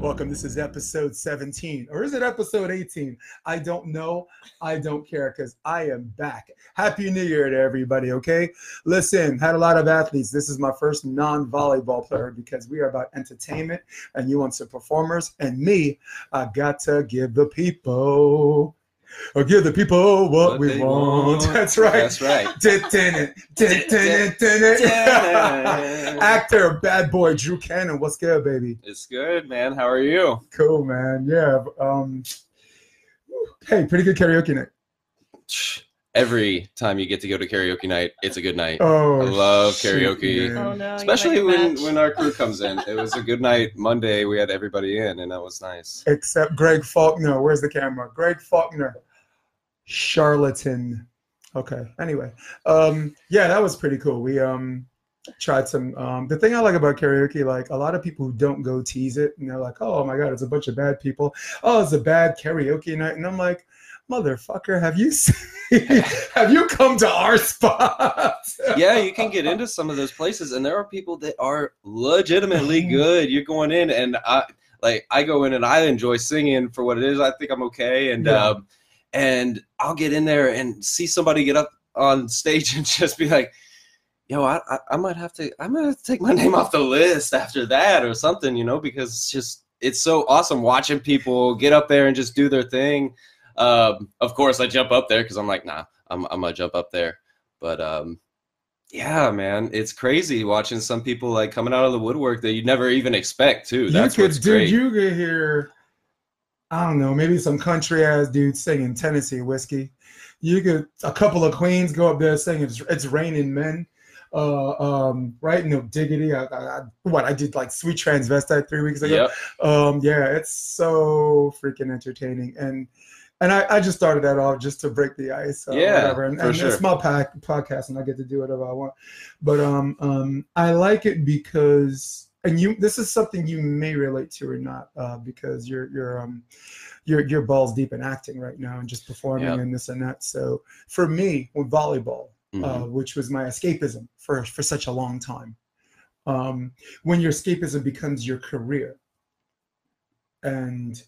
Welcome. This is episode 17, or is it episode 18? I don't know. I don't care because I am back. Happy New Year to everybody, okay? Listen, had a lot of athletes. This is my first non volleyball player because we are about entertainment and you want some performers. And me, I got to give the people or give the people what, What we want. want. That's right. That's right. Actor, bad boy, Drew Canan. What's good, baby? It's good, man. How are you? Cool, man. Yeah. Um. Hey, pretty good karaoke night. Every time you get to go to karaoke night, it's a good night. Oh, I love shit, karaoke. man. Oh no! Especially when, match. when our crew comes in. It was a good night Monday. We had everybody in, and that was nice. Except Greg Faulkner. Where's the camera? Greg Faulkner. Charlatan. Okay. Anyway, um, yeah, that was pretty cool. We um tried some. Um, the thing I like about karaoke, like a lot of people who don't go tease it, and they're like, "Oh my god, it's a bunch of bad people. Oh, it's a bad karaoke night," and I'm like. Motherfucker, have you seen, have you come to our spot? Yeah, you can get into some of those places, and there are people that are legitimately good. You're going in, and I like I go in and I enjoy singing for what it is. I think I'm okay, and Yeah. um, and I'll get in there and see somebody get up on stage and just be like, "Yo, I, I, I might have to I might have to take my name off the list after that or something," you know, because it's just it's so awesome watching people get up there and just do their thing. Um, of course, I jump up there because I'm like, nah, I'm I'm gonna jump up there, but um, yeah, man, it's crazy watching some people like coming out of the woodwork that you never even expect too. That's you could, dude, great. you could hear, I don't know, maybe some country ass dude singing Tennessee whiskey. You could a couple of queens go up there singing "It's, it's Raining Men." Uh, um, right? No diggity. I, I, I- what I did like sweet transvestite three weeks ago. Yep. Um, yeah, it's so freaking entertaining, and and I, I just started that off just to break the ice. Uh, Yeah, whatever. And, for and sure. it's my pack, podcast, and I get to do whatever I want. But um, um, I like it because, and you, this is something you may relate to or not, uh, because you're you're um, you're you're balls deep in acting right now and just performing Yep. and this and that. So for me, with volleyball, Mhm. uh, which was my escapism for for such a long time. Um, when your escapism becomes your career, and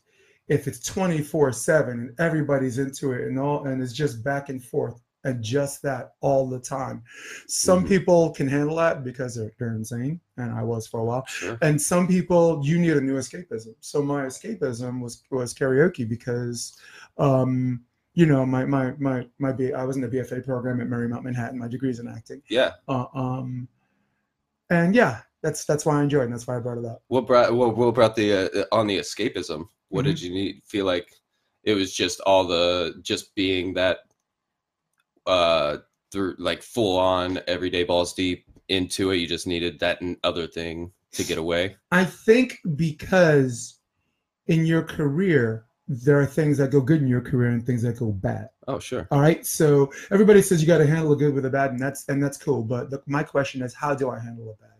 if it's 24 7 and everybody's into it and all and it's just back and forth and just that all the time some Mhm. people can handle that because they're, they're insane and i was for a while Sure. and some people you need a new escapism so my escapism was was karaoke because um you know my my my my B, i was in the bfa program at marymount manhattan my degree's in acting Yeah. uh, um and yeah that's that's why i enjoyed it and that's why i brought it up What brought what, what brought the uh, on the escapism? What Mm-hmm. did you need? Feel like it was just all the just being that uh through like full on everyday balls deep into it. You just needed that other thing to get away. I think because in your career, there are things that go good in your career and things that go bad. Oh sure. All right. So everybody says you got to handle a good with a bad, and that's and that's cool. But the, my question is, how do I handle a bad?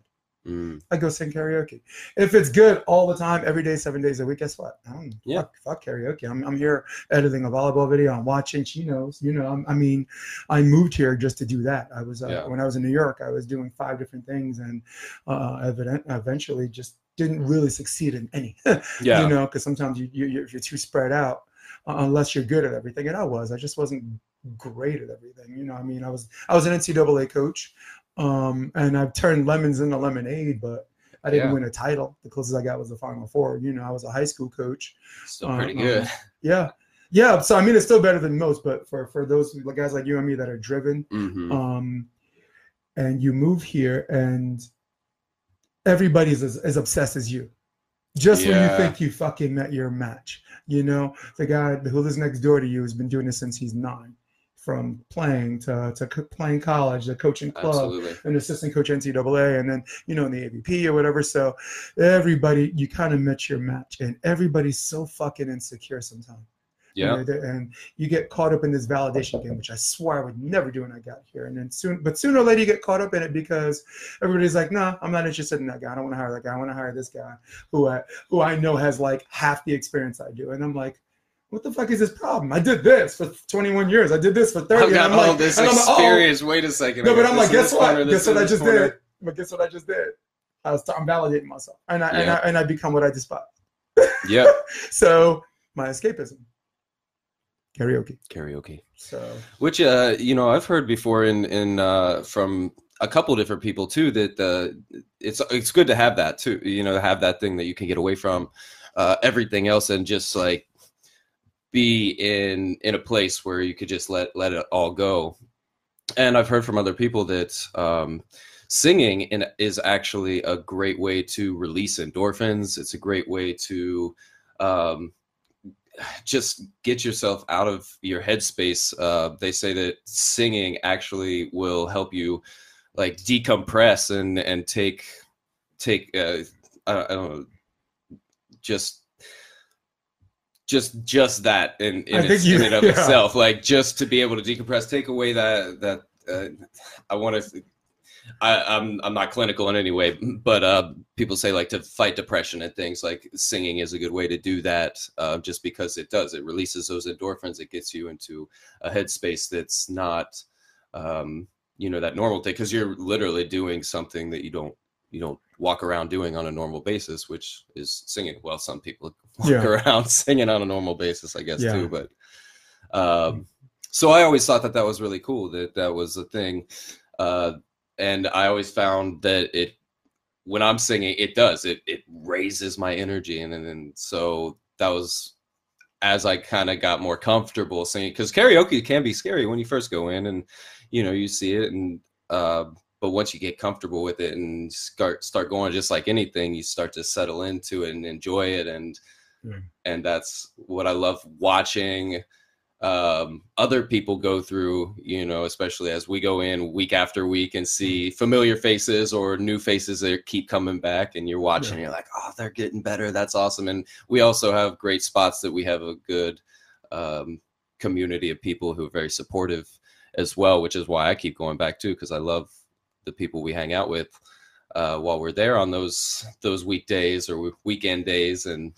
Mm. I go sing karaoke. If it's good all the time, every day, seven days a week, guess what? I Yeah. fuck, fuck karaoke. I'm, I'm here editing a volleyball video. I'm watching. She knows. You know. I'm, I mean, I moved here just to do that. I was uh, Yeah. when I was in New York. I was doing five different things, and uh, evident, eventually just didn't really succeed in any. Yeah. you know because sometimes you, you you- if you're too spread out uh, unless you're good at everything and i was i just wasn't great at everything you know i mean i was i was an ncaa coach um and i've turned lemons into lemonade but i didn't Yeah. win a title. The closest i got was the final four. You know i was a high school coach. Still pretty Uh, good. um, yeah. Yeah so i mean it's still better than most but for for those guys like you and me that are driven hmm um, and you move here and everybody's as, as obsessed as you. Just when you think you fucking met your match you know? The guy who lives next door to you has been doing this since he's nine from playing to, to co- playing college to coaching club Absolutely. an assistant coach ncaa and then you know in the avp or whatever so everybody you kind of met your match and everybody's so fucking insecure sometimes Yeah. the- and you get caught up in this validation game, which I swore I would never do when I got here. And then soon, but sooner or later, you get caught up in it because everybody's like, "No, I'm not interested in that guy. I don't want to hire that guy. I want to hire this guy who I who I know has like half the experience I do." And I'm like, "What the fuck is this problem? I did this for 21 years. I did this for 30." I've and got I'm all like, this I'm like, "Oh." experience. Wait a second. No, but I'm like, guess corner, what? Guess what I just corner. did? But guess what I just did? I was I'm validating myself, and I, and I and I become what I despise. Yeah, So my escapism, karaoke. karaoke. So Which uh, you know, I've heard before in in uh, from a couple different people too that uh, it's it's good to have that too. You know, have that thing that you can get away from uh, everything else and just like be in in a place where you could just let let it all go. And I've heard from other people that um, singing in, is actually a great way to release endorphins. It's a great way to um, just get yourself out of your headspace. Uh, they say that singing actually will help you like decompress and and take take uh, I, I don't know just just just that in, in, its, you- in and of yeah. itself like just to be able to decompress take away that that uh, i want to I, I'm I'm not clinical in any way, but uh, people say like to fight depression and things like singing is a good way to do that. Uh, just because it does, it releases those endorphins. It gets you into a headspace that's not, um, you know, that normal thing because you're literally doing something that you don't you don't walk around doing on a normal basis, which is singing. Well, some people walk Yeah. around singing on a normal basis, I guess Yeah. too. But um, so I always thought that that was really cool. That that was a thing. Uh, and I always found that it when I'm singing, it does it it raises my energy, and then so that was as I kind of got more comfortable singing because karaoke can be scary when you first go in, and you know you see it, and uh, but once you get comfortable with it and start start going, just like anything, you start to settle into it and enjoy it, and Yeah. and that's what I love watching um, other people go through, you know, especially as we go in week after week and see familiar faces or new faces that keep coming back, and you're watching, Yeah. you're like, oh, they're getting better. That's awesome. And we also have great spots that we have a good um, community of people who are very supportive as well, which is why I keep going back too, because I love the people we hang out with uh, while we're there on those those weekdays or weekend days, and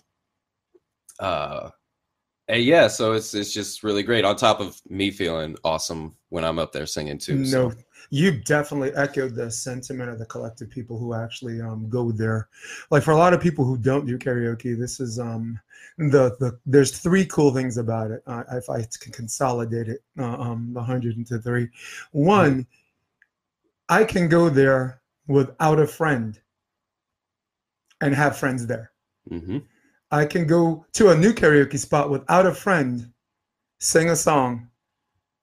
uh, and yeah, so it's it's just really great. On top of me feeling awesome when I'm up there singing too. so. No, you definitely echoed the sentiment of the collective people who actually um, go there. Like for a lot of people who don't do karaoke, this is um, the the. There's three cool things about it. Uh, if I can consolidate it, uh, um, the hundred into three. One, I can go there without a friend and have friends there. Mhm. I can go to a new karaoke spot without a friend, sing a song,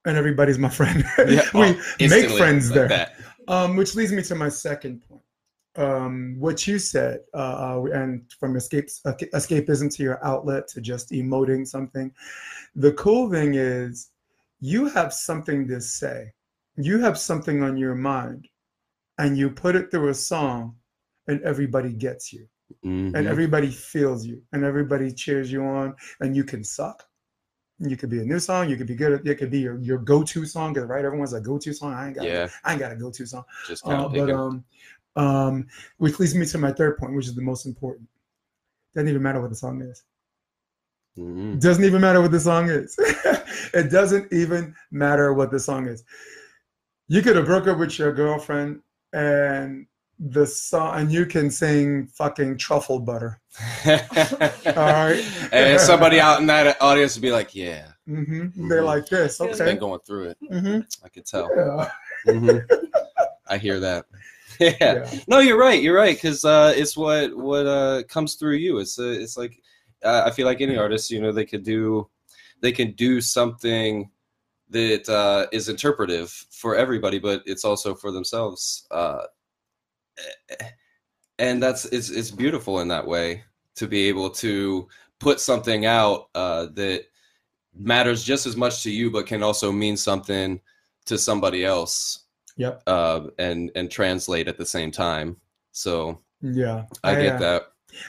and everybody's my friend. Yeah, we oh, make friends like there. Um, which leads me to my second point. Um, what you said, uh, uh, and from escapes, escapism to your outlet to just emoting something. The cool thing is, you have something to say. You have something on your mind, and you put it through a song, and everybody gets you. And Mhm. everybody feels you and everybody cheers you on and you can suck. You could be a new song you could be good at it could be your, your go-to song 'cause, right everyone's a go-to song. I ain't got Yeah, i ain't got a go-to song. Just uh, but um um which leads me to my third point which is the most important. Doesn't even matter what the song is. Mm-hmm. doesn't even matter what the song is. It doesn't even matter what the song is you could have broke up with your girlfriend and the song and you can sing fucking truffle butter all right and somebody out in that audience would be like, "Yeah, hmm They're Mhm. like this. he's Okay. been going through it. hmm I could tell. Yeah. Mhm. I hear that. yeah. yeah. No, you're right. You're right because uh, it's what what uh, comes through you. It's uh, it's like uh, I feel like any artist, you know, they could do they can do something that uh, is interpretive for everybody, but it's also for themselves. Uh, and that's it's it's beautiful in that way to be able to put something out uh, that matters just as much to you, but can also mean something to somebody else Yep. uh, and and translate at the same time. So Yeah. I uh, get that.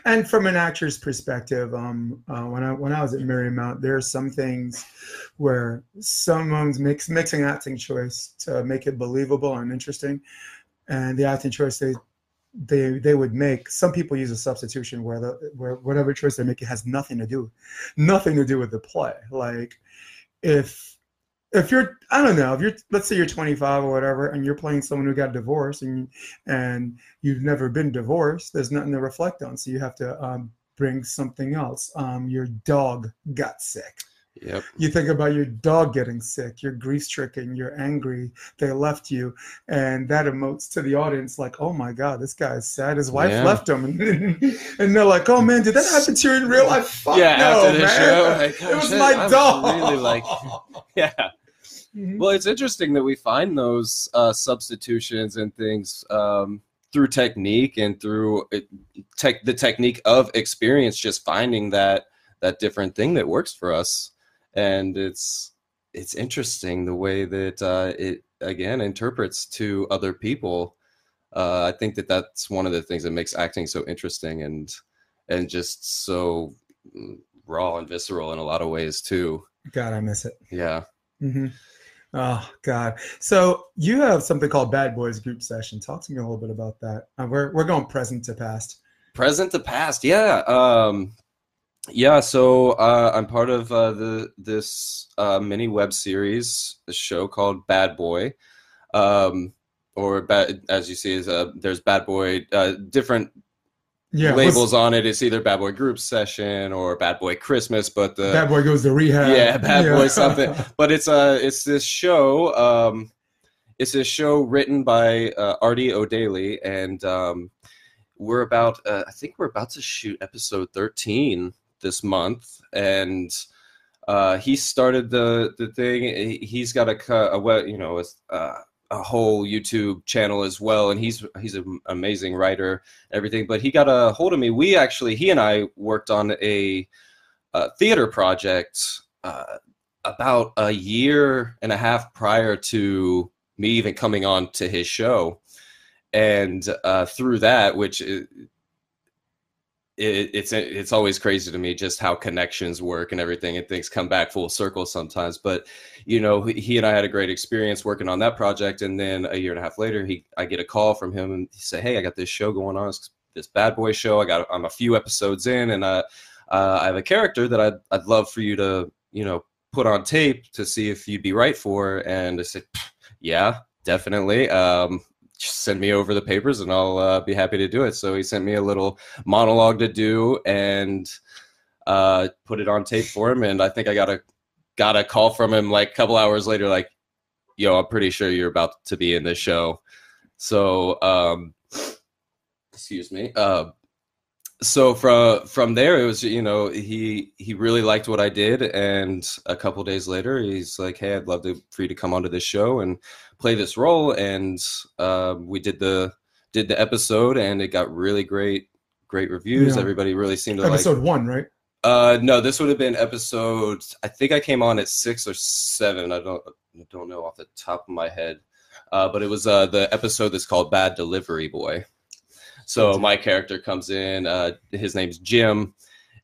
And from an actor's perspective, um, uh, when I when I was at Marymount, there are some things where someone's mix, mixing acting choice to make it believable and interesting, and the acting choice they they they would make. Some people use a substitution where the where whatever choice they make it has nothing to do, nothing to do with the play. Like if if you're I don't know if you're let's say you're 25 or whatever and you're playing someone who got divorced and and you've never been divorced, there's nothing to reflect on. So you have to um, bring something else. Um, your dog got sick. Yep. You think about your dog getting sick, you're grief stricken, you're angry, they left you, and that emotes to the audience like, oh my God, this guy is sad. His wife Yeah. left him. And, they're like, oh man, did that happen to you in real life? Fuck Yeah, no, man. show, like, it oh, was shit, my I was dog. really like- Yeah. Mhm. Well, it's interesting that we find those uh, substitutions and things um, through technique and through it, tech, the technique of experience, just finding that that different thing that works for us. And it's it's interesting the way that uh, it again interprets to other people. Uh, I think that that's one of the things that makes acting so interesting and and just so mm, raw and visceral in a lot of ways too. God, I miss it. Yeah. Mm-hmm. Oh God! So you have something called Bad Boys Group Session. Talk to me a little bit about that. Uh, we're we're going present to past. present to past yeah um yeah so uh i'm part of uh the this uh mini web series a show called bad boy um or bad as you see is uh there's bad boy uh different Yeah, labels on it it's either bad boy group session or bad boy christmas but the Bad Boy goes to rehab. Yeah, Bad Boy something. but it's uh it's this show um it's a show written by uh, artie o'daly and um we're about uh, i think we're about to shoot episode 13 this month and uh he started the the thing. He- he's got a a you know a, uh, a whole youtube channel as well and he's he's an amazing writer everything but he got a hold of me. We actually he and i worked on a, uh theater project uh, about a year and a half prior to me even coming on to his show. And uh, through that which it, it, it's it's always crazy to me just how connections work and everything and things come back full circle sometimes but you know he and i had a great experience working on that project and then a year and a half later he i get a call from him and he say hey i got this show going on. It's this bad boy show. I got i'm a few episodes in and uh, uh, i have a character that I'd, I'd love for you to you know put on tape to see if you'd be right for. And i said yeah definitely. Um send me over the papers and I'll uh, be happy to do it. So he sent me a little monologue to do and uh, put it on tape for him. And I think I got a got a call from him like a couple hours later, like, "Yo, I'm pretty sure you're about to be in this show." So, um, excuse me. Uh, so from from there, it was you know he he really liked what I did, and a couple days later, he's like, "Hey, I'd love to for you to come onto this show and play this role." And uh, we did the did the episode, and it got really great great reviews. Yeah. Everybody really seemed to like. Episode one, right? Uh, no, this would have been episode. I think I came on at six or seven. I don't I don't know off the top of my head, uh, but it was uh, the episode that's called "Bad Delivery Boy." So my character comes in. Uh, his name's Jim,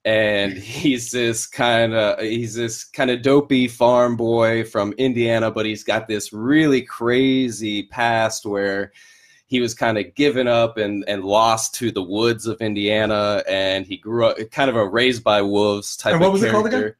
and he's this kind of he's this kind of dopey farm boy from Indiana, but he's got this really crazy past where he was kind of given up and, and lost to the woods of Indiana, and he grew up kind of a raised by wolves type And what of was it called character.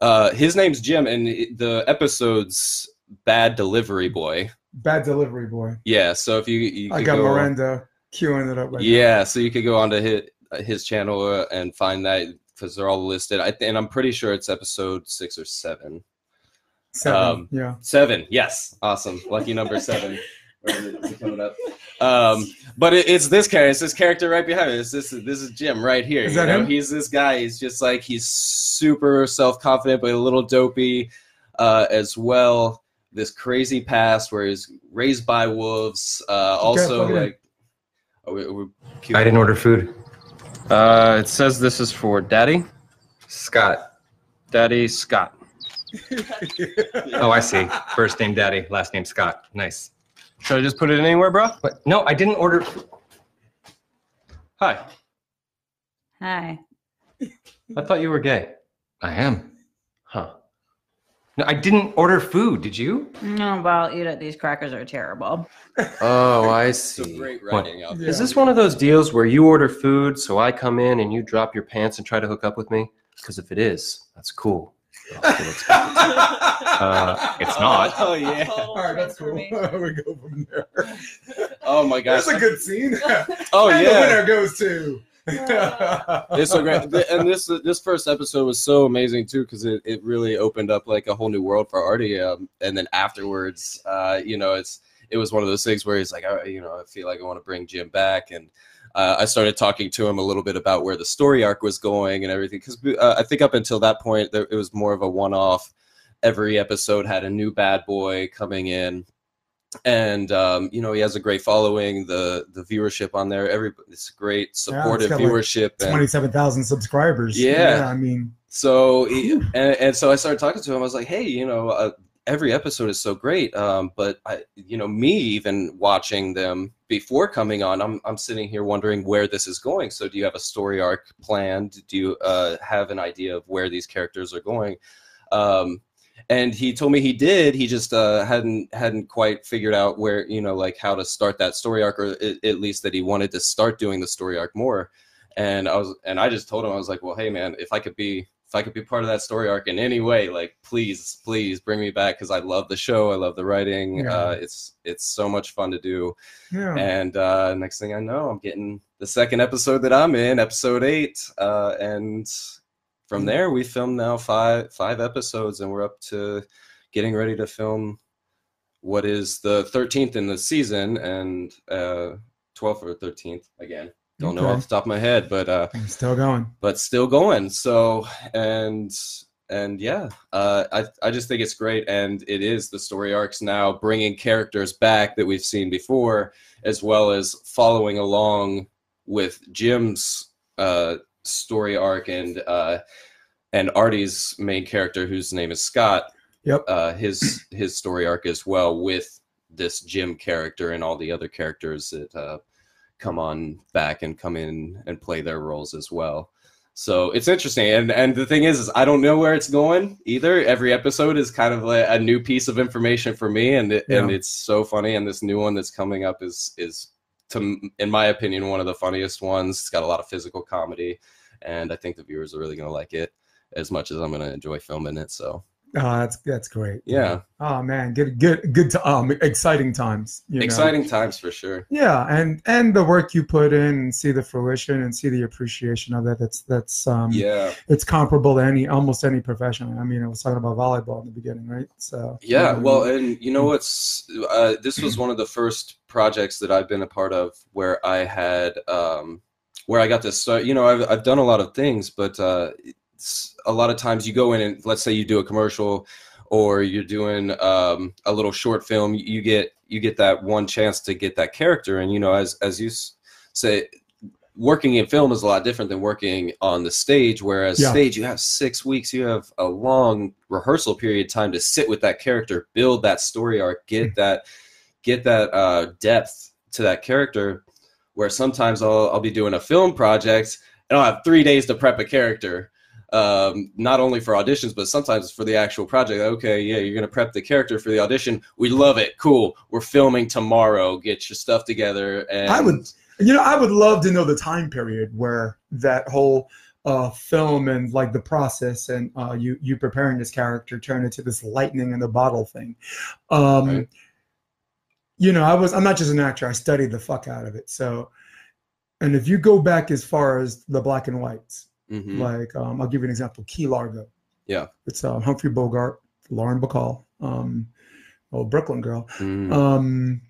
Uh, his name's Jim, and the episode's Bad Delivery Boy. Bad Delivery Boy. Yeah, so if you you I got go, Miranda queuing it up right now. yeah, so you could go onto his his channel uh, and find that because they're all listed. I and I'm pretty sure it's episode six or seven. Seven. um, yeah. Seven, yes, awesome, lucky number seven. Where is it coming up? Um, but it, it's this character. It's this character right behind it. It's this. This is Jim right here. Is you that know? him? He's this guy. He's just like he's super self confident, but a little dopey uh, as well. This crazy past where he's raised by wolves. Uh, also, like. Are we, are we I didn't order food. Uh, it says this is for Daddy. Scott. Daddy Scott. Oh, I see. First name Daddy, last name Scott. Nice. Should I just put it anywhere, bro? But no, I didn't order. Hi. Hi. I thought you were gay. I am. Huh. No, I didn't order food. Did you? No, but I'll eat it. These crackers are terrible. Oh, I see. great writing out Yeah. there. Is this one of those deals where you order food, so I come in and you drop your pants and try to hook up with me? Because if it is, that's cool. Uh, it's not. Oh yeah. All right, that's cool. we go from there. Oh my gosh. That's a good scene. Oh and the yeah. winner goes to. It's so great, and this this first episode was so amazing too because it, it really opened up like a whole new world for Artie. Um, and then afterwards, uh, you know, it's it was one of those things where he's like, I, you know, I feel like I want to bring Jim back, and uh, I started talking to him a little bit about where the story arc was going and everything because uh, I think up until that point there, it was more of a one off. Every episode had a new bad boy coming in, and um, you know he has a great following. The the viewership on there, every it's great supportive like viewership. and- Twenty-seven thousand subscribers. Yeah. I mean, so he- and, and so I started talking to him. I was like, hey, you know, uh, every episode is so great, um, but I, you know, me even watching them before coming on, I'm I'm sitting here wondering where this is going. So do you have a story arc planned? Do you uh, have an idea of where these characters are going? Um, and he told me he did. He just uh, hadn't hadn't quite figured out where you know like how to start that story arc, or at, at least that he wanted to start doing the story arc more. And I was and I just told him I was like, well, hey man, if I could be if I could be part of that story arc in any way, like please, please bring me back because I love the show. I love the writing. Yeah. Uh, it's it's so much fun to do. yeah. And uh, next thing I know, I'm getting the second episode that I'm in, episode eight. Uh, and from there, we filmed now five five episodes, and we're up to getting ready to film what is the 13th in the season and uh, 12th or 13th again. Don't know Okay. off the top of my head, but uh, I'm still going. but still going. So and and yeah, uh, I I just think it's great, and it is the story arcs now bringing characters back that we've seen before, as well as following along with Jim's uh, story arc and uh, and Artie's main character, whose name is Scott. Yep. Uh, his his story arc as well with this Jim character and all the other characters that uh, come on back and come in and play their roles as well. So it's interesting, and and the thing is, is I don't know where it's going either. Every episode is kind of like a new piece of information for me, and it, and it's so funny. And this new one that's coming up is is, to in my opinion, one of the funniest ones. It's got a lot of physical comedy, and I think the viewers are really gonna like it as much as I'm gonna enjoy filming it. So Oh, that's that's great. yeah, Oh man, good good good to, um exciting times. you know? exciting times for sure. Yeah, and and the work you put in and see the fruition and see the appreciation of it. That's that's um Yeah. it's comparable to any almost any profession. I mean, I was talking about volleyball in the beginning, right? So Yeah, you know, well, and you know what's uh, this was one of the first projects that I've been a part of where I had um, where I got to start. You know, I've I've done a lot of things, but uh, a lot of times you go in and let's say you do a commercial or you're doing um, a little short film, you get you get that one chance to get that character, and you know, as as you say. Working in film is a lot different than working on the stage. Whereas Yeah. stage, you have six weeks, you have a long rehearsal period time to sit with that character, build that story arc, get that get that uh, depth to that character. Where sometimes I'll I'll be doing a film project and I'll have three days to prep a character, um, not only for auditions but sometimes for the actual project. Okay, yeah, you're gonna prep the character for the audition. We love it. Cool. We're filming tomorrow. Get your stuff together. And I would- You know, I would love to know the time period where that whole uh, film and like the process and uh, you you preparing this character turned into this lightning in the bottle thing. Um, Right. You know, I was I'm not just an actor. I studied the fuck out of it. So, and if you go back as far as the black and whites, Mhm. like um, I'll give you an example: Key Largo. Yeah. it's uh, Humphrey Bogart, Lauren Bacall, um, oh Brooklyn Girl. Mm. Um,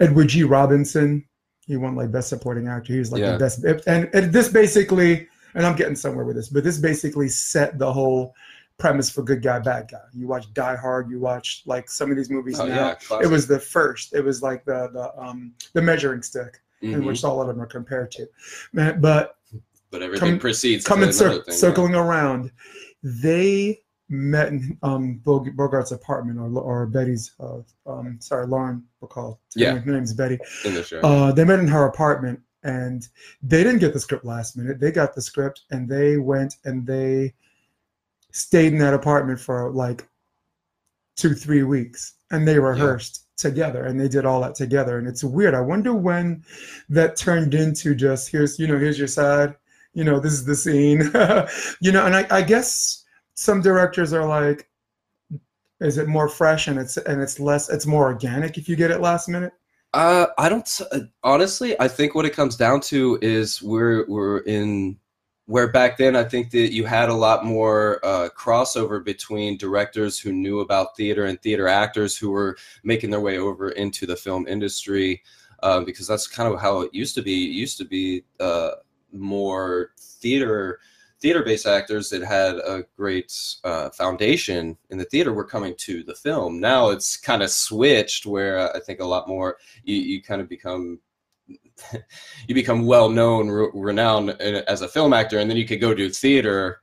Edward G. Robinson, he won like best supporting actor. He was like Yeah. the best. And, and this basically, and I'm getting somewhere with this, but this basically set the whole premise for good guy, bad guy. You watch Die Hard, you watch like some of these movies oh now. yeah, It was the first. It was like the the um the measuring stick in Mhm. which all of them are compared to. Man, but but everything come- precedes to coming cir- thing, yeah. circling around, they met in um, Bogart's apartment or or Betty's. Uh, um, sorry, Lauren Bacall. Yeah. her name's Betty. in the show. Uh, they met in her apartment, and they didn't get the script last minute. They got the script, and they went and they stayed in that apartment for like two, three weeks, and they rehearsed together, and they did all that together. And it's weird. I wonder when that turned into just here's you know here's your side, you know this is the scene, you know. And I, I guess some directors are like, is it more fresh and it's and it's less it's more organic if you get it last minute? Uh, I don't uh, honestly. I think what it comes down to is we're we're in where back then I think that you had a lot more uh, crossover between directors who knew about theater and theater actors who were making their way over into the film industry uh, because that's kind of how it used to be. It used to be uh, more theater theater based actors that had a great uh, foundation in the theater were coming to the film. Now it's kind of switched where I think a lot more you, you kind of become you become well known, re- renowned uh, as a film actor, and then you could go do theater,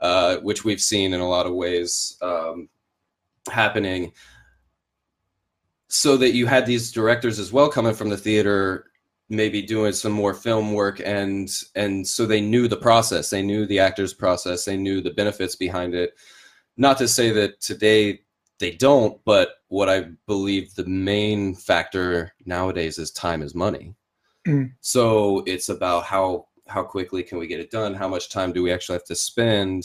uh, which we've seen in a lot of ways um, happening. So that you had these directors as well coming from the theater, maybe doing some more film work, and and so they knew the process, they knew the actor's process, they knew the benefits behind it. Not to say that today they don't, but what I believe the main factor nowadays is time is money. Mm. So it's about how how quickly can we get it done? How much time do we actually have to spend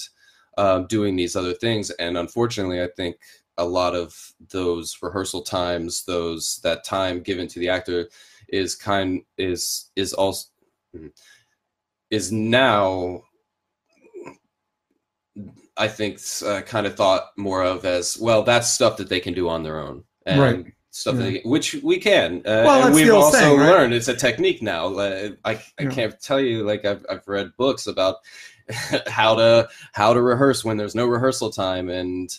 um, doing these other things? And unfortunately, I think a lot of those rehearsal times, those that time given to the actor, is kind is is also is now I think uh, kind of thought more of as well. That's stuff that they can do on their own, and Right. stuff Yeah. that which we can. Uh, Well, we've also saying, right? learned it's a technique now. Uh, I I Yeah. can't tell you like I've I've read books about how to how to rehearse when there's no rehearsal time and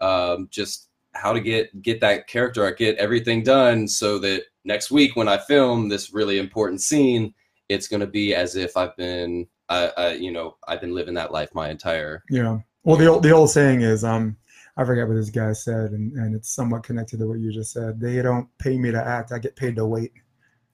um, just how to get get that character get everything done so that next week when I film this really important scene, it's going to be as if I've been, uh, uh, you know, I've been living that life my entire. Yeah. Well, the old the old saying is, um, I forget what this guy said, and, and it's somewhat connected to what you just said. They don't pay me to act; I get paid to wait.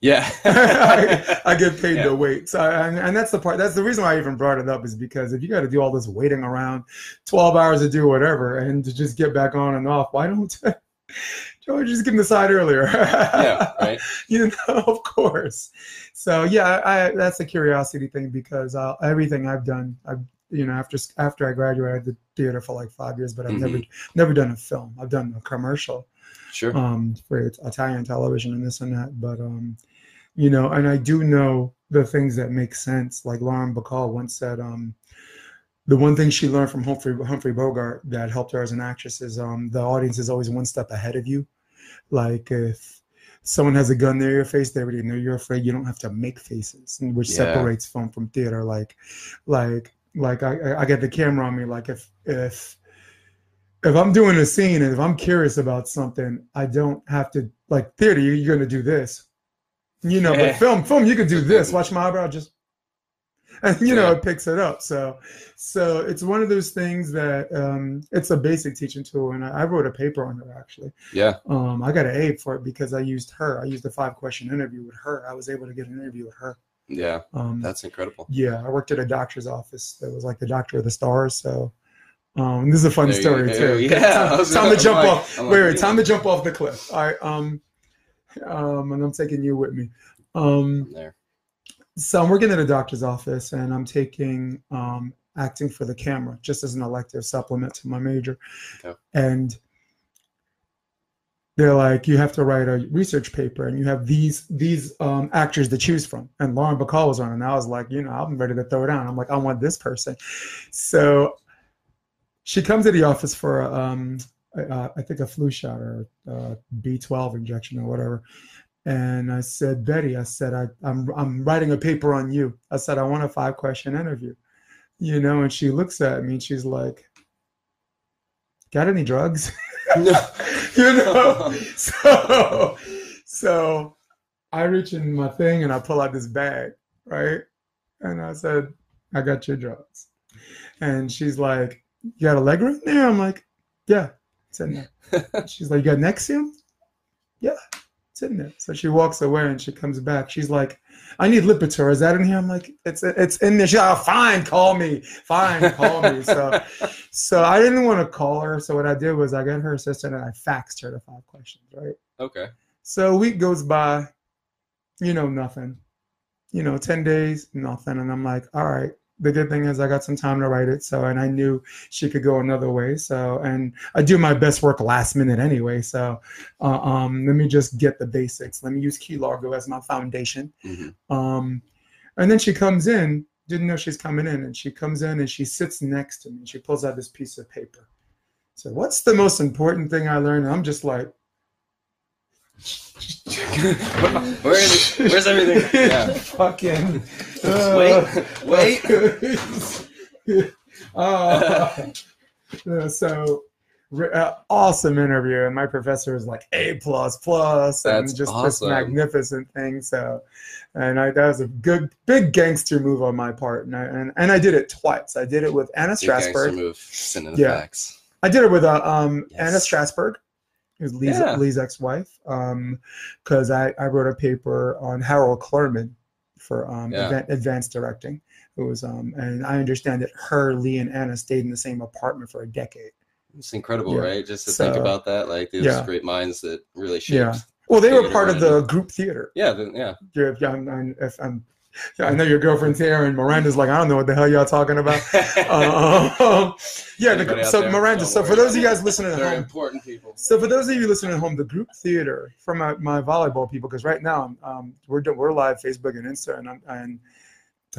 Yeah, I, I get paid Yeah. to wait. So, and, and that's the part. That's the reason why I even brought it up is because if you got to do all this waiting around, twelve hours to do whatever, and to just get back on and off, why don't Just give him the side earlier? yeah, right. you know, of course. So yeah, I, that's a curiosity thing because uh, everything I've done, I've you know after after I graduated, I did theater for like five years, but I've never never done a film. I've done a commercial Sure. um, for Italian television and this and that, but um, you know, and I do know the things that make sense. Like Lauren Bacall once said, um, the one thing she learned from Humphrey Humphrey Bogart that helped her as an actress is um, the audience is always one step ahead of you. Like if someone has a gun near your face, they already know you're afraid. You don't have to make faces, which Yeah. separates film from theater. Like, like, like I, I- get the camera on me. Like if if if I'm doing a scene and if I'm curious about something, I don't have to like theater. you- You're gonna do this, you know. Yeah. But film, film, you can do this. Watch my eyebrow, just and you know Yeah. it picks it up. So, so it's one of those things that um, it's a basic teaching tool, and I, I wrote a paper on it actually. Yeah. Um, I got an A for it because I used her. I used a five question interview with her. I was able to get an interview with her. Yeah. Um, That's incredible. yeah, I worked at a doctor's office that was like the doctor of the stars. So um, this is a fun There story go. too. Yeah, time, time gonna- to jump like- off. I'm wait, like, wait, time to jump off the cliff. All right, um, um, and I'm taking you with me. Um, There. So I'm working at a doctor's office, and I'm taking um, acting for the camera just as an elective supplement to my major, Okay. and they're like, you have to write a research paper, and you have these these um, actors to choose from. And Lauren Bacall was on, and I was like, you know, I'm ready to throw it down. I'm like, I want this person. So she comes to the office for um, uh, I think a flu shot or a B12 injection or whatever. And I said, Betty, I said, I, I'm I'm writing a paper on you. I said, I want a five question interview. You know, and she looks at me and she's like, Got any drugs? No. you know? So so I reach in my thing and I pull out this bag, right? And I said, I got your drugs. And she's like, You got a leg in there? I'm like, Yeah, in there. She's like, You got Nexium? Yeah, it's in there. So she walks away and she comes back. She's like, I need Lipitor. Is that in here? I'm like, it's it's in there. She's like, oh, fine, call me. Fine, call me. So so I didn't want to call her. So what I did was I got her assistant and I faxed her the five questions, right? Okay. So a week goes by, you know, nothing. You know, 10 days, nothing. And I'm like, all right, the good thing is I got some time to write it. So, and I knew she could go another way. So, and I do my best work last minute anyway. So, uh, um, let me just get the basics. Let me use Key Largo as my foundation. Mhm. Um, and then she comes in, didn't know she's coming in, and she comes in and she sits next to me. She pulls out this piece of paper. So, what's the most important thing I learned? And I'm just like, Where is it? Where's everything? Yeah. fucking. Wait, wait. uh, uh, so uh, awesome interview, and my professor was like A plus plus, and That's just this magnificent thing. So, and I that was a good big gangster move on my part, and I and, and I did it twice. I did it with Anna Strasberg. move. Yeah. facts. I did it with uh, um, Yes. Anna Strasberg, who's Lee's, Yeah. Lee's ex-wife, because I, I wrote a paper on Harold Clurman for um, Yeah. advan- advanced directing. It was, um, and I understand that her, Lee, and Anna stayed in the same apartment for a decade. It's incredible, Yeah. right? Just to think about that, like these Yeah. great minds that really shaped. Yeah. Well, they were part of the group theater. Yeah, then, yeah. I'm, I'm, if I'm, yeah, I know your girlfriend's here, and Miranda's like, I don't know what the hell y'all talking about. Uh, yeah, the, so? Miranda. So for those of you guys listening at home, important people. So for those of you listening at home, the group theater for my, my volleyball people, because right now um, we're we're live Facebook and Insta, and I'm, and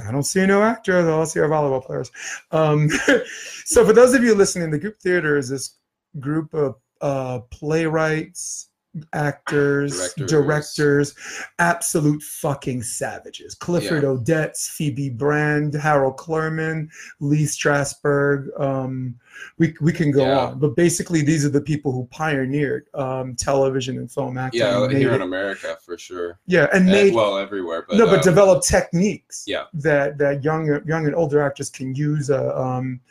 I don't see no actors. I only see our volleyball players. Um, so for those of you listening, the group theater is this group of uh, playwrights, actors, Directors. directors, absolute fucking savages. Clifford Yeah. Odets, Phoebe Brand, Harold Clurman, Lee Strasberg. Um, we, we can go Yeah. on, but basically these are the people who pioneered um, television and film acting. Yeah, here in America for sure. yeah, and And, made well, everywhere, but no, but um, develop techniques. yeah. that that young young and older actors can use. A, um,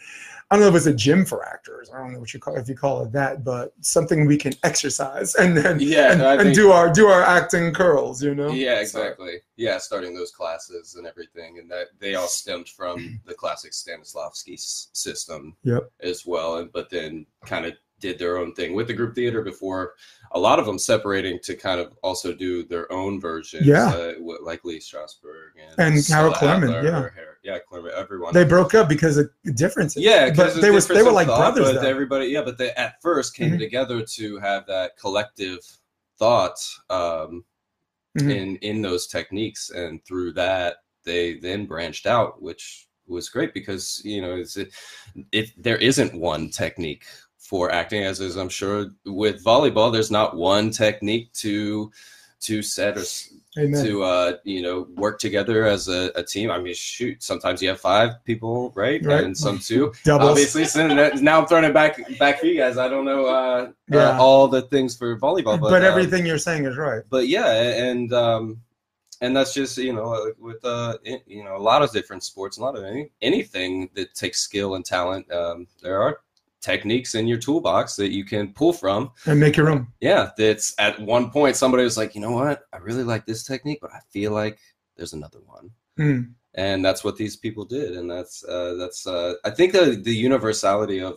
I don't know if it's a gym for actors. I don't know what you call if you call it that, but something we can exercise and then Yeah, and, I and do our do our acting curls. You know. Yeah, So, exactly. Yeah, starting those classes and everything, and that they all stemmed from the classic Stanislavski s- system Yep. as well. And but then kind of did their own thing with the group theater before. A lot of them separating to kind of also do their own version. Yeah. uh, like Lee Strasberg and, And Clurman, Adler, yeah. yeah, Clurman, everyone. They broke up because of differences. Yeah, but they were they were like thought, brothers. But everybody, yeah, but they at first came Mhm. together to have that collective thought um, Mhm. in in those techniques, and through that they then branched out, which was great because you know it's it, it there isn't one technique for acting as is I'm sure with volleyball there's not one technique to to set or Amen. to uh you know work together as a, a team i mean shoot sometimes you have five people right, Right. and some two Doubles. obviously so now i'm throwing it back back for you guys i don't know uh, Yeah. uh all the things for volleyball but, but um, everything you're saying is right. but yeah and um and that's just you know with uh you know a lot of different sports a lot of any, anything that takes skill and talent um there are techniques in your toolbox that you can pull from And make your own. yeah that's at one point somebody was like you know what i really like this technique but i feel like there's another one Mm. and that's what these people did and that's uh that's uh i think the the universality of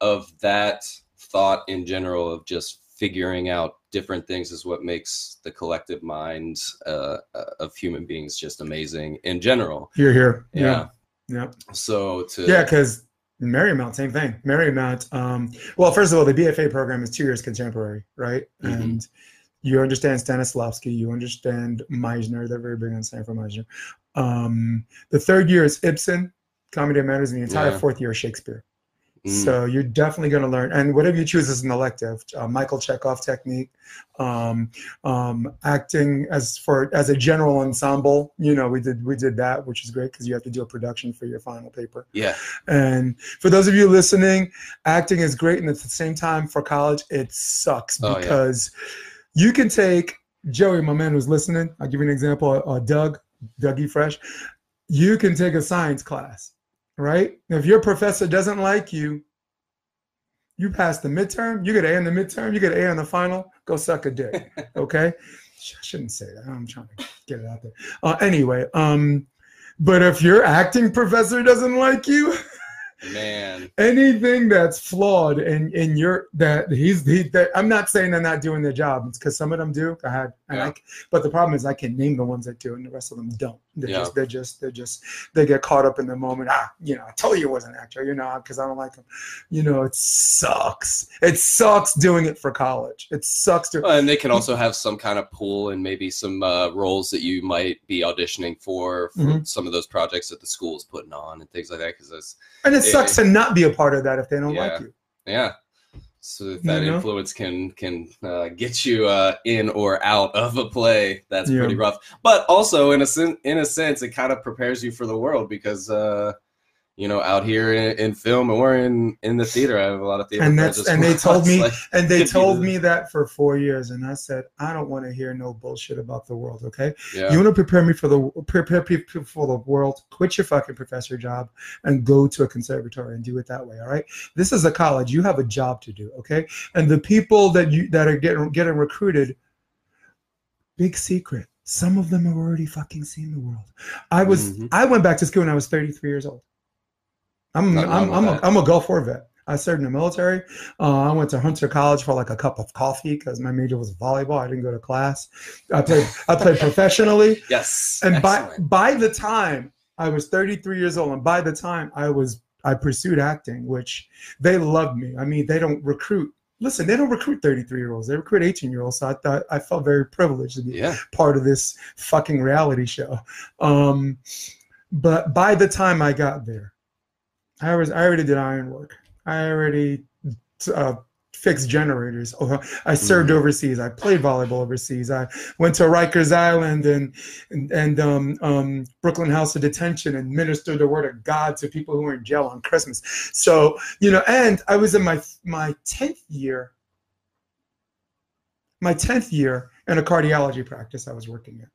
of that thought in general of just figuring out different things is what makes the collective mind uh, uh, of human beings just amazing in general You're here. yeah, Yeah. so to Yeah, because Marymount, same thing. Marymount, um, well, first of all, the BFA program is two years contemporary, right? Mhm. And you understand Stanislavski, you understand Meisner, they're very big on Sanford Meisner. Um, the third year is Ibsen, Comedy of Manners, and the entire Yeah. fourth year is Shakespeare. Mm. So you're definitely going to learn, and whatever you choose as an elective, uh, Michael Chekhov technique, um, um, acting as for as a general ensemble. You know, we did we did that, which is great because you have to do a production for your final paper. yeah And for those of you listening, acting is great, and at the same time, for college, it sucks Oh, yeah. because you can take Joey, my man who's listening. I'll give you an example. Uh, Doug, Dougie Fresh. You can take a science class, right? If your professor doesn't like you, you pass the midterm. You get A in the midterm. You get A in the final. Go suck a dick. Okay. I shouldn't say that. I'm trying to get it out there. Uh, anyway, um, but if your acting professor doesn't like you, Man. anything that's flawed and in your that he's he that I'm not saying they're not doing their job. It's because some of them do. I had, I, Yeah. but the problem is I can name the ones that do, and the rest of them don't. They're Yeah. just they're just they're just they get caught up in the moment. Ah, you know, I told you it was an actor. You know, because I don't like them. You know, it sucks. It sucks doing it for college. It sucks to. Well, and they can also have some kind of pool and maybe some uh, roles that you might be auditioning for for Mhm. some of those projects that the school is putting on and things like that. Because that's And it Yeah. sucks to not be a part of that if they don't like you. yeah, so that, that influence can can uh, get you uh, in or out of a play. That's Yeah. pretty rough. But also in a sen- in a sense, it kind of prepares you for the world because. Uh, you know, out here in, in film or in in the theater, I have a lot of theater And that's- and they told me- like, And they told me that for four years, and I said, I don't want to hear no bullshit about the world. Okay, yeah, you want to prepare me for the prepare people for the world. Quit your fucking professor job and go to a conservatory and do it that way. All right. This is a college. You have a job to do. Okay. And the people that you that are getting getting recruited, big secret. Some of them have already fucking seen the world. I was Mhm. I went back to school when I was 33 years old. I'm I'm I'm a. I'm a Gulf War vet. I served in the military. Uh, I went to Hunter College for like a cup of coffee because my major was volleyball. I didn't go to class. I played I played professionally. yes, And by by the time I was 33 years old, and by the time I was I pursued acting, which they loved me. I mean, they don't recruit. Listen, they don't recruit 33 year olds. They recruit 18 year olds. So I thought I felt very privileged to be yeah, part of this fucking reality show. Um, but by the time I got there, I was I already did iron work. I already uh, fixed generators. I served Mhm. overseas. I played volleyball overseas. I went to Rikers Island and and, and um, um, Brooklyn House of Detention and ministered the word of God to people who were in jail on Christmas. So you know, and I was in my my tenth year. My tenth year in a cardiology practice I was working in.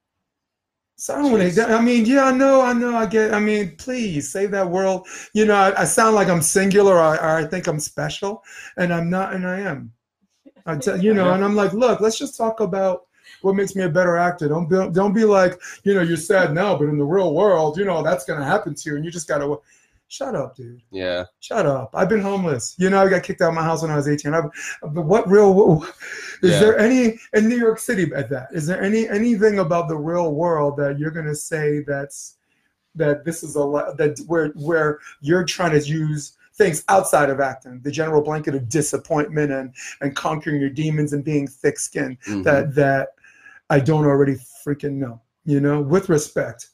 So I don't want to. I mean, yeah, I know, I know. I get. I mean, please save that world. You know, I, I sound like I'm singular, or, or I think I'm special, and I'm not, and I am. I tell you know, and I'm like, look, let's just talk about what makes me a better actor. Don't be, don't be like, you know, you're sad now, but in the real world, you know, that's gonna happen to you, and you just gotta. Shut up, dude. yeah. Shut up. I've been homeless. You know, I got kicked out of my house when I was 18. I've, but what real is Yeah. there any in New York City at that? Is there any anything about the real world that you're gonna say that's that this is a lot that where where you're trying to use things outside of acting, the general blanket of disappointment and and conquering your demons and being thick-skinned Mhm. that that I don't already freaking know. You know, with respect,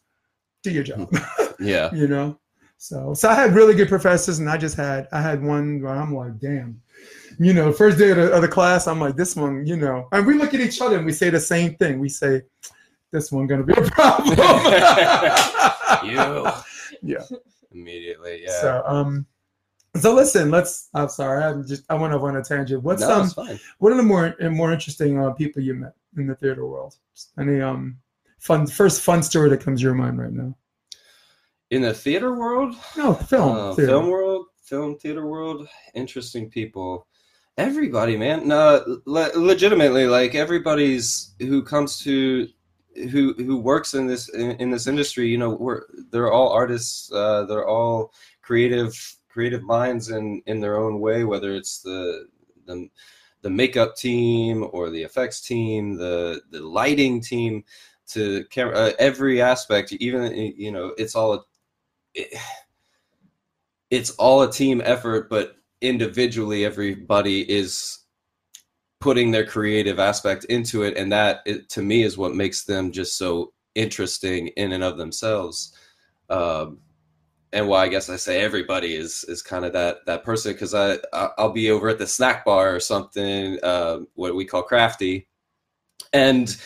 do your job yeah. you know so so i had really good professors and i just had i had one where i'm like damn. You know first day of the, of the class i'm like this one you know. And we look at each other and we say the same thing. We say this one gonna be a problem. You. Yeah. Immediately. Yeah. so um so listen let's i'm sorry i'm just i went off on a tangent. What's no, um what are the more and more interesting uh, people you met in the theater world? Any um fun first fun story that comes to your mind right now In the theater world, no film Uh, theater. film world, film theater world, interesting people. Everybody, man. No, le- legitimately, like everybody's who comes to who who works in this in, in this industry. You know, we're they're all artists. Uh, they're all creative creative minds in in their own way. Whether it's the the the makeup team or the effects team, the the lighting team, to camera, uh, every aspect. Even you know, it's all a, it, it's all a team effort, but individually, everybody is putting their creative aspect into it, and that it, to me is what makes them just so interesting in and of themselves. Um, and why I guess I say everybody is is kind of that that person because I I- I'll be over at the snack bar or something, uh, what we call crafty, and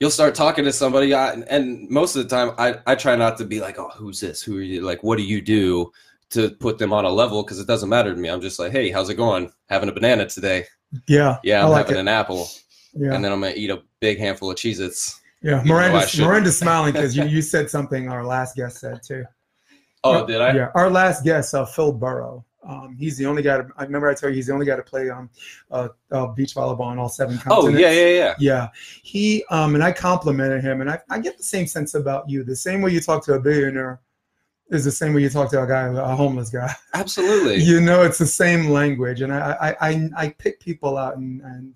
you'll start talking to somebody I, and most of the time I, I try not to be like oh who's this? Who are you? Like what do you do to put them on a level? Because it doesn't matter to me. I'm just like hey how's it going? Having a banana today. Yeah yeah I i'm like having it. an apple. Yeah. And then i'm gonna eat a big handful of cheez its Yeah, Miranda's. Miranda's smiling because you, you said something our last guest said too. oh did i? Yeah, our last guest, uh, Phil Burrow. Um, he's the only guy. To, I remember I tell you he's the only guy to play um, uh, uh, beach volleyball on all seven continents. yeah yeah yeah Yeah, he um, and I complimented him, and I, I get the same sense about you. The same way you talk to a billionaire is the same way you talk to a guy, a homeless guy. Absolutely. You know, it's the same language, and I I I, I pick people out and and.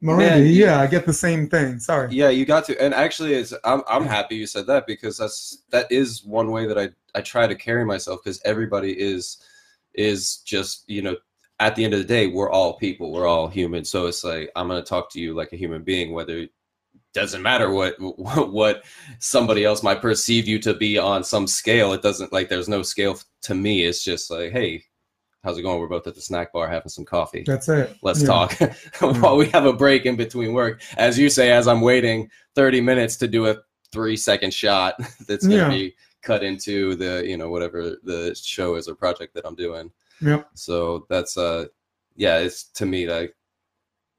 Miranda, Man, you- yeah, I get the same thing. Sorry. Yeah, you got to. And actually, it's I'm I'm happy you said that because that's that is one way that I I try to carry myself because everybody is is just you know at the end of the day we're all people we're all human. So it's like I'm gonna talk to you like a human being whether doesn't matter what what somebody else might perceive you to be on some scale. It doesn't like there's no scale to me. It's just like hey how's it going? We're both at the snack bar having some coffee. That's it. let's Yeah. talk. While we have a break in between work as you say as i'm waiting 30 minutes to do a three second shot that's going to Yeah. be cut into the you know whatever the show is or project that i'm doing Yep. so that's uh yeah it's to me like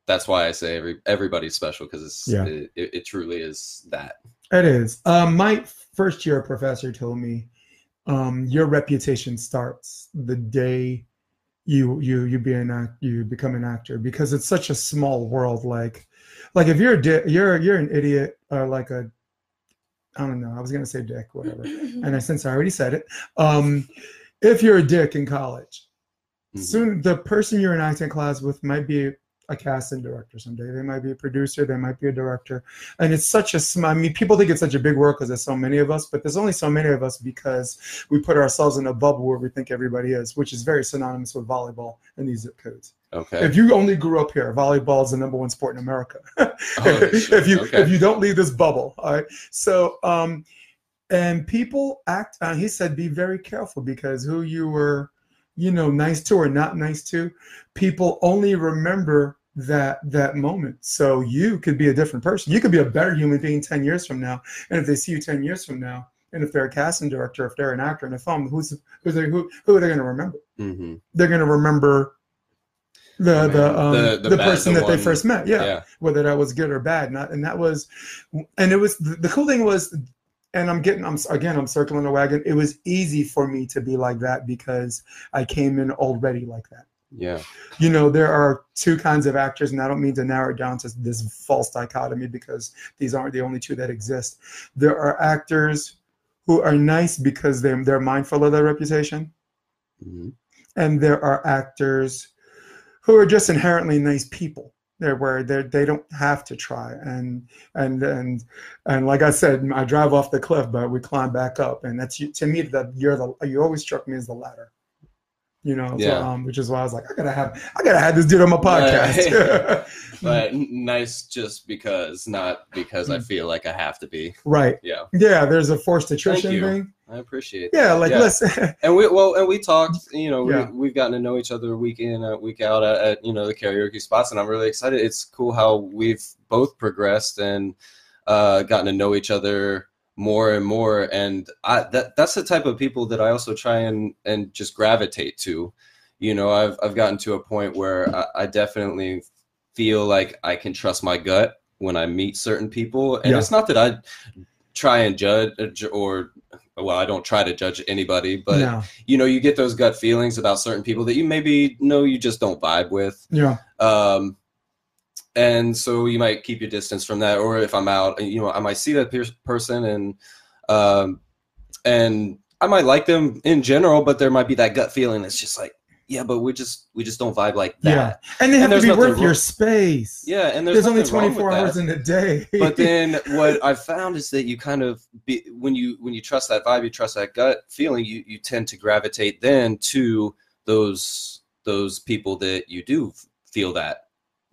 that's why i say every everybody's special because it's Yeah. it, it, it truly is that It is. Um, my first year professor told me, um, your reputation starts the day you you you be an act, you become an actor because it's such a small world. Like, like if you're a di- you're you're an idiot or like a I don't know. I was gonna say dick, whatever. and I since I already said it. Um, if you're a dick in college, Mhm. soon the person you're in acting class with might be a casting director someday. They might be a producer. They might be a director. And it's such a small. I mean, people think it's such a big world because there's so many of us, but there's only so many of us because we put ourselves in a bubble where we think everybody is, which is very synonymous with volleyball and these zip codes. Okay If you only grew up here, volleyball is the number one sport in America. Oh, if you Okay. if you don't leave this bubble, all right. So um, and people act. Uh, he said, be very careful because who you were, you know, nice to or not nice to, people only remember that that moment. So you could be a different person. You could be a better human being ten years from now. And if they see you ten years from now, and if they're a casting director, if they're an actor in a film, who's who's they, who who are they going to remember? hmm They're going to remember. The the, um, The- the, the person the that they first met, yeah whether that was good or bad. Not, and that was, and it was the, cool thing was, and I'm getting, I'm again, I'm circling the wagon. It was easy for me to be like that because I came in already like that. yeah You know, there are two kinds of actors, and I don't mean to narrow it down to this false dichotomy because these aren't the only two that exist. There are actors who are nice because they're they're mindful of their reputation hmm and there are actors who are just inherently nice people. They're where they they don't have to try. And and and and like i said i drive off the cliff but we climb back up. And that's to me that you're the you always struck me as the latter. You know so, Yeah. um, which is why i was like i gotta have i gotta have this dude on my podcast but nice just because not because i feel like i have to be. Right. Yeah. Yeah there's a forced attrition thing. I appreciate yeah that. like listen. And we well and we talked you know Yeah. we, we've gotten to know each other week in uh, week out at, at you know the karaoke spots and i'm really excited. It's cool how we've both progressed and uh gotten to know each other more and more and i that that's the type of people that i also try and and just gravitate to. You know i've i've gotten to a point where i, I definitely feel like i can trust my gut when i meet certain people. And Yeah. it's not that i try and judge or well i don't try to judge anybody but no. you know you get those gut feelings about certain people that you maybe know you just don't vibe with. Yeah. Um and so you might keep your distance from that or if i'm out you know i might see that per- person and um and i might like them in general but there might be that gut feeling that's just like yeah but we just we just don't vibe like that yeah and they have to there's be worth your space yeah and there's, there's, only nothing wrong 24 that. hours in a day but then what I've found is that you kind of be, when you when you trust that vibe, you trust that gut feeling, you you tend to gravitate then to those those people that you do feel that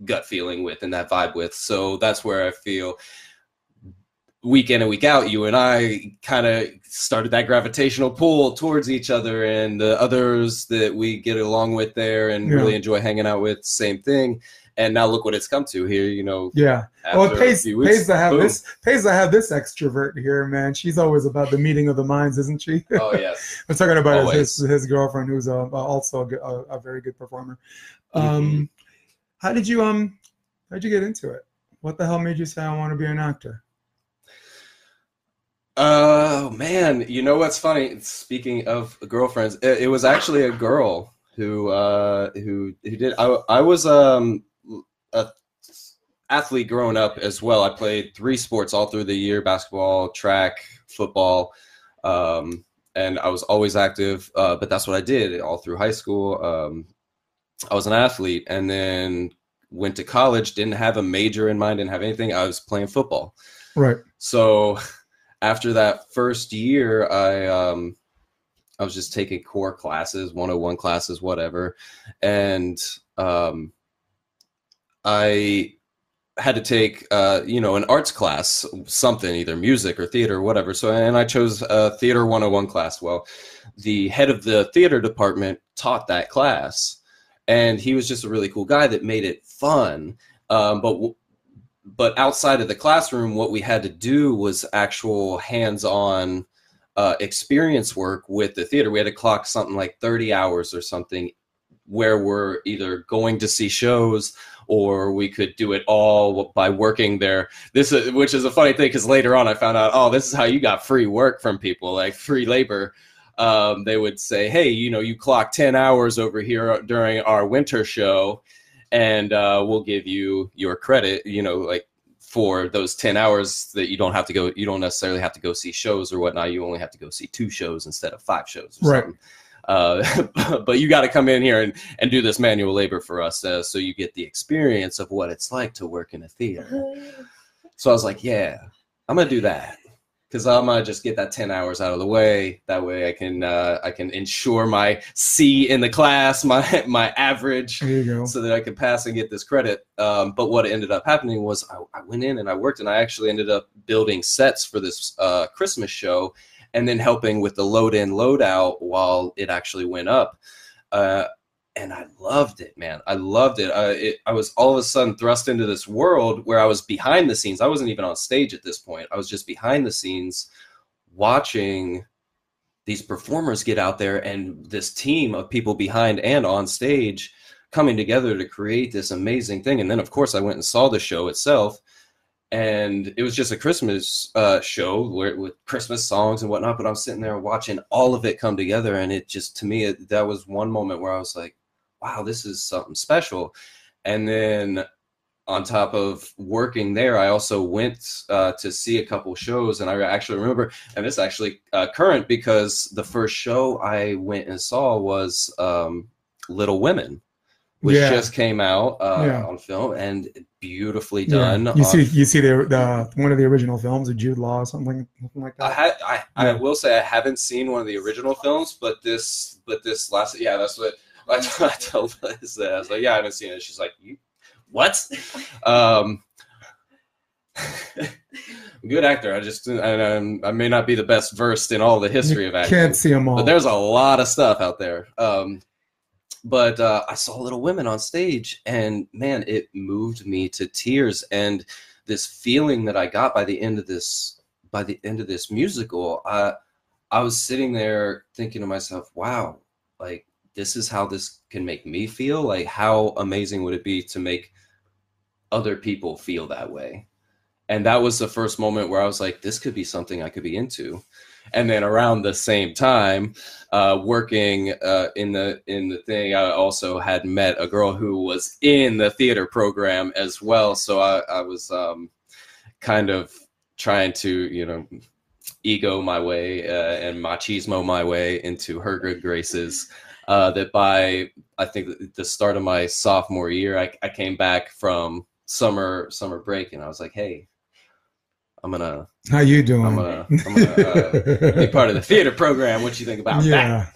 gut feeling with and that vibe with. So that's where I feel week in and week out, you and I kind of started that gravitational pull towards each other, and the others that we get along with there and Yeah. really enjoy hanging out with, same thing. And now look what it's come to here. You know, yeah well, it pays, weeks, pays to have boom. this pays to have this extrovert here, man. She's always about the meeting of the minds, isn't she? Oh yes. We're talking about his, his his girlfriend, who's a, also a, a, very good performer. Um, Mm-hmm. how did you um, how'd you get into it? What the hell made you say I want to be an actor? Oh man, you know what's funny? Speaking of girlfriends, it, it was actually a girl who uh, who who did. I I was um a athlete growing up as well. I played three sports all through the year: basketball, track, football. Um, and I was always active. Uh, but that's what I did all through high school. Um, I was an athlete, and then went to college. Didn't have a major in mind. Didn't have anything. I was playing football. Right. So after that first year, I um, I was just taking core classes, 101 classes, whatever, and um, I had to take uh, you know an arts class, something either music or theater or whatever. So and I chose a theater 101 class. Well, the head of the theater department taught that class, and he was just a really cool guy that made it fun. Um, but w- but outside of the classroom, what we had to do was actual hands-on uh, experience work with the theater. We had to clock something like 30 hours or something, where we're either going to see shows or we could do it all by working there. This, is, which is a funny thing, because later on I found out, oh, this is how you got free work from people, like free labor. Um, they would say, hey, you know, you clock 10 hours over here during our winter show, and uh, we'll give you your credit, you know, like for those 10 hours that you don't have to go, you don't necessarily have to go see shows or whatnot. You only have to go see two shows instead of five shows. Or Right. Something. Uh, but you got to come in here and, and do this manual labor for us uh, so you get the experience of what it's like to work in a theater. So I was like, yeah, I'm gonna do that because I'm gonna just get that 10 hours out of the way. That way I can uh, I can ensure my C in the class, my my average, There you go. so that I could pass and get this credit. Um, but what ended up happening was I, I went in and I worked and I actually ended up building sets for this uh, Christmas show and then helping with the load in, load out while it actually went up. Uh, and I loved it, man. I loved it. I, it. I was all of a sudden thrust into this world where I was behind the scenes. I wasn't even on stage at this point. I was just behind the scenes watching these performers get out there and this team of people behind and on stage coming together to create this amazing thing. And then, of course, I went and saw the show itself. And it was just a Christmas uh, show where, with Christmas songs and whatnot. But I'm sitting there watching all of it come together. And it just, to me, it, that was one moment where I was like, wow, this is something special. And then on top of working there, I also went uh, to see a couple shows. And I actually remember, and this actually uh, current because the first show I went and saw was um, Little Women, which Yeah. just came out uh, Yeah. on film and beautifully Yeah. done. You on- see, you see the, the one of the original films of Jude Law, or something, something like I that. had I, I will say I haven't seen one of the original films, but this but this last yeah that's what I, I told Liz that I was like yeah I haven't seen it. She's like you what? Um, good actor. I just I, I may not be the best versed in all the history of acting. Can't see them all. But there's a lot of stuff out there. Um, but uh, I saw Little Women on stage, and man, it moved me to tears. And this feeling that I got by the end of this, by the end of this musical, I, I was sitting there thinking to myself, "Wow, like this is how this can make me feel. Like how amazing would it be to make other people feel that way?" And that was the first moment where I was like, "This could be something I could be into." And then around the same time, uh, working uh, in the in the thing, I also had met a girl who was in the theater program as well. So I, I was um, kind of trying to, you know, ego my way uh, and machismo my way into her good graces. Uh, that by I think the start of my sophomore year, I, I came back from summer summer break, and I was like, hey. I'm gonna, How you doing? I'm gonna, I'm gonna uh, be part of the theater program. What you think about that?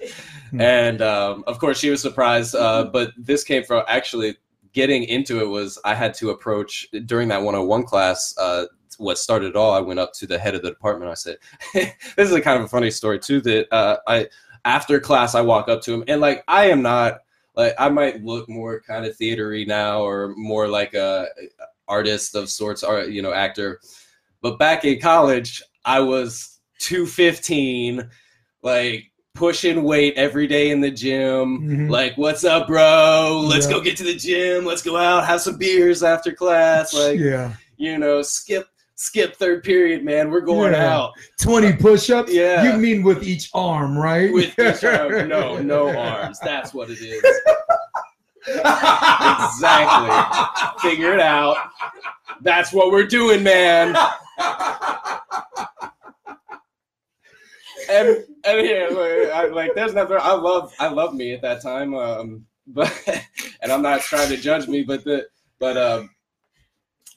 and um, of course she was surprised uh, but this came from actually getting into it was i had to approach during that 101 class uh, what started it all i went up to the head of the department i said this is a kind of a funny story too that uh, i after class i walk up to him and like i am not like i might look more kind of theatery now or more like a artist of sorts or you know actor but back in college i was 215 like pushing weight every day in the gym. Mhm. Like, what's up, bro? Let's Yeah. go get to the gym. Let's go out, have some beers after class. Like, yeah. you know, skip skip third period, man. We're going Yeah. out 20 push-ups? Yeah. You mean with each arm, right? with each arm. No, no arms. That's what it is. Exactly. Figure it out. That's what we're doing, man. And and yeah, like, I, like there's nothing. I love, I love me at that time. Um, but and I'm not trying to judge me, but the, but um,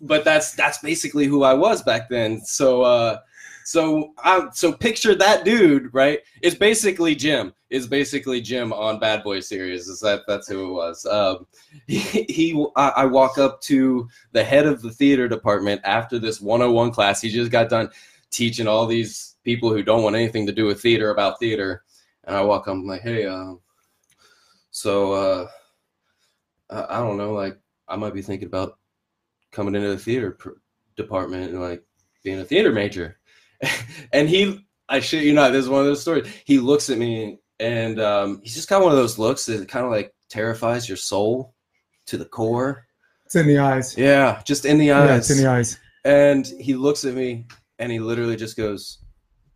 but that's that's basically who I was back then. So uh, so I so picture that dude, right? It's basically Jim. Is basically Jim on Bad Boy series. Is that that's who it was? Um, he, he I, I walk up to the head of the theater department after this 101 class. He just got done teaching all these people who don't want anything to do with theater about theater, and I walk up I'm like, hey, uh, so uh, I, I don't know, like I might be thinking about coming into the theater pr- department and like being a theater major. and he, I shit you not, this is one of those stories. He looks at me and um, he's just got one of those looks that kind of like terrifies your soul to the core. It's in the eyes. Yeah, just in the eyes. Yeah, it's in the eyes. And he looks at me and he literally just goes,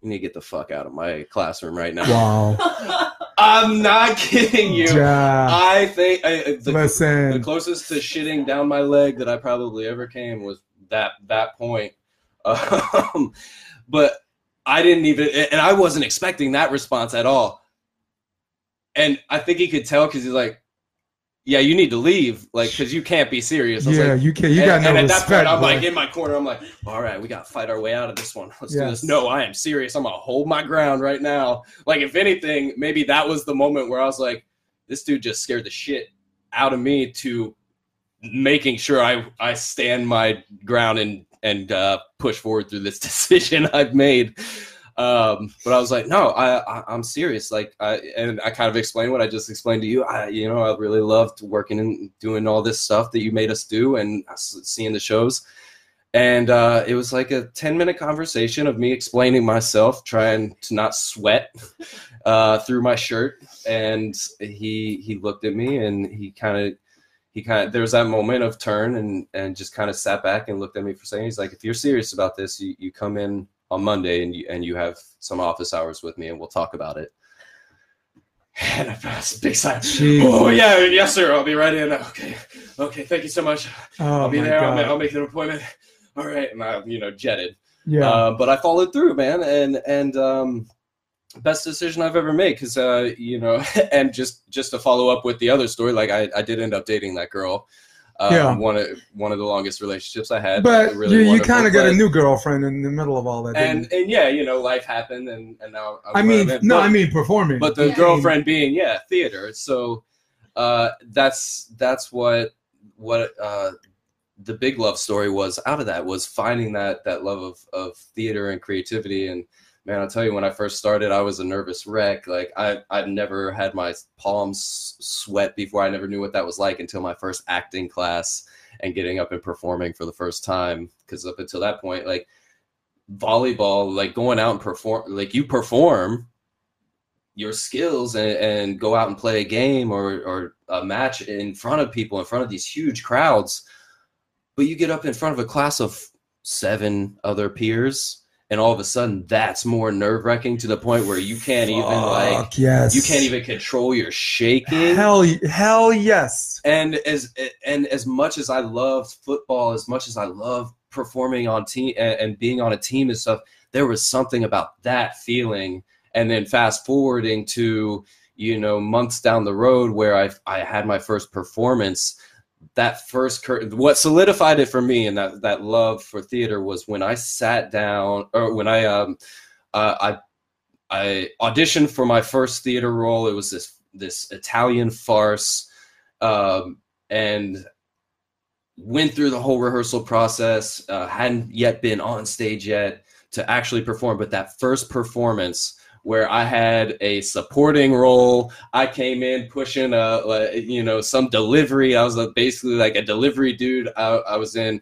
You need to get the fuck out of my classroom right now. Wow. I'm not kidding you. Yeah. I think I, the, the closest to shitting down my leg that I probably ever came was that that point. Um, but I didn't even, and I wasn't expecting that response at all. And I think he could tell because he's like, "Yeah, you need to leave, like, because you can't be serious." I was Yeah, like, you can't. You and, got no and at respect. that point, I'm bro. like in my corner. I'm like, all right, we got to fight our way out of this one. Let's do this. No, I am serious. I'm gonna hold my ground right now. Like, if anything, maybe that was the moment where I was like, this dude just scared the shit out of me to making sure I I stand my ground and and uh, push forward through this decision I've made. Um, but I was like, no, I, I I'm serious. Like, I and I kind of explained what I just explained to you. I you know I really loved working and doing all this stuff that you made us do and seeing the shows. And uh, it was like a 10 minute conversation of me explaining myself, trying to not sweat uh, through my shirt. And he he looked at me and he kind of he kind of there was that moment of turn and and just kind of sat back and looked at me for second. He's like, if you're serious about this, you, you come in on Monday and you and you have some office hours with me and we'll talk about it. And I passed big sign. Jeez. Oh yeah, yes sir. I'll be right in. Okay, okay. Thank you so much. oh I'll be there. I'll, I'll make an appointment. All right, and I you know jetted. yeah. Uh, but I followed through, man, and and um, best decision I've ever made because uh, you know, and just just to follow up with the other story, like I, I did end up dating that girl. Um, Yeah. one of one of the longest relationships I had. but really you, you kind of got a new girlfriend in the middle of all that. didn't and you? and yeah, you know, life happened, and and now I'm I mean, no, But- I mean performing. but the Yeah. girlfriend being yeah theater so uh that's that's what what uh the big love story was out of that was finding that that love of of theater and creativity and man i'll tell you when i first started i was a nervous wreck. Like i i've never had my palms sweat before. I never knew what that was like until my first acting class and getting up and performing for the first time. Because up until that point like volleyball like going out and perform like you perform your skills and, and go out and play a game or, or a match in front of people in front of these huge crowds but you get up in front of a class of seven other peers and all of a sudden that's more nerve-wracking to the point where you can't even like Fuck, yes. you can't even control your shaking Hell, hell yes. and as and as much as I love football, as much as I love performing on team and, and being on a team and stuff, there was something about that feeling. And then fast forwarding to you know months down the road where I I had my first performance. That first cur- what solidified it for me and that that love for theater was when I sat down or when I um uh, I I auditioned for my first theater role. It was this this Italian farce um, and went through the whole rehearsal process. Uh, hadn't yet been on stage yet to actually perform, but that first performance where I had a supporting role, I came in pushing a you know some delivery. I was uh, basically like a delivery dude. I, I was in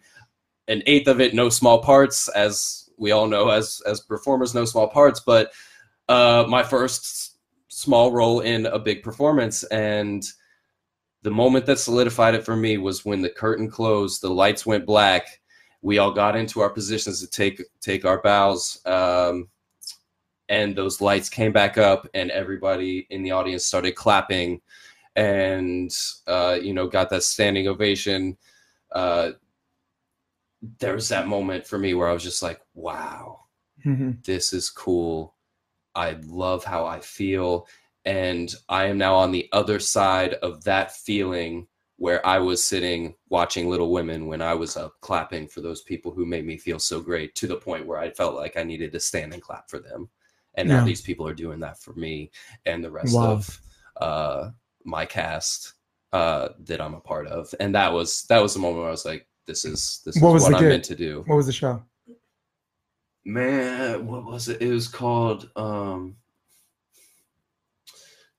an eighth of it, no small parts, as we all know as as performers, no small parts, but uh, my first small role in a big performance and the moment that solidified it for me was when the curtain closed, the lights went black. We all got into our positions to take take our bows, um, and those lights came back up, and everybody in the audience started clapping, and uh, you know got that standing ovation. Uh, there was that moment for me where I was just like, "Wow, Mhm. this is cool." I love how I feel. And I am now on the other side of that feeling where I was sitting watching Little Women when I was up clapping for those people who made me feel so great to the point where I felt like I needed to stand and clap for them. And now Yeah. these people are doing that for me and the rest Wow. of uh, my cast uh, that I'm a part of. And that was that was the moment where I was like, this is this is What what, was I'm gig? meant to do. What was the show? Man, what was it? It was called um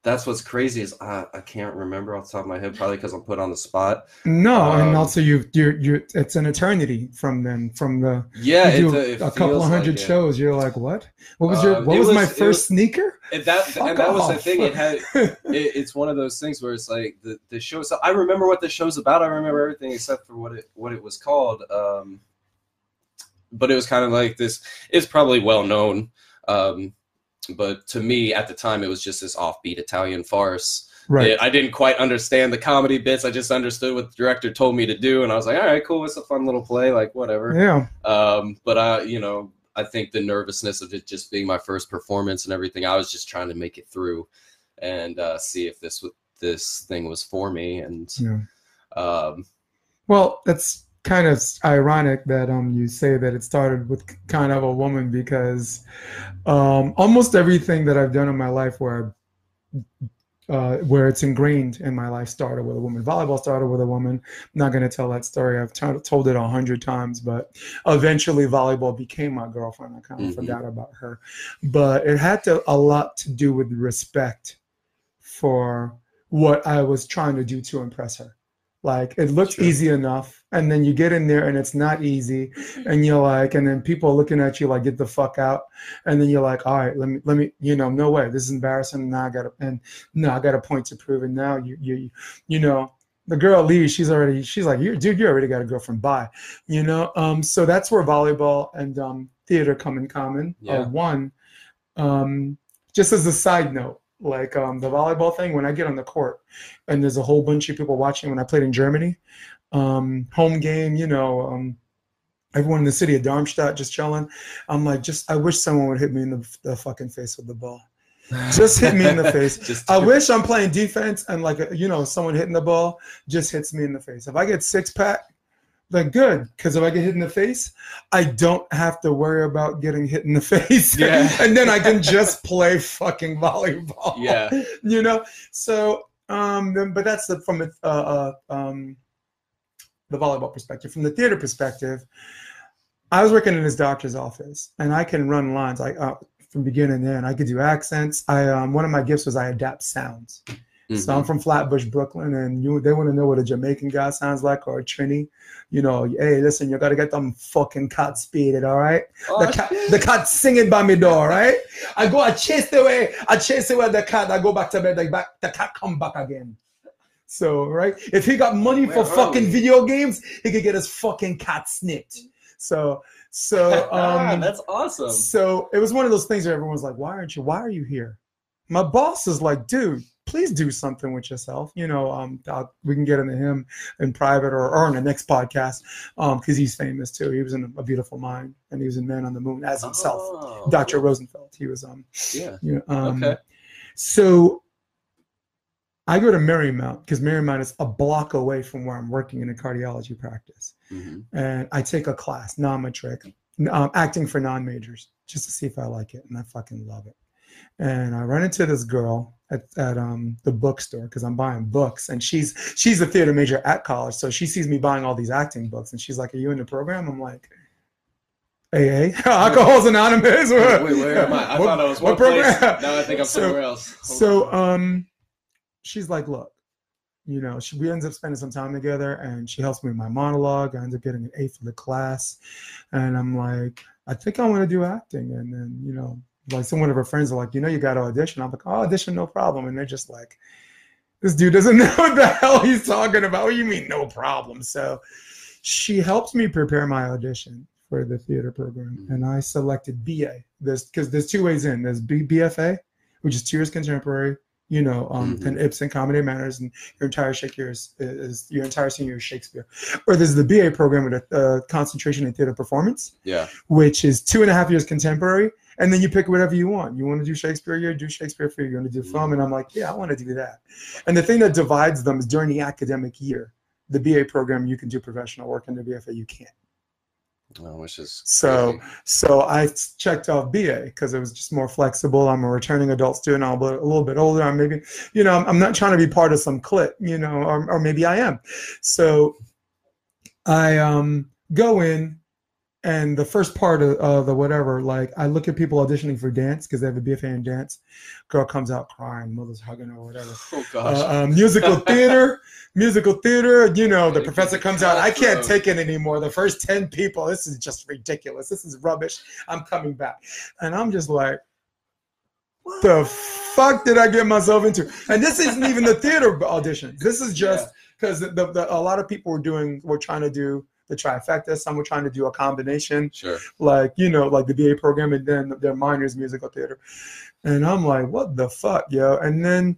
that's what's crazy is I, I can't remember off the top of my head, probably because I'm put on the spot. No, and Um, also you you're you it's an eternity from then from the Yeah, you do it a couple feels of hundred like it. shows. You're like, what? What was your Um, what it was, my first was- sneaker? And that Fuck and that was the thing. It had it, it's one of those things where it's like the the show. So I remember what the show's about. I remember everything except for what it what it was called. Um, but it was kind of like this. It's probably well known. Um, but to me at the time, it was just this offbeat Italian farce. right. I didn't quite understand the comedy bits. I just understood what the director told me to do, and I was like, all right, cool. It's a fun little play, like whatever. Yeah. Um, but I, you know, I think the nervousness of it just being my first performance and everything, I was just trying to make it through and uh, see if this this thing was for me. And Yeah. um, Well, that's kind of ironic that um you say that it started with kind of a woman because um almost everything that I've done in my life where uh, where it's ingrained in my life started with a woman. Volleyball started with a woman. I'm not going to tell that story. I've t- told it a hundred times, but eventually volleyball became my girlfriend. I kind of Mhm. forgot about her, but it had to a lot to do with respect for what I was trying to do to impress her. Like it looked Sure. easy enough, and then you get in there and it's not easy, and you're like, and then people are looking at you like, get the fuck out, and then you're like, all right, let me, let me, you know, no way, this is embarrassing. Now I got to, and no, I got a point to prove, and now you, you, you know, the girl leaves, she's already, she's like, you, dude, you already got a girlfriend, bye, you know. Um, so that's where volleyball and um theater come in common. Yeah. Uh, one, um, just as a side note, like um, the volleyball thing, when I get on the court and there's a whole bunch of people watching when I played in Germany, um, home game, you know, um, everyone in the city of Darmstadt just chilling. I'm like, just, I wish someone would hit me in the, the fucking face with the ball. Just hit me in the face. I wish I'm playing defense and like, you know, someone hitting the ball just hits me in the face. If I get six pack, then good. Because if I get hit in the face, I don't have to worry about getting hit in the face. Yeah. and then I can just play fucking volleyball. Yeah. You know? So, um, but that's the, from the, uh, uh, um, the volleyball perspective. From the theater perspective, I was working in his doctor's office and I can run lines like uh, from beginning to end. I could do accents. I, um, one of my gifts was I adapt sounds. So I'm Mhm. from Flatbush, Brooklyn, and you they want to know what a Jamaican guy sounds like or a Trini. You know, hey, listen, you gotta get them fucking cats speeded, all right? Oh, the cat, shit. the cat singing by my door, right? I go, I chase away, I chase away the cat. I go back to bed, like back, the cat come back again. So, right? If he got money for Where are fucking we? video games, he could get his fucking cat snipped. So, so um, that's awesome. so it was one of those things where everyone's like, "Why aren't you? Why are you here?" My boss is like, "Dude, please do something with yourself." You know, um, I'll- we can get into him in private or, or on the next podcast, um, because he's famous too. He was in A Beautiful Mind, and he was in Man on the Moon as himself, Oh, Dr. Rosenfeld. He was um, Yeah. you know, um, Okay. So I go to Marymount because Marymount is a block away from where I'm working in a cardiology practice Mhm. and I take a class, non-matric, um, acting for non-majors, just to see if I like it, and I fucking love it. And I run into this girl at, at um, the bookstore because I'm buying books, and she's she's a theater major at college, so she sees me buying all these acting books, and she's like, "Are you in the program?" I'm like, "AA, Alcohol's Anonymous." Wait, wait, where am I? I What- thought I was what one place. program? Now I think I'm So- somewhere else. Hold So on. um, she's like, look, you know, she, we ends up spending some time together, and she helps me with my monologue. I end up getting an A for the class, and I'm like, I think I want to do acting. And then you know, like some one of her friends are like, you know, you got to audition. I'm like, oh, audition, no problem. And they're just like, this dude doesn't know what the hell he's talking about. What do you mean, no problem? So she helped me prepare my audition for the theater program, Mhm. and I selected BA. There's because there's two ways in. There's B, BFA, which is two years contemporary, you know, um, Mhm. and Ibsen comedy manners, and your entire Shakespeare is, is your entire senior year is Shakespeare. Or there's the BA program with a uh, concentration in theater performance, yeah. which is two and a half years contemporary And then you pick whatever you want. You want to do Shakespeare, you do Shakespeare for you. You want to do film, and I'm like, yeah, I want to do that. And the thing that divides them is during the academic year, the BA program you can do professional work, and the BFA you can't. Oh, which is So- crazy. So I checked off BA because it was just more flexible. I'm a returning adult student. I'm a little- a little bit older. I'm maybe, you know, I'm, I'm not trying to be part of some clique, you know, or, or maybe I am. So I um, go in, and the first part of, of the whatever, like I look at people auditioning for dance because they have a BFA in dance. Girl comes out crying, mother's hugging her, or whatever oh gosh. uh, um, musical theater, musical theater. You know, the professor comes out. I can't take it anymore. The first ten people. This is just ridiculous. This is rubbish. I'm coming back, and I'm just like, What the fuck did I get myself into? And this isn't even the theater audition. This is just because the, the, a lot of people were doing, were trying to do the trifecta. Some were trying to do a combination Sure. like you know like the BA program and then their minors musical theater. And I'm like what the fuck yo? And then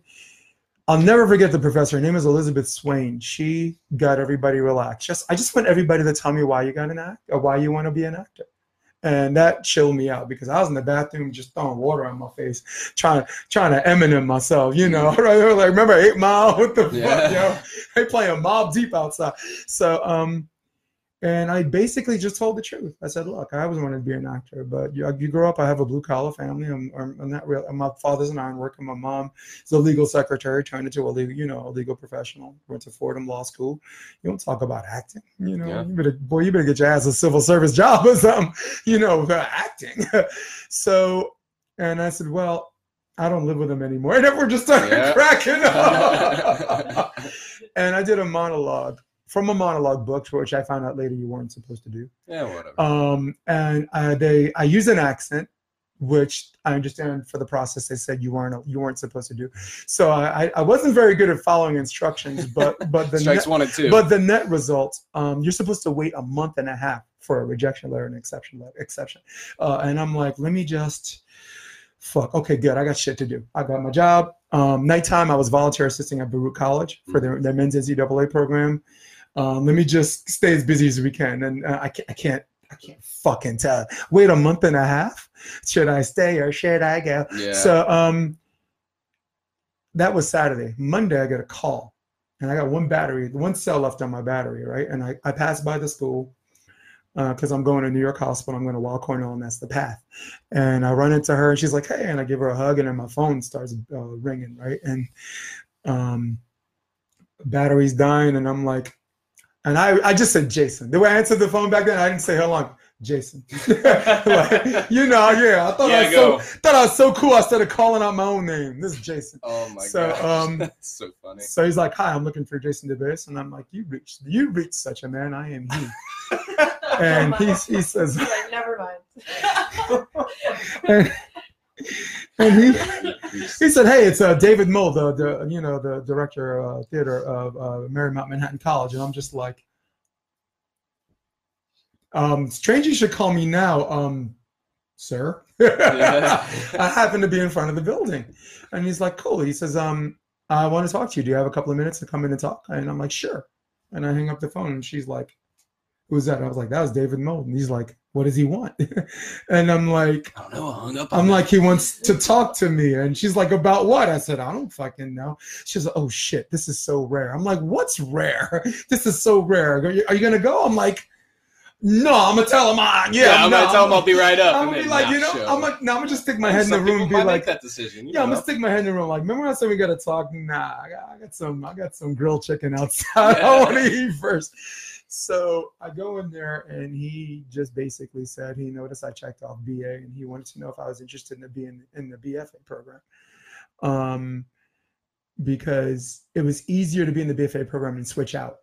I'll never forget the professor. Her name is Elizabeth Swain. She got everybody relaxed. Just I just want everybody to tell me why you got an act or why you want to be an actor. And that chilled me out because I was in the bathroom just throwing water on my face trying to trying to Eminem myself you know? Right like remember 8 Mile? What the fuck yo? They playing Mobb Deep outside. So um and I basically just told the truth. I said, "Look, I always wanted to be an actor, but you, you grow up. I have a blue collar family. I'm, I'm, I'm not real. My father's an ironworker. My mom is a legal secretary, turned into a legal, you know, a legal professional. Went to Fordham Law School. You don't talk about acting. You know, Yeah. you better, boy, you better get your ass a civil service job or something. You know, acting. so, and I said, well, I don't live with him anymore. And everyone just started Yeah. cracking up. and I did a monologue from a monologue book, which I found out later you weren't supposed to do. Yeah, whatever. Um, and uh, they, I use an accent, which I understand for the process they said you weren't you weren't supposed to do. So I, I- wasn't very good at following instructions, but but the Strikes net, one and two. but the net result, um, you're supposed to wait a month and a half for a rejection letter and exception letter exception. Uh, and I'm like, let me just fuck. Okay, good. I got shit to do. I got my job. Um, nighttime, I was volunteer assisting at Baruch College for their, their men's NCAA program. Um, let me just stay as busy as we can. And uh, I can't, I can't, I can't fucking tell. Wait a month and a half. Should I stay or should I go? yeah. So um, that was Saturday. Monday, I got a call, and I got one battery, one cell left on my battery, right? And I, I passed by the school because I'm going to New York Hospital. I'm going to Weill Cornell, and that's the path. And I run into her, and she's like, "Hey," and I give her a hug, and then my phone starts uh, ringing, right? And um, battery's dying, and I'm like, and I, I just said Jason. The way I answered the phone back then, I didn't say how long. Jason, like, you know, yeah. I thought I was go. so thought I was so cool. I started calling out my own name. This is Jason. oh my so, god. um, That's so funny. So he's like, "Hi, I'm looking for Jason DeBase," and I'm like, "You reached, you reached such a man. I am he." And he's, he says, He's like, never mind. and, and he he said, "Hey, it's uh, David Mull, the, the you know the director of uh, theater of uh, Marymount Manhattan College," and I'm just like, um, "Strange, you should call me now, um, sir." Yeah. I happen to be in front of the building, and he's like, "Cool." He says, "Um, I want to talk to you. Do you have a couple of minutes to come in and talk?" And I'm like, "Sure." And I hang up the phone, and she's like, "Who's that?" And I was like, "That was David Mold." And he's like, "What does he want?" and I'm like, I don't know. I hung up. I'm that. like, he wants to talk to me. And she's like, about what? I said, I don't fucking know. She's like, oh shit, this is so rare. I'm like, what's rare? This is so rare. Are you, are you gonna go? I'm like, no, I'm gonna tell him. Ah, yeah, yeah, I'm no, gonna tell him I'll be right up. I'm gonna be like, you know, show. I'm like, no, I'm gonna just stick my head in the room and be like, that decision. yeah, I'm gonna stick my head in the room. Like, remember I said we gotta talk? Nah, I got, I got some, I got some grilled chicken outside. I want to eat first. So I go in there, and he just basically said he noticed I checked off BA, and he wanted to know if I was interested in the being in the BFA program, um, because it was easier to be in the BFA program and switch out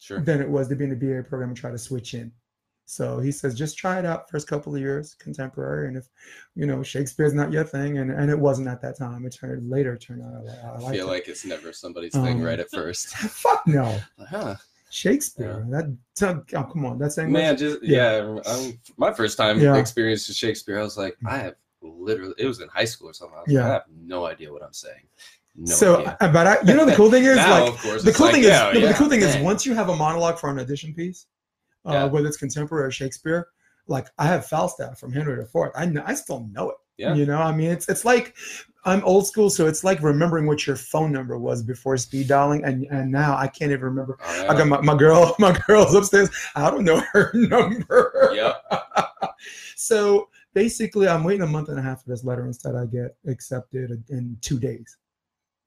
Sure. than it was to be in the BA program and try to switch in. So he says, just try it out first couple of years, contemporary, and if you know Shakespeare's not your thing, and, and it wasn't at that time. It turned later turned out. I, I I feel it. like it's never somebody's thing Um, right at first. fuck no, Huh. Shakespeare. That oh, come on, that's English. Man, just Yeah. yeah. I'm, my first time Yeah. experience with Shakespeare, I was like, I have literally. It was in high school or something. I Yeah. like, I have no idea what I'm saying. No so, idea. uh, but I, you know, the cool thing is now, like the cool like, thing yeah, is yeah, the cool thing is once you have a monologue for an audition piece, uh, Yeah. whether it's contemporary or Shakespeare, like I have Falstaff from Henry IV. I know, I still know it. Yeah. You know, I mean, it's it's like I'm old school, so it's like remembering what your phone number was before speed dialing, and and now I can't even remember. Oh, I got my, my girl, my girl's upstairs. I don't know her number. Yep. so basically, I'm waiting a month and a half for this letter. Instead, I get accepted in two days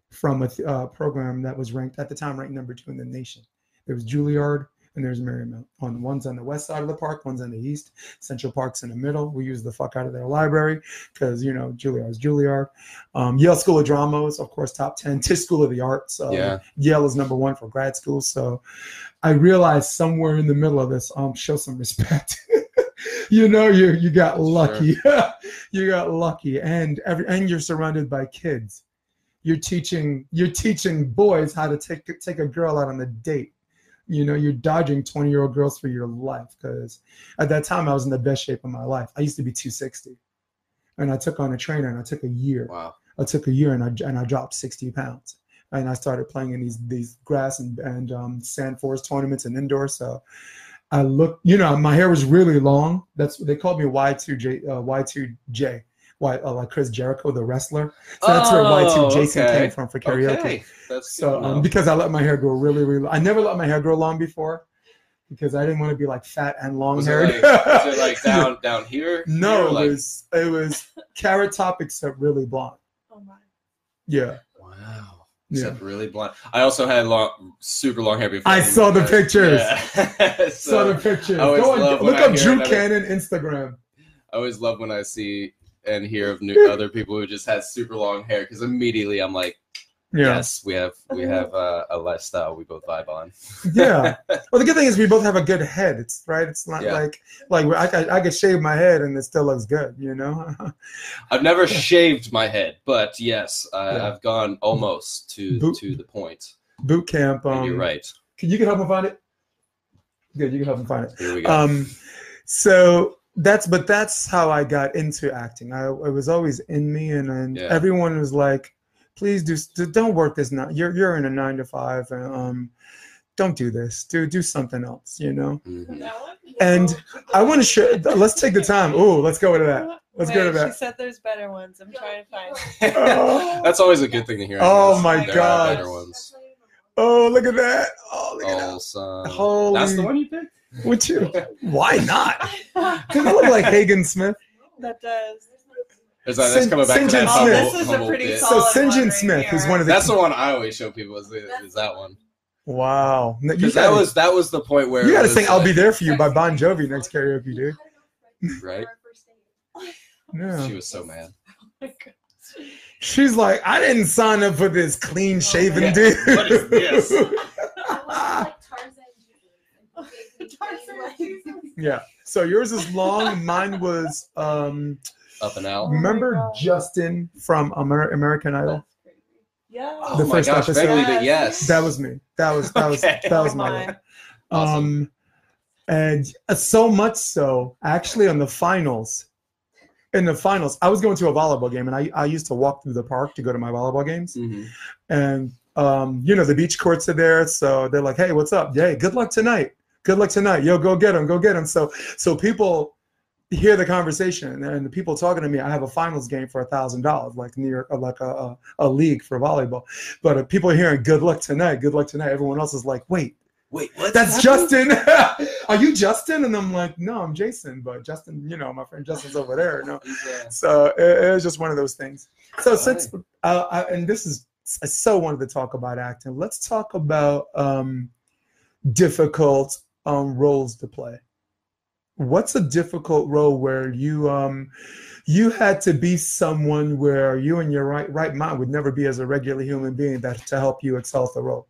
from a uh, program that was ranked at the time ranked number two in the nation. There was Juilliard and there's Marymount. On one's on the west side of the park, one's on the east. Central Park's in the middle. We use the fuck out of their library because you know Juilliard's Juilliard. Um, Yale School of Drama is of course top ten. Tisch School of the Arts. Uh, Yeah. Yale is number one for grad school. So I realized somewhere in the middle of this, um, show some respect. you know, you you got lucky. you got lucky, and every and you're surrounded by kids. You're teaching you're teaching boys how to take take a girl out on a date. You know, you're dodging 20 year old girls for your life because at that time I was in the best shape of my life. I used to be 260, and I took on a trainer, and I took a year. Wow. I took a year and I and I dropped 60 pounds. And I started playing in these these grass and, and um, sand forest tournaments and indoor. So I look, you know, my hair was really long. That's they called me Y2J uh, Y2J. Why uh, like Chris Jericho, the wrestler. So that's where Oh, Y2 Jason okay. came from for karaoke. Okay. That's So um, because I let my hair grow really, really, I never let my hair grow long before because I didn't want to be like fat and long was it haired. like, was it like down down here? no, Here, it like, was it was carrot top except really blonde. Oh my. Yeah. wow. Yeah. Really blonde. I also had long, super long hair before. I saw the pictures. Yeah. Saw the pictures. I always Go and love when look up Drew another- Canan Instagram. I always love when I see and hear of new other people who just had super long hair because immediately I'm like, Yeah. yes, we have we have uh, a lifestyle we both vibe on. Yeah. Well, the good thing is we both have a good head. It's right. It's not Yeah. like like I could, I could shave my head and it still looks good. You know. I've never shaved my head, but yes, I, Yeah. I've gone almost to Boot- to the point. Boot camp. Um, you're right. Can you can help me find it? Good. You can help me find it. Here we go. Um, so that's but that's how I got into acting. I it was always in me, and, and Yeah. everyone was like, "Please do do- don't work this now. You're you're in a nine to five, and um, don't do this. Do do something else. You know." Mhm. And I want to share. Let's take the time. Oh, let's go to that. Let's go to Wait, She that. said there's better ones. I'm trying to find. Oh. That's always a good thing to hear. Oh guess. my There are God. better ones. Oh, look at that. Oh, look at Oh, that. son. Holy- That's the one you picked. Would you? Why not? Doesn't it look like Hagen Smith? that does. Is that, that's Sin- coming back St. to that John humble, Smith. Oh, this is a humble pretty bit. So solid St. one John right Smith is here. one of the. That's the one I always show people. Is, the, is that one? Wow. You Because that gotta- was that was the point where You it got to was sing "I'll Be like- There for You" by Bon Jovi next karaoke, dude. Right? Yeah. She was so mad. Oh She's like, I didn't sign up for this clean shaven Yeah. dude. What is this? yeah. So yours is long. Mine was. um Up and out. Remember God. Justin from Amer- American Idol? Yeah. Oh The my first gosh, episode. Begley, but yes. That was me. That was that was Okay. that was Oh my. my. Awesome. Um, and uh, so much so, actually, on the finals, in the finals, I was going to a volleyball game, and I, I used to walk through the park to go to my volleyball games. Mhm. And um, you know, the beach courts are there, so they're like, "Hey, what's up? Hey, good luck tonight. Good luck tonight. Yo, go get them. Go get them." So, so people hear the conversation, and the people talking to me. I have a finals game for a thousand dollars, like new near like a, a a league for volleyball. But uh, people are hearing, "Good luck tonight. Good luck tonight." Everyone else is like, "Wait." Wait, what? That's Justin. Are you Justin? And I'm like, no, I'm Jason. But Justin, you know, my friend Justin's over there. No. So it, it was just one of those things. So since, uh, I, and this is, I so wanted to talk about acting. Let's talk about um, difficult um, roles to play. What's a difficult role where you um, you had to be someone where you and your right right mind would never be as a regular human being that to help you excel the role?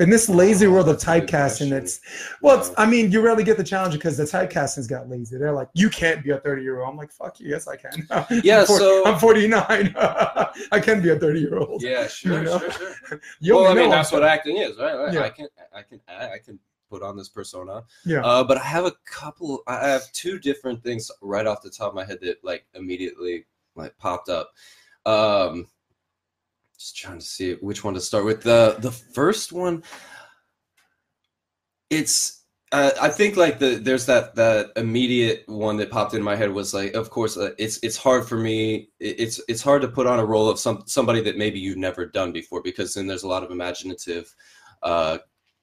In this lazy Oh, world of that's a good typecasting, it's well, it's, I mean, you rarely get the challenge because the typecasting's got lazy. They're like, you can't be a 30 year old. I'm like, fuck you. Yes, I can. Yeah, I'm, for- so- I'm 49. I can be a 30 year old. Yeah, sure, You know? sure, sure. You well, I mean, that's I'm- what acting is, right? right? Yeah. I can, I can, I I can put on this persona. Yeah. Uh, but I have a couple. I have two different things right off the top of my head that like immediately like popped up. Um, just trying to see which one to start with. The the first one, it's Uh, I think like the there's that that immediate one that popped in my head was like, of course, uh, it's it's hard for me. it- It's it's hard to put on a role of some somebody that maybe you've never done before because then there's a lot of imaginative, uh,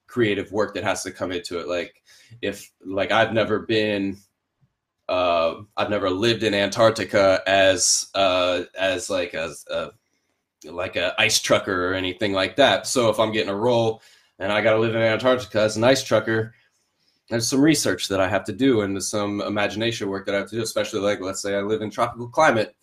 creative work that has to come into it. Like if like I've never been, uh, I've never lived in Antarctica as uh as like as a like a ice trucker or anything like that. So if I'm getting a role and I got to live in Antarctica as an ice trucker there's some research that I have to do and there's some imagination work that I have to do, especially like let's say I live in tropical climate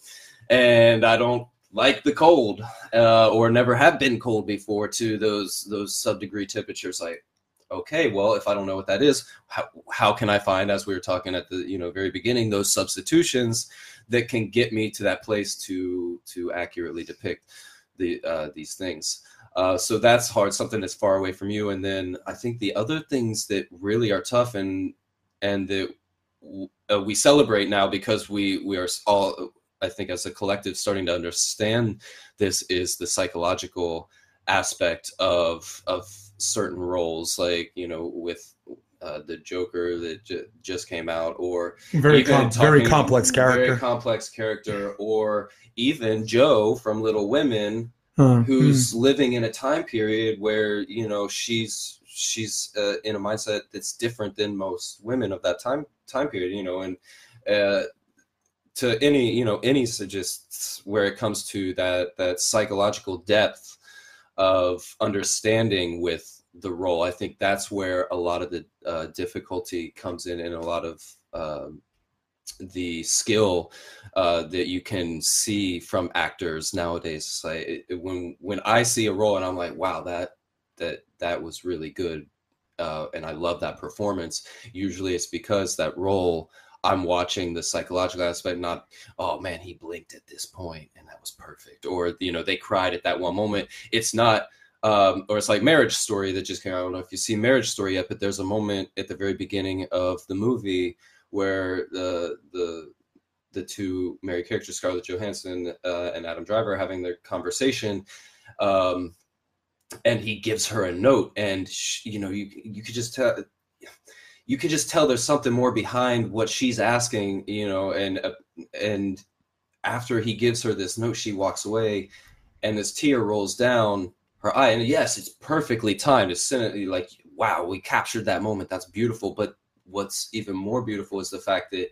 and I don't like the cold uh, or never have been cold before to those those sub degree temperatures. Like, okay, well, if I don't know what that is, how, how can I find, as we were talking at the you know very beginning, those substitutions that can get me to that place to to accurately depict the uh, these things. Uh, so that's hard, something that's far away from you. And then I think the other things that really are tough and and that w- uh, we celebrate now because we we are all, I think, as a collective, starting to understand this is the psychological aspect of of certain roles, like you know, with uh, the Joker that j- just came out, or Very com- very complex character. very complex character, or even Jo from Little Women Uh, who's living in a time period where you know she's she's uh, in a mindset that's different than most women of that time time period you know and uh, to any you know any suggests where it comes to that that psychological depth of understanding with the role i think that's where a lot of the uh, difficulty comes in and a lot of um, the skill uh, that you can see from actors nowadays. Like it- when when I see a role and I'm like, wow, that that that was really good, uh, and I love that performance. Usually, it's because that role I'm watching the psychological aspect, not oh man, he blinked at this point and that was perfect, or you know they cried at that one moment. It's not. Um, or it's like Marriage Story that just came out. I don't know if you see Marriage Story yet, but there's a moment at the very beginning of the movie where the the the two married characters, Scarlett Johansson uh, and Adam Driver, are having their conversation, um, and he gives her a note, and sh you know you you could just tell you could just tell there's something more behind what she's asking, you know, and uh, and after he gives her this note, she walks away, and this tear rolls down her eye, and yes, it's perfectly timed. It's like wow, we captured that moment. That's beautiful, but what's even more beautiful is the fact that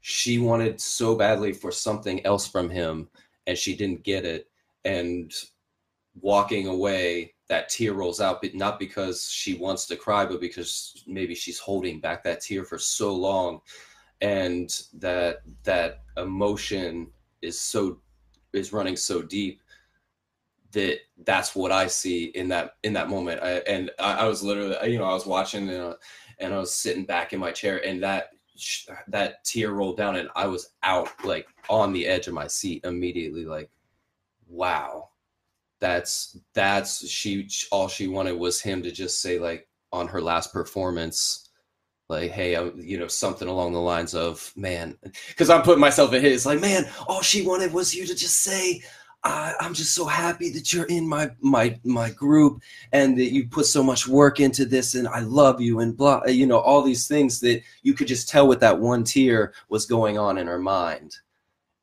she wanted so badly for something else from him and she didn't get it and walking away that tear rolls out but not because she wants to cry but because maybe she's holding back that tear for so long. And that that emotion is so is running so deep that that's what I see in that in that moment. I, and I, I was literally you know I was watching and, uh, and I was sitting back in my chair and that that tear rolled down and I was out like on the edge of my seat immediately like wow that's that's she all she wanted was him to just say like on her last performance like hey I'm, you know something along the lines of man because i'm putting myself in his like man all she wanted was you to just say I, i'm just so happy that you're in my my my group and that you put so much work into this and i love you and blah you know all these things that you could just tell with that one tear was going on in her mind.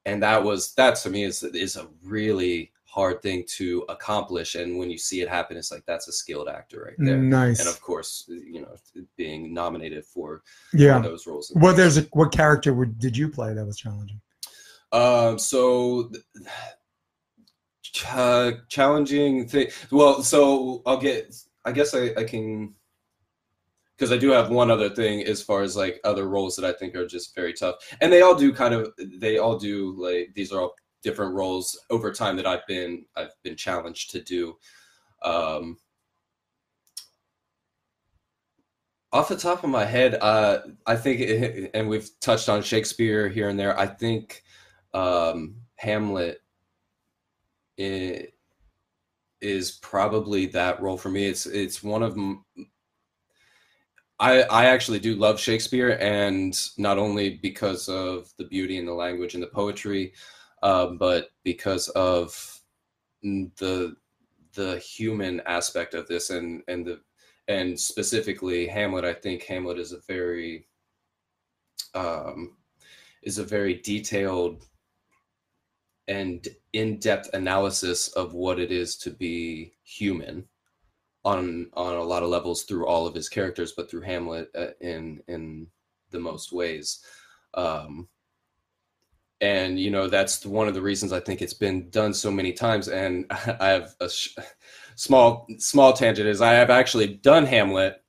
And that was that to me is is a really hard thing to accomplish and when you see it happen it's like that's a skilled actor right there nice. and of course you know being nominated for, yeah. those roles Well, there's a what character would, did you play that was challenging? um so uh, challenging thing well so i'll get i guess i, I can because i do have one other thing as far as like other roles that i think are just very tough and they all do kind of they all do like these are all different roles over time that i've been i've been challenged to do. Um off the top of my head uh i think it, and we've touched on shakespeare here and there. I think um hamlet is probably that role for me. It's it's one of m- I, I actually do love Shakespeare, and not only because of the beauty and the language and the poetry, uh, but because of the the human aspect of this and and the and specifically Hamlet. I think Hamlet is a very um, is a very detailed and in-depth analysis of what it is to be human on on a lot of levels through all of his characters, but through Hamlet uh, in in the most ways. Um, and you know that's one of the reasons I think it's been done so many times. And I have a sh- small small tangent is I have actually done Hamlet,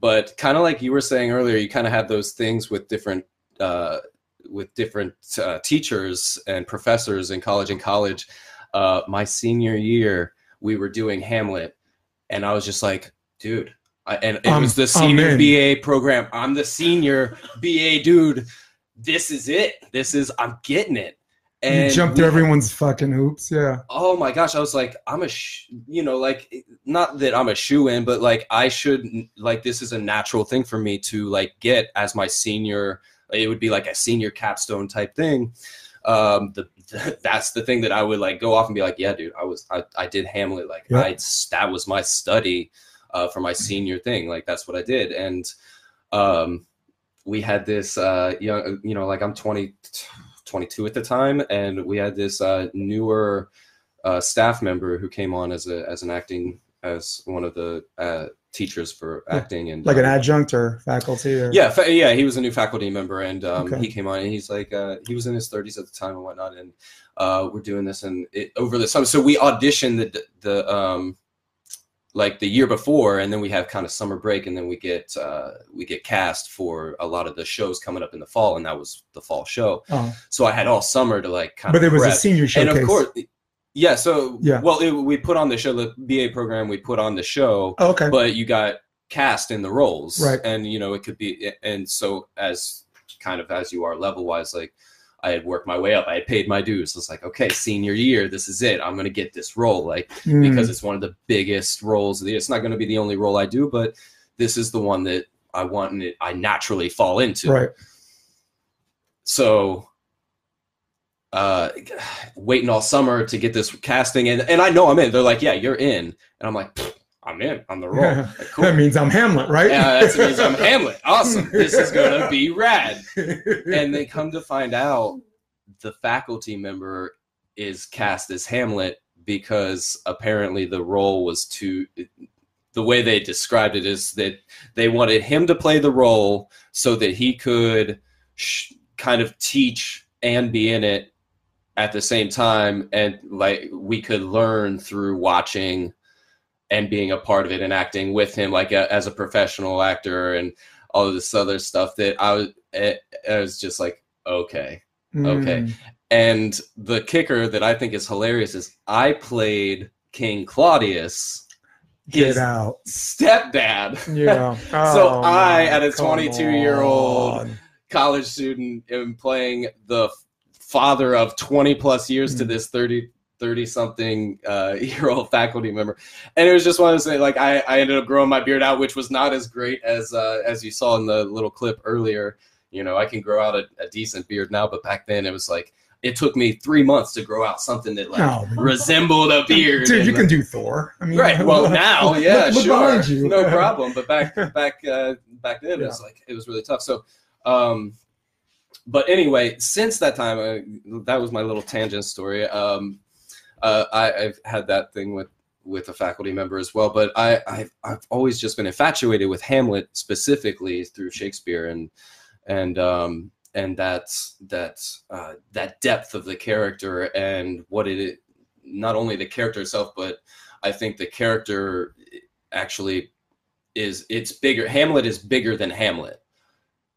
but kind of like you were saying earlier, you kind of have those things with different uh, with different uh, teachers and professors in college and college. Uh, my senior year, we were doing Hamlet, and I was just like, dude. I, and it Um, was the senior. BA program. I'm the senior BA dude. This is it. This is I'm getting it. you jumped we everyone's fucking hoops. Yeah. oh my gosh i was like i'm a sh- you know like not that i'm a shoe in but like i should like this is a natural thing for me to like get as my senior it would be like a senior capstone type thing um the that's the thing that i would like go off and be like yeah dude i was i, I did hamlet like Yeah. i that was my study uh for my senior thing like that's what i did and um we had this uh young you know like i'm 20 22 at the time and we had this uh newer uh, staff member who came on as a as an acting as one of the uh, teachers for acting and Like an adjunct or faculty or? Yeah fa- yeah he was a new faculty member and um, Okay. he came on and he's like uh, he was in his 30s at the time and whatnot and uh, we're doing this and it, over the summer so we auditioned the the um like the year before and then we have kind of summer break and then we get uh, we get cast for a lot of the shows coming up in the fall and that was the fall show Oh, so i had all summer to like kind but of there was a senior showcase. and of course yeah so Yeah. well it, we put on the show the ba program we put on the show Oh, okay. but you got cast in the roles Right. and you know it could be and so as kind of as you are level wise like i had worked my way up i had paid my dues it's like okay senior year this is it i'm gonna get this role like Mm, because it's one of the biggest roles of the it's not going to be the only role i do but this is the one that i want and it, i naturally fall into right. so uh waiting all summer to get this casting and and I know I'm in. They're like, yeah, you're in. And I'm like, "Pfft, I'm in on the role. Like, cool. That means I'm Hamlet, right? yeah, that means I'm Hamlet. Awesome. This is gonna be rad. And they come to find out the faculty member is cast as Hamlet because apparently the role was too the way they described it is that they wanted him to play the role so that he could sh- kind of teach and be in it at the same time and like we could learn through watching and being a part of it and acting with him like a, as a professional actor and all of this other stuff that I was it, I was just like okay okay. Mm, and the kicker that I think is hilarious is I played King Claudius Get his out. stepdad Yeah. So Oh, I, at a 22-year-old college student am playing the father of 20 plus years to Mm. this 30 30 something uh, year old faculty member and it was just one of those things, like I, I ended up growing my beard out which was not as great as uh, as you saw in the little clip earlier you know i can grow out a, a decent beard now but back then it was like it took me three months to grow out something that like No. resembled a beard Dude, you can do Thor. I mean, right well now look- yeah look sure behind you. no problem but back back uh back then it was like it was really tough so um but anyway since that time uh, that was my little tangent story um uh I, i've had that thing with with a faculty member as well but i I've, I've always just been infatuated with hamlet specifically through shakespeare and and um and that's that's uh that depth of the character and what it not only the character itself but i think the character actually is it's bigger hamlet is bigger than hamlet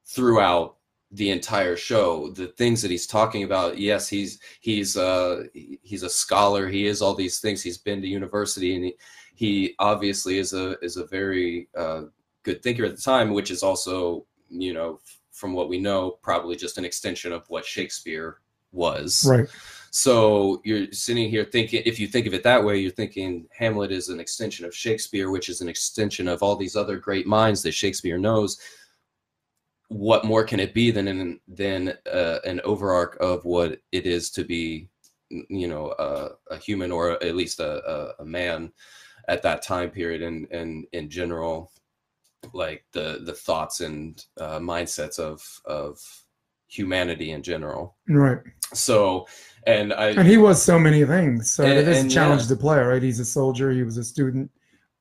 throughout the entire show the things that he's talking about yes he's he's uh he's a scholar he is all these things he's been to university and he, he obviously is a is a very uh good thinker at the time which is also you know from what we know probably just an extension of what shakespeare was Right. so you're sitting here thinking, if you think of it that way, you're thinking Hamlet is an extension of Shakespeare, which is an extension of all these other great minds that Shakespeare knows. What more can it be than an than uh, an overarch of what it is to be, you know, a, a human or at least a, a, a man at that time period and and in general. like the the thoughts and uh, mindsets of of humanity in general. Right. So, and I And he was so many things. So And- it is a challenge yeah. to play, right? He's a soldier. He was a student.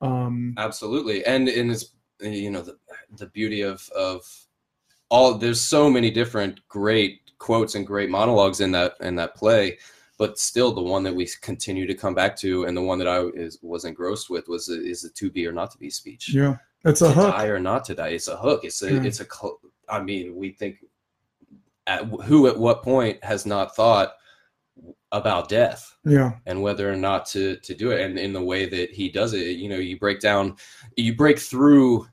Um, absolutely and in his you know the the beauty of of all there's so many different great quotes and great monologues in that in that play but still the one that we continue to come back to and the one that i is, was engrossed with was is the to be or not to be speech yeah, it's a to hook. die or not to die it's a hook it's a Yeah. it's a i mean we think at who at what point has not thought about death Yeah, and whether or not to to do it and in the way that he does it you know you break down you break through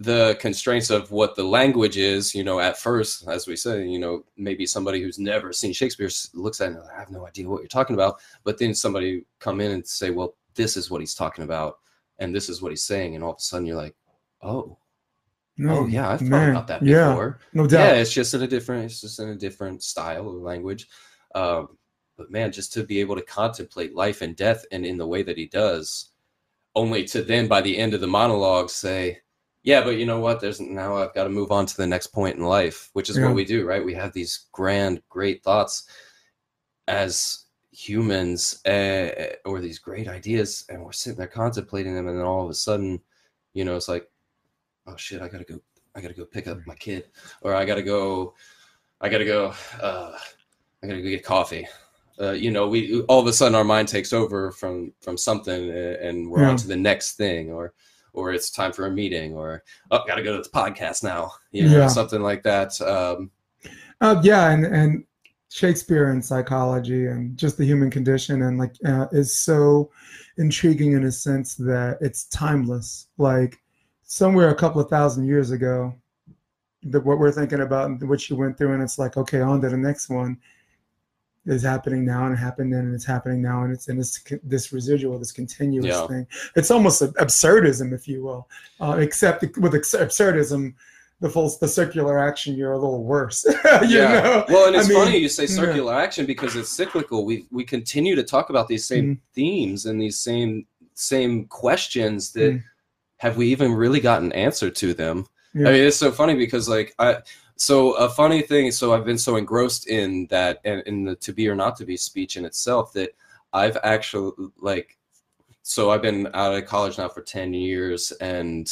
the constraints of what the language is you know at first as we say you know maybe somebody who's never seen shakespeare looks at it and i have no idea what you're talking about. But then somebody come in and say well this is what he's talking about and this is what he's saying. And all of a sudden you're like oh no, oh yeah i've thought about that yeah, before. no doubt. yeah it's just in a different it's just in a different style of language. Um but man just to be able to contemplate life and death and in the way that he does only to then by the end of the monologue say yeah but you know what there's now i've got to move on to the next point in life which is Yeah. what we do right we have these grand great thoughts as humans uh, or these great ideas and we're sitting there contemplating them and then all of a sudden you know it's like oh shit i gotta go i gotta go pick up my kid or i gotta go i gotta go uh i gotta go get coffee uh, you know we all of a sudden our mind takes over from from something uh, and we're Yeah. on to the next thing or or it's time for a meeting or oh gotta go to the podcast now you know Yeah. something like that um Uh, yeah, and and Shakespeare and psychology and just the human condition and like uh, is so intriguing in a sense that it's timeless. Like somewhere a couple of thousand years ago, that what we're thinking about and what you went through, and it's like okay, on to the next one is happening now and it happened then and it's happening now and it's in this this residual this continuous Yeah. thing it's almost absurdism if you will uh, except with absurdism the full the circular action you're a little worse you know Well, and I it's mean, funny you say yeah. circular action because it's cyclical. We we continue to talk about these same Mm-hmm. themes and these same same questions that Mm. have we even really gotten answer to them? Yeah. I mean, it's so funny because like I so a funny thing. So I've been so engrossed in that and in the to be or not to be speech in itself that I've actually like so I've been out of college now for 10 years and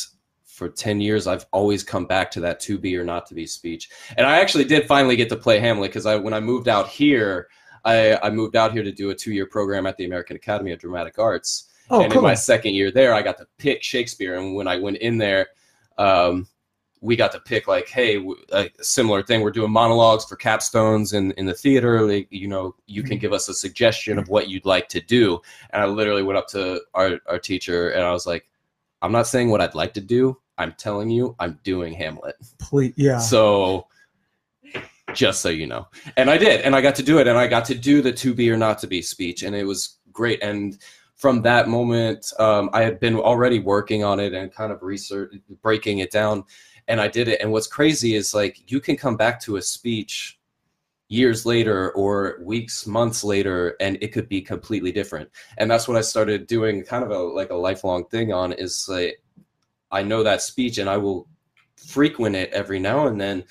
for 10 years I've always come back to that to be or not to be speech. And I actually did finally get to play Hamlet because I when I moved out here I, I moved out here to do a two-year program at the American Academy of Dramatic Arts oh and cool in my second year there i got to pick shakespeare and when i went in there um, we got to pick like hey w- a similar thing. We're doing monologues for capstones in, in the theater. Like, you know you can give us a suggestion of what you'd like to do. And i literally went up to our, our teacher and i was like i'm not saying what i'd like to do. I'm telling you i'm doing hamlet. Please yeah. So just so you know. And I did, and I got to do it, and I got to do the to be or not to be speech, and it was great. And from that moment, um, I had been already working on it and kind of research breaking it down, and I did it. And what's crazy is like you can come back to a speech years later or weeks months later and it could be completely different and that's what i started doing kind of a like a lifelong thing on is like i know that speech and i will frequent it every now and then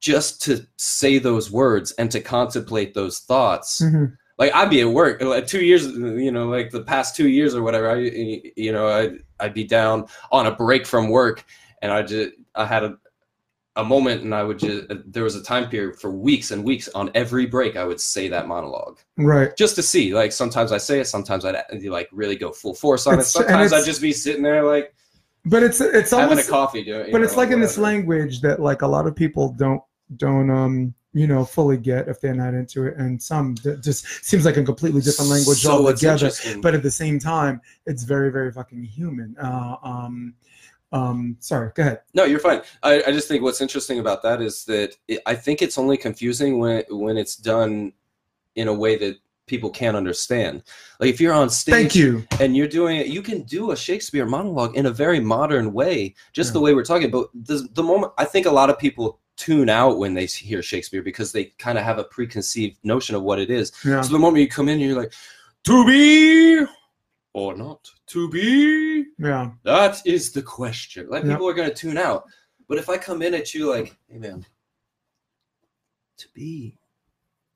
just to say those words and to contemplate those thoughts Mhm. like i'd be at work like two years you know like the past two years or whatever i you know i'd, I'd be down on a break from work and i just i had a, a moment and i would just there was a time period for weeks and weeks on every break i would say that monologue. Right. Just to see like sometimes i say it sometimes i'd like really go full force on It's- it sometimes i'd just be sitting there like but it's it's having almost a coffee doing but it's like in this language that like a lot of people don't don't um you know fully get if they're not into it. And some that just seems like a completely different language So altogether. but at the same time it's very very fucking human. Uh um um sorry go ahead No, you're fine. I, I just think what's interesting about that is that it, I think it's only confusing when when it's done in a way that people can't understand. Like if you're on stage thank you and you're doing it, you can do a Shakespeare monologue in a very modern way, just Yeah. the way we're talking. But the the moment I think a lot of people tune out when they hear Shakespeare because they kind of have a preconceived notion of what it is. yeah So the moment you come in, you're like, to be or not to be. Yeah. That is the question. Like people are gonna tune out. But if I come in at you like, hey man, to be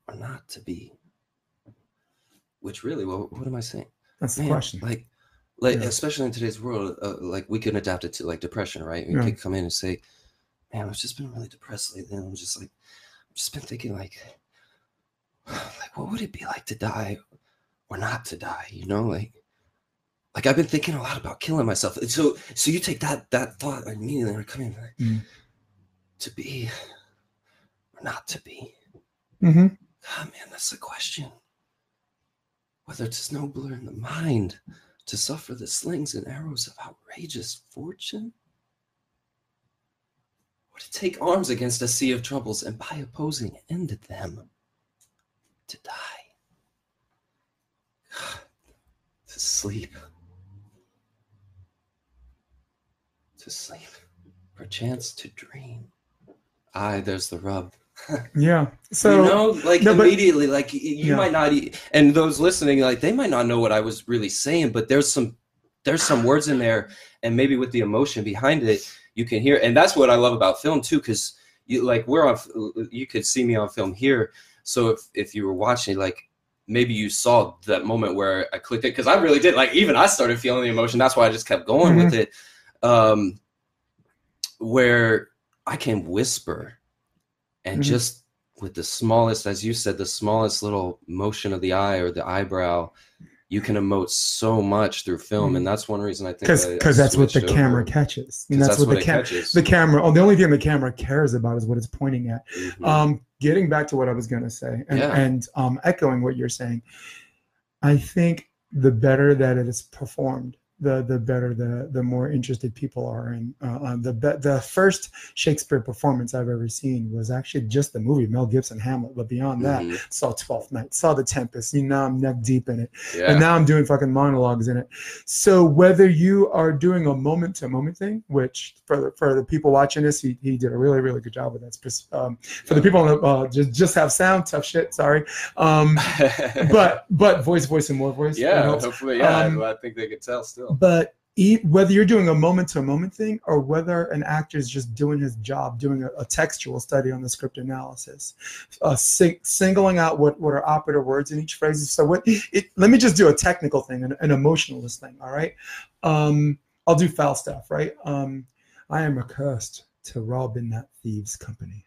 or not to be, which really, what, what am I saying? That's the question. Like, like Yeah. especially in today's world, uh, like we can adapt it to like depression, right? We Yeah. could come in and say, "Man, I've just been really depressed lately." And I'm just like, I've just been thinking, like, like what would it be like to die or not to die? You know, like, like I've been thinking a lot about killing myself. And so, so you take that that thought and immediately are coming like, Mm. to be or not to be. hmm Ah, man, that's the question. Whether it's nobler in the mind to suffer the slings and arrows of outrageous fortune, or to take arms against a sea of troubles and by opposing end them, to die, to sleep, to sleep, perchance to dream. Aye, there's the rub Yeah. So you know like no, but- immediately like you Yeah. might not and those listening like they might not know what i was really saying but there's some there's some words in there and maybe with the emotion behind it you can hear and that's what i love about film too because you like we're on you could see me on film here so if if you were watching like maybe you saw that moment where i clicked it because i really did like even i started feeling the emotion that's why i just kept going with mm-hmm. it um where i can whisper and Mhm. just with the smallest as you said the smallest little motion of the eye or the eyebrow you can emote so much through film and that's one reason i think because I- I because that's what the switched camera over. catches. And 'Cause that's, what the it camera the camera. Oh, the only thing the camera cares about is what it's pointing at. Mhm. Um, getting back to what I was going to say, and, Yeah. and um, echoing what you're saying, I think the better that it is performed, the the better the the more interested people are in. Uh, the the first Shakespeare performance I've ever seen was actually just the movie Mel Gibson Hamlet, but beyond that, Mhm. saw Twelfth Night, saw The Tempest. You know, I'm neck deep in it yeah and now I'm doing fucking monologues in it. So whether you are doing a moment to moment thing, which for the, for the people watching this, he, he did a really really good job with that. Um, for the people on the, uh, just just have sound, tough shit. Sorry, um, but but voice voice and more voice. yeah hopefully yeah Um, i think they could tell still But whether you're doing a moment to moment thing or whether an actor is just doing his job, doing a, a textual study on the script analysis, uh, sing- singling out what, what are operative words in each phrase. So what? It, let me just do a technical thing, an, an emotionalist thing. All right. Um, I'll do Falstaff. Right. Um, I am accursed to rob in that thieves' company.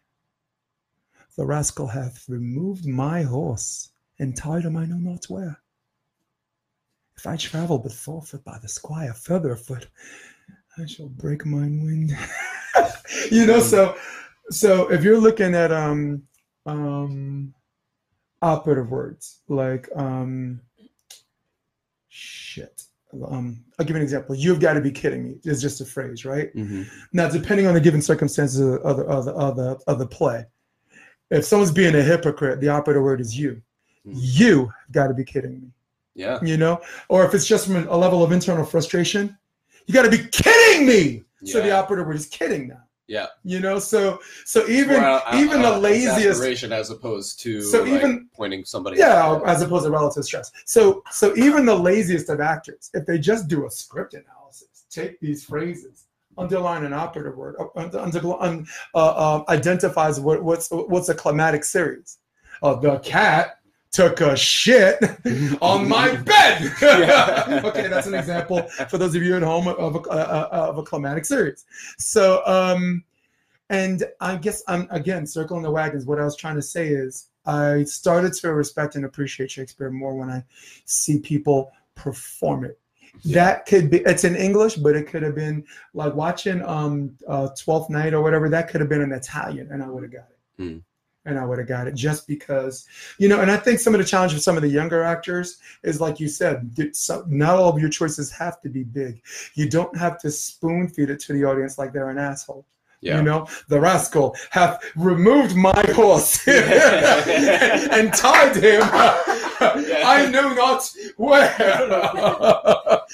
The rascal hath removed my horse and tied him I know not where. If I travel but forfeit by the squire further afoot, I shall break mine wind. you know, so so if you're looking at um um operative words like um shit. Um, I'll give you an example. You've got to be kidding me. It's just a phrase, right? Mhm. Now, depending on the given circumstances of the, of the, of the, of the, of the play, if someone's being a hypocrite, the operative word is you. Mhm. You have got to be kidding me yeah. You know? Or if it's just from a level of internal frustration you got to be kidding me! So the Yeah. operative word is kidding now. Yeah. You know? So so even More out- even out- the laziest as opposed to So like, even- pointing somebody yeah out. as opposed to relative stress. So so even the laziest of actors if they just do a script analysis take these phrases underline an operative word uh, under, under, un, uh, uh, identifies what, what's what's a climatic series uh, the cat took a shit on my bed. Okay, that's an example for those of you at home of a, uh, of a climatic series. So, um, and I guess I'm again circling the wagons. What I was trying to say is I started to respect and appreciate Shakespeare more when I see people perform it. Yeah. That could be it's in English, but it could have been like watching um uh Twelfth Night or whatever. That could have been in Italian, and I would have got it. Mm. And I would have got it just because, you know. And I think some of the challenge for some of the younger actors is, like you said, not all of your choices have to be big. You don't have to spoon feed it to the audience like they're an asshole. yeah You know, the rascal hath removed my horse and tied him. I know not where.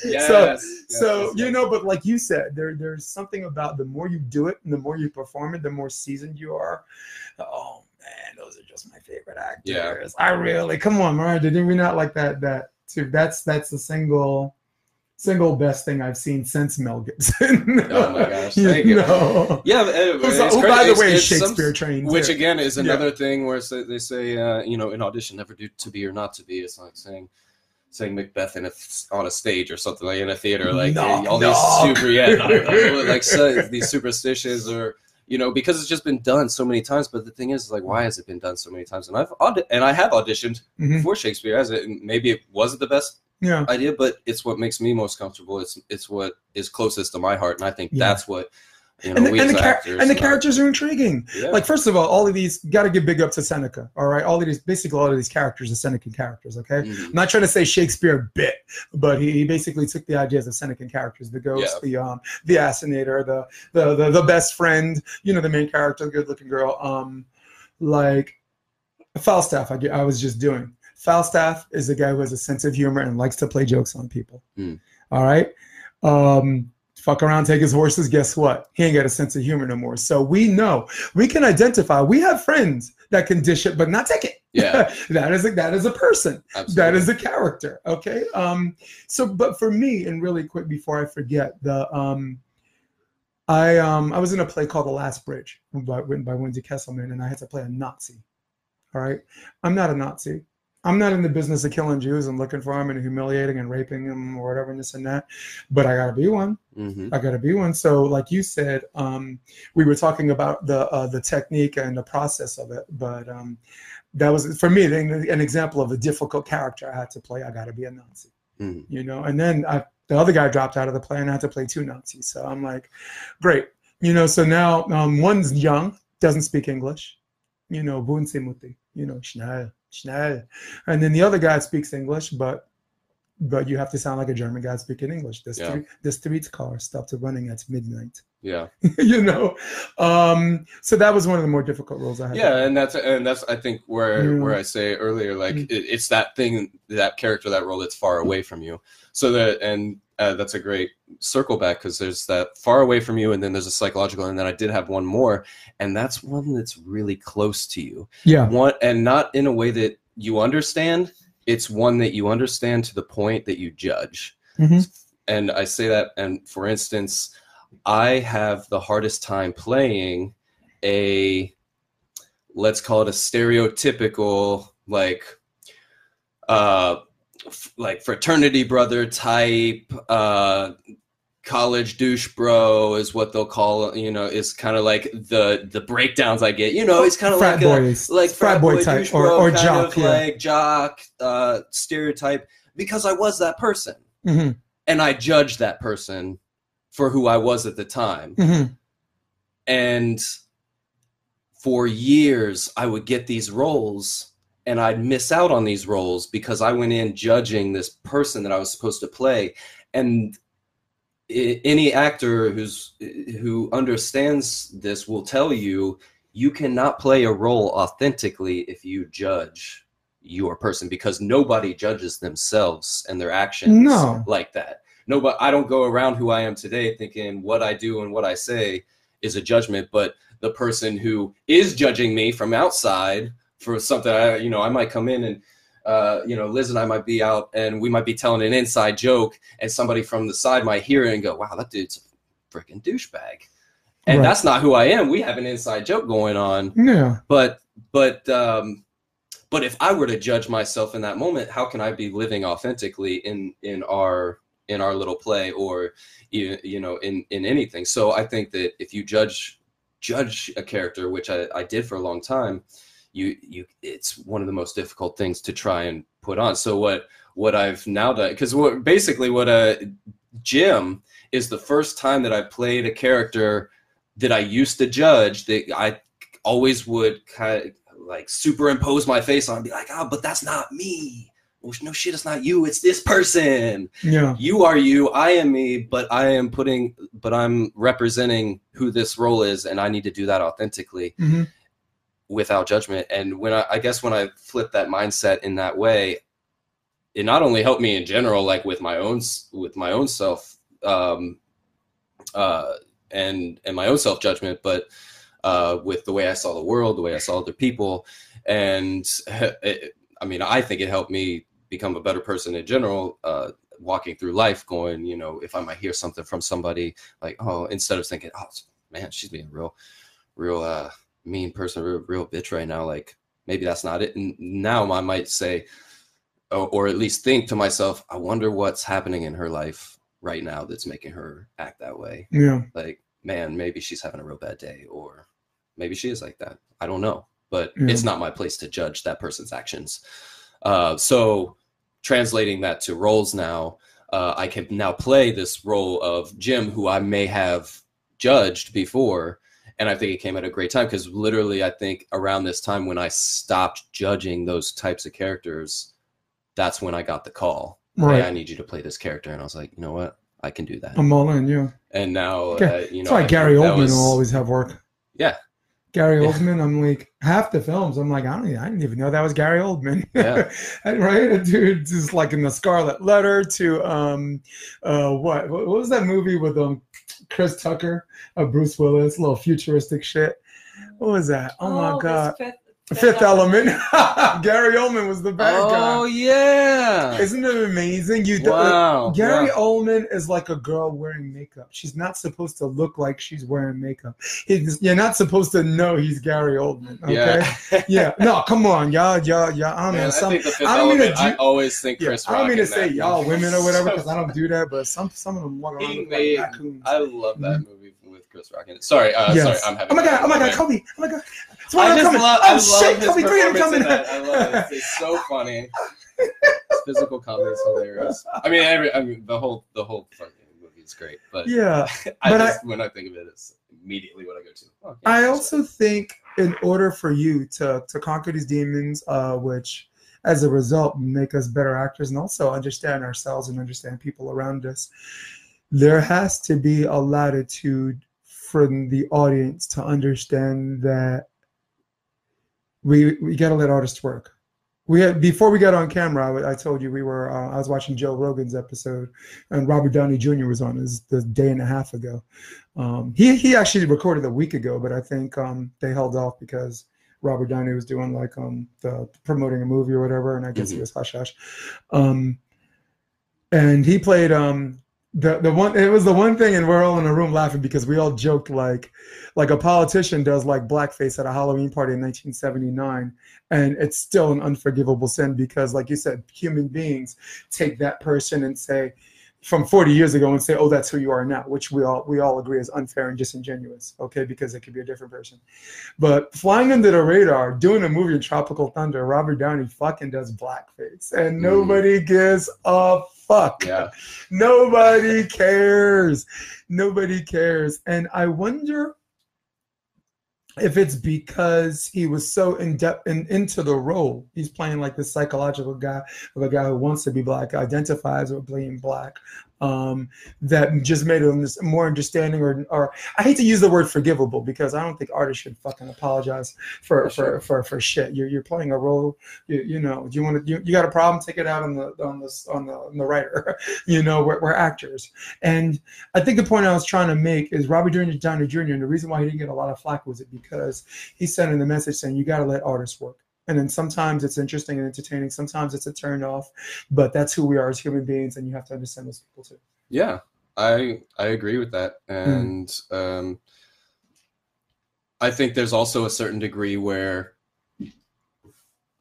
yes, so, yes, so yes, you know, but like you said, there there's something about the more you do it and the more you perform it, the more seasoned you are. Oh man, those are just my favorite actors. Yeah. I really come on, Mariah. Did we not like that? That too? That's that's the single single best thing I've seen since Mel Gibson. Oh my gosh, thank you. know. Yeah, anyway, it's who, by the way, it's some- Shakespeare trained. Which too. again is Yeah. another thing where they say, uh, you know, in audition, never do to be or not to be. It's like saying saying Macbeth in a, on a stage or something like in a theater, like Knock, all knock. these super, yeah, like so, these superstitions or you know because it's just been done so many times. But the thing is, like, why has it been done so many times? And I've audi- and I have auditioned Mhm. for Shakespeare as it. and Maybe it wasn't the best Yeah. idea, but it's what makes me most comfortable. It's it's what is closest to my heart, and I think Yeah. that's what you know. And the, and, the char- actors and the characters are intriguing. yeah. Like first of all, all of these got to give big up to Seneca. All right, all of these basically all of these characters are Senecan characters. Okay, Mhm. I'm not trying to say Shakespeare bit, but he, he basically took the ideas of Senecan characters: the ghost, Yeah. the um, the assassinator, the, the the the best friend. You know, the main character, the good-looking girl. Um, like Falstaff. I, I was just doing. Falstaff is a guy who has a sense of humor and likes to play jokes on people. Hmm. All right. Um, fuck around, take his horses. Guess what? He ain't got a sense of humor no more. So we know we can identify. We have friends that can dish it, but not take it. Yeah. that is a that is a person Absolutely. that is a character okay um so but for me and really quick before i forget the um i um i was in a play called the last bridge by, written by wendy kesselman and i had to play a nazi all right i'm not a nazi i'm not in the business of killing jews and looking for them and humiliating and raping them or whatever and this and that but i gotta be one Mhm. I gotta be one. So, like you said, um, we were talking about the uh, the technique and the process of it, but um, that was for me an, example of a difficult character I had to play. I gotta be a Nazi, Mhm. you know. And then I, the other guy dropped out of the play, and I had to play two Nazis. So I'm like, great, you know. So now um, one's young, doesn't speak English, you know, Bunsimuti, you know, schnell, schnell, and then the other guy speaks English, but but you have to sound like a German guy speaking English. The, Yeah. street, the streetcar stopped running at midnight. Yeah. you know, um, so that was one of the more difficult roles I had. Yeah, and that's and that's I think where Yeah. where I say earlier, like Mm. it, it's that thing, that character, that role that's far away from you. So that and uh, that's a great circle back because there's that far away from you, and then there's a psychological, and then I did have one more, and that's one that's really close to you. yeah, One and not in a way that you understand. It's one that you understand to the point that you judge. Mhm. And I say that, and for instance, I have the hardest time playing a let's call it a stereotypical like uh f- like fraternity brother type uh college douche bro is what they'll call you know is kind of like the the breakdowns i get you know it's kind of frat like a, like frat boy type douche or, bro, or jock. yeah. like jock uh stereotype because i was that person Mhm, and i judged that person for who i was at the time mhm. and for years i would get these roles and i'd miss out on these roles because i went in judging this person that i was supposed to play and i- any actor who's who understands this will tell you you cannot play a role authentically if you judge your person because nobody judges themselves and their actions No. like that nobody i don't go around who i am today thinking what i do and what i say is a judgment but the person who is judging me from outside for something I, you know i might come in and uh, you know liz and i might be out and we might be telling an inside joke and somebody from the side might hear it and go wow that dude's a freaking douchebag. And Right. that's not who i am. We have an inside joke going on. Yeah, but but um but if i were to judge myself in that moment how can i be living authentically in in our in our little play or you, you know in in anything? So i think that if you judge judge a character which i, I did for a long time you you it's one of the most difficult things to try and put on so what what i've now done because what basically what a jim is the first time that i played a character that i used to judge that i always would kind of like superimpose my face on and be like, oh, but that's not me. Well, no shit, it's not you. It's this person. yeah, You are you. I am me. But I am putting, but I'm representing who this role is, and I need to do that authentically mhm. Without judgment. And when I, I guess when I flip that mindset in that way, it not only helped me in general, like with my own with my own self, um, uh, and and my own self judgment, but uh, with the way I saw the world, the way I saw other people, and it, I mean, I think it helped me become a better person in general. Uh, walking through life going you know if i might hear something from somebody like oh instead of thinking oh man she's being real real uh mean person real, real bitch right now like maybe that's not it. And now i might say or, or at least think to myself i wonder what's happening in her life right now that's making her act that way. Yeah. like man maybe she's having a real bad day or maybe she is like that. I don't know. But Yeah. it's not my place to judge that person's actions. Uh, so translating that to roles now uh, i can now play this role of jim who i may have judged before and i think it came at a great time because literally i think around this time when i stopped judging those types of characters that's when i got the call Right. hey i need you to play this character and i was like you know what i can do that I'm all in. Yeah. and now Okay. uh, you know That's why I Gary Oldman was- will always have work. Yeah. Gary Yeah. Oldman, I'm like half the films. I'm like, I don't, I didn't even know that was Gary Oldman. Yeah. Right, a dude just like in the Scarlet Letter to um, uh, what what was that movie with um Chris Tucker, uh, Bruce Willis, little futuristic shit. What was that? Oh, my this god, Fifth, Fifth, Element. Gary Oldman was the bad oh guy. Oh yeah Isn't it amazing? You do- wow Gary yeah. Oldman is like a girl wearing makeup. She's not supposed to look like she's wearing makeup. He's, you're not supposed to know he's Gary Oldman. Okay. yeah Yeah. No, come on, y'all, y'all, y'all. I don't Man, know. I Some, fifth I don't mean to element, I always think yeah, Chris I don't mean to say y'all women or whatever because I don't do that. But some some of them walk around made- like raccoons. I love that movie with Chris Rock in it. Sorry, uh, Yes. sorry, I'm having. oh my god! Oh my god! Kobe! Oh my god! I just coming. love, oh I shit! love his Kobe Bryant performance coming! in that. I love it. It's, so funny. His physical comedy is hilarious. I mean, every, I mean, the whole, the whole fucking movie is great. But yeah. I but just, when I think of it, it's immediately what I go to. Oh, yeah, I also think in order for you to to conquer these demons, uh, which as a result make us better actors and also understand ourselves and understand people around us, there has to be a latitude from the audience to understand that we we got to let artists work. We had before we got on camera. I, I told you we were. Uh, I was watching Joe Rogan's episode, and Robert Downey Jr. was on this the day and a half ago. Um, he he actually recorded a week ago, but I think um, they held off because Robert Downey was doing like um the promoting a movie or whatever, and I guess he Mhm. was hush hush. Um, and he played um the the one it was the one thing, and we're all in a room laughing because we all joked like like a politician does like blackface at a Halloween party in 1979, and it's still an unforgivable sin because, like you said, human beings take that person and say from 40 years ago and say, "Oh, that's who you are now," which we all we all agree is unfair and disingenuous. Okay, because it could be a different person. But flying under the radar, doing a movie in Tropical Thunder, Robert Downey fucking does blackface, and Mm. nobody gives a fuck. Yeah. Nobody cares. Nobody cares. And I wonder if it's because he was so in depth and into the role. He's playing like this psychological guy of a guy who wants to be black, identifies with being black. Um, that just made this more understanding or or I hate to use the word forgivable because I don't think artists should fucking apologize for for for, for shit. You're you're playing a role. You, you know, you want to you, you got a problem, take it out on the on the on the, on the writer. you know, we're, we're actors. And I think the point I was trying to make is Robert Downey Downey Jr. And the reason why he didn't get a lot of flack was it because he sent in the message saying you got to let artists work. And then sometimes it's interesting and entertaining. Sometimes it's a turn off, but that's who we are as human beings, and you have to understand those people too. Yeah, I I agree with that, Hmm. and um, I think there's also a certain degree where,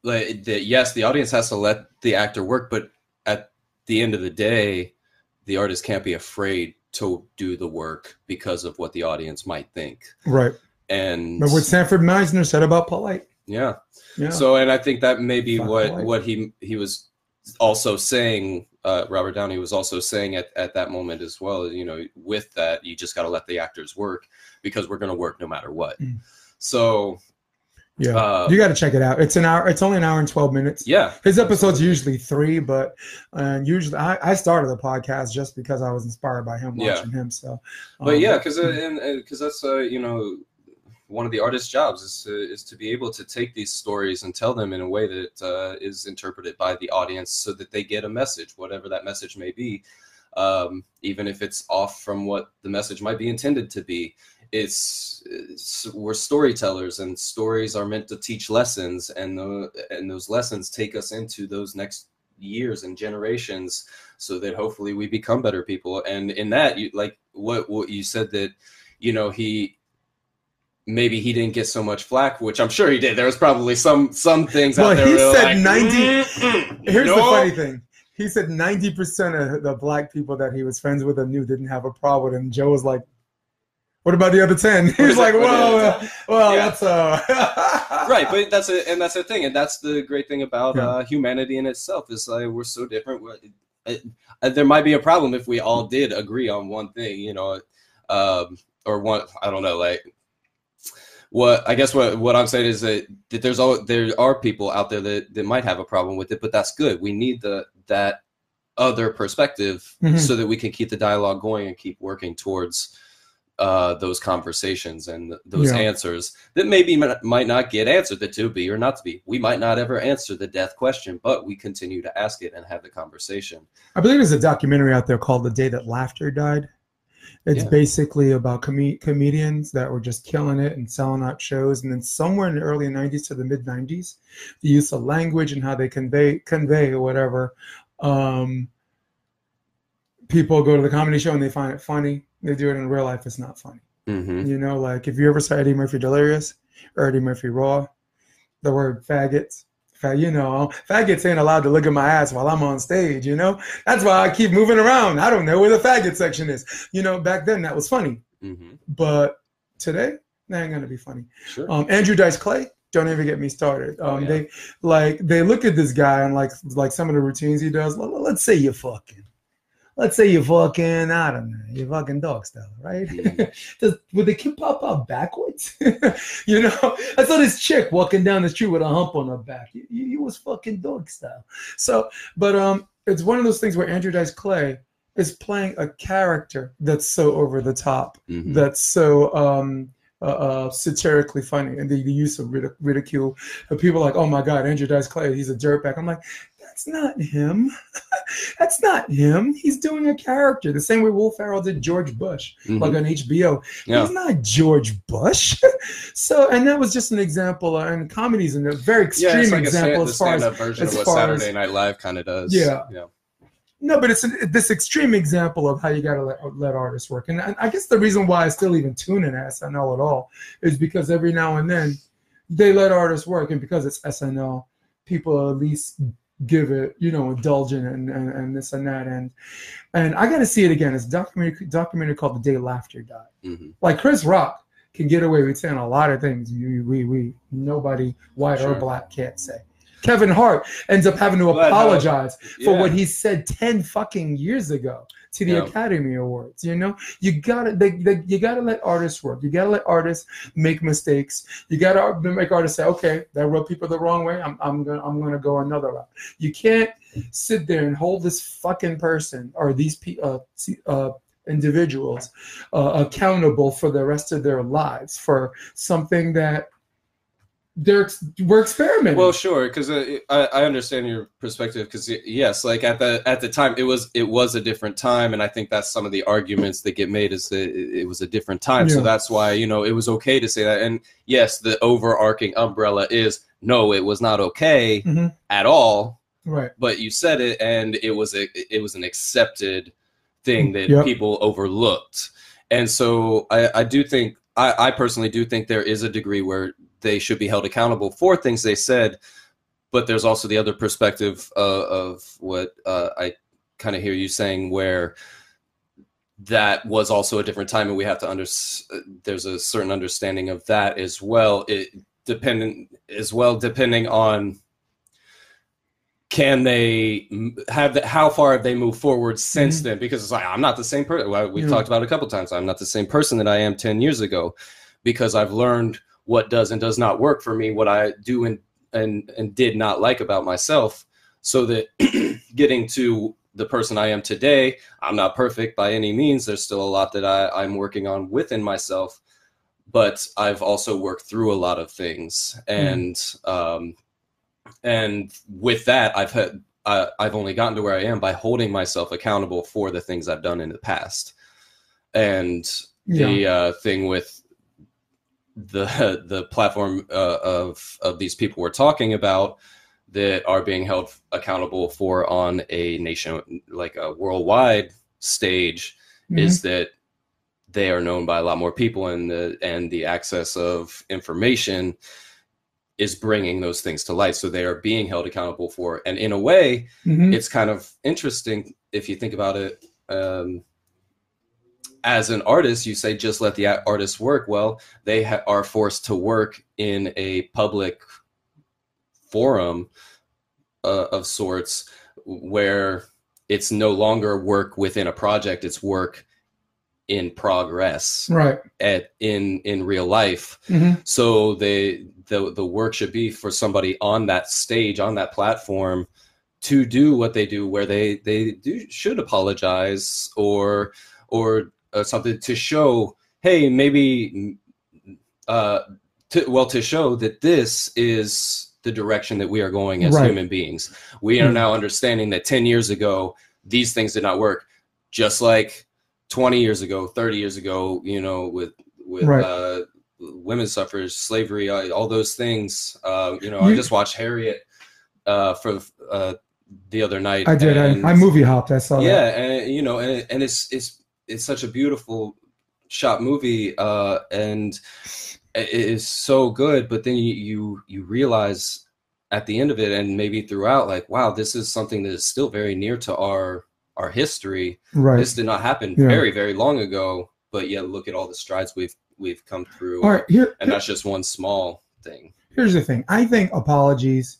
like, that yes, the audience has to let the actor work, but at the end of the day, the artist can't be afraid to do the work because of what the audience might think, Right. and But what Sanford Meisner said about polite. Yeah, Yeah. so, and I think that may be Fuck what what he he was also saying. Uh, Robert Downey was also saying at, at that moment as well. You know, with that, you just got to let the actors work because we're going to work no matter what. Mm. So, yeah. uh, you got to check it out. It's an hour. It's only an hour and twelve minutes. yeah, His episodes usually three, but and usually I, I started the podcast just because I was inspired by him Yeah. watching him. So, but um, yeah, because and because that's uh, you know one of the artist's jobs is to is to be able to take these stories and tell them in a way that uh, is interpreted by the audience so that they get a message, whatever that message may be, um, even if it's off from what the message might be intended to be. It's, it's we're storytellers, and stories are meant to teach lessons, and the, and those lessons take us into those next years and generations so that hopefully we become better people and in that you like what what you said that you know he maybe he didn't get so much flack which i'm sure he did there was probably some some things Well, out there he said like, 90 "Mm-mm, Here's the no." funny thing. He said 90% of the black people that he was friends with and knew didn't have a problem with him. Joe was like, what about the other 10? He was like, it? Well, uh, well, Yeah. that's uh right but that's a and that's the thing and that's the great thing about Yeah. uh, humanity in itself is like we're so different We're- it, uh, there might be a problem if we all did agree on one thing you know um or one i don't know like what i guess what what i'm saying is that, that there's all there are people out there that, that might have a problem with it but that's good we need the that other perspective Mhm. so that we can keep the dialogue going and keep working towards uh, those conversations and those Yeah. answers that maybe might might not get answered, that to be or not to be. We might not ever answer the death question, but we continue to ask it and have the conversation. I believe there's a documentary out there called The Day That Laughter Died. It's Yeah. basically about com- comedians that were just killing it and selling out shows. And then somewhere in the early 90s to the mid 90s, the use of language and how they convey convey or whatever. Um, people go to the comedy show and they find it funny. They do it in real life. It's not funny. Mm-hmm. You know, like if you ever saw Eddie Murphy Delirious or Eddie Murphy Raw, the word faggots, fa- you know, faggots ain't allowed to look at my ass while I'm on stage, you know? That's why I keep moving around. I don't know where the faggot section is. You know, back then that was funny. Mm-hmm. But today, that ain't gonna be funny. Sure. Um, Andrew Dice Clay, don't even get me started. Oh, Um, yeah. They like they look at this guy and like like some of the routines he does. let- Let's say you're fucking. Let's say you're fucking. I don't know. You're fucking dog style, right? Does, would the kid pop out backwards? you know, I saw this chick walking down the street with a hump on her back. You, you, you was fucking dog style. So, but um, it's one of those things where Andrew Dice Clay is playing a character that's so over the top Mhm. that's so um uh, uh satirically funny and the, the use of ridic- ridicule and people like oh my god andrew dice clay he's a dirtbag i'm like that's not him that's not him he's doing a character the same way will ferrell did george bush Mhm. like on hbo yeah. he's not george bush so and that was just an example uh, and comedies and a very extreme yeah, like example stand, as far as version as of what Saturday as- Night Live kind of does. Yeah. yeah. No, but it's an, this extreme example of how you got to let, let artists work. And I, I guess the reason why I still even tune in SNL at all is because every now and then they let artists work. And because it's SNL, people at least give it, you know, indulge in it and, and, and this and that. And and I got to see it again. It's a documentary, documentary called The Day Laughter Died. Mhm. Like Chris Rock can get away with saying a lot of things we, we, we nobody, white or black, can't say. Kevin Hart ends up having to apologize for what he said 10 fucking years ago to the Yeah. Academy Awards. You know, you gotta they, they, you gotta let artists work. You gotta let artists make mistakes. You gotta make artists say, okay, that rubbed people the wrong way. I'm, I'm gonna I'm gonna go another route. You can't sit there and hold this fucking person or these uh, uh, individuals uh, accountable for the rest of their lives for something that they're we're experimenting. Well, sure, because uh, I, I understand your perspective. Because yes, like at the at the time, it was it was a different time, and I think that's some of the arguments that get made is that it, it was a different time. So that's why you know it was okay to say that. And yes, the overarching umbrella is no, it was not okay Mhm. at all. right. But you said it, and it was a it was an accepted thing that Yep. people overlooked. And so I, I do think I, I personally do think there is a degree where they should be held accountable for things they said, but there's also the other perspective uh, of what uh, I kind of hear you saying, where that was also a different time, and we have to under. There's a certain understanding of that as well. It dependent as well, depending on can they have the, how far have they moved forward since Mhm. then because it's like i'm not the same person well, we've talked about it a couple times i'm not the same person that i am 10 years ago because i've learned what does and does not work for me what i do and and and did not like about myself so that getting to the person i am today i'm not perfect by any means. There's still a lot that I, i'm working on within myself but i've also worked through a lot of things. And um and with that i've had uh, i've only gotten to where i am by holding myself accountable for the things i've done in the past. And the uh, thing with the the platform uh, of of these people we're talking about that are being held accountable for on a nation like a worldwide stage Mhm. is that they are known by a lot more people and the and the access of information is bringing those things to light so they are being held accountable for and in a way Mhm. it's kind of interesting if you think about it um, as an artist you say just let the artist work well they ha- are forced to work in a public forum uh, of sorts where it's no longer work within a project it's work in progress right. at in in real life Mhm. so they the the work should be for somebody on that stage on that platform to do what they do where they they do should apologize or or uh, something to show hey maybe uh to, well to show that this is the direction that we are going as Right. human beings we are Hmm. now understanding that 10 years ago these things did not work just like 20 years ago 30 years ago you know with with Right. uh women's suffrage slavery uh, all those things uh you know i just watched harriet uh for uh the other night I did. and- I, I movie hopped. I saw yeah that. and you know and, and it's it's it's such a beautiful shot movie uh and it is so good but then you you, you realize at the end of it and maybe throughout like wow this is something that is still very near to our our history Right. this did not happen Yeah. very very long ago but yet look at all the strides we've we've come through All right. Here, and that's just one small thing here's the thing. I think apologies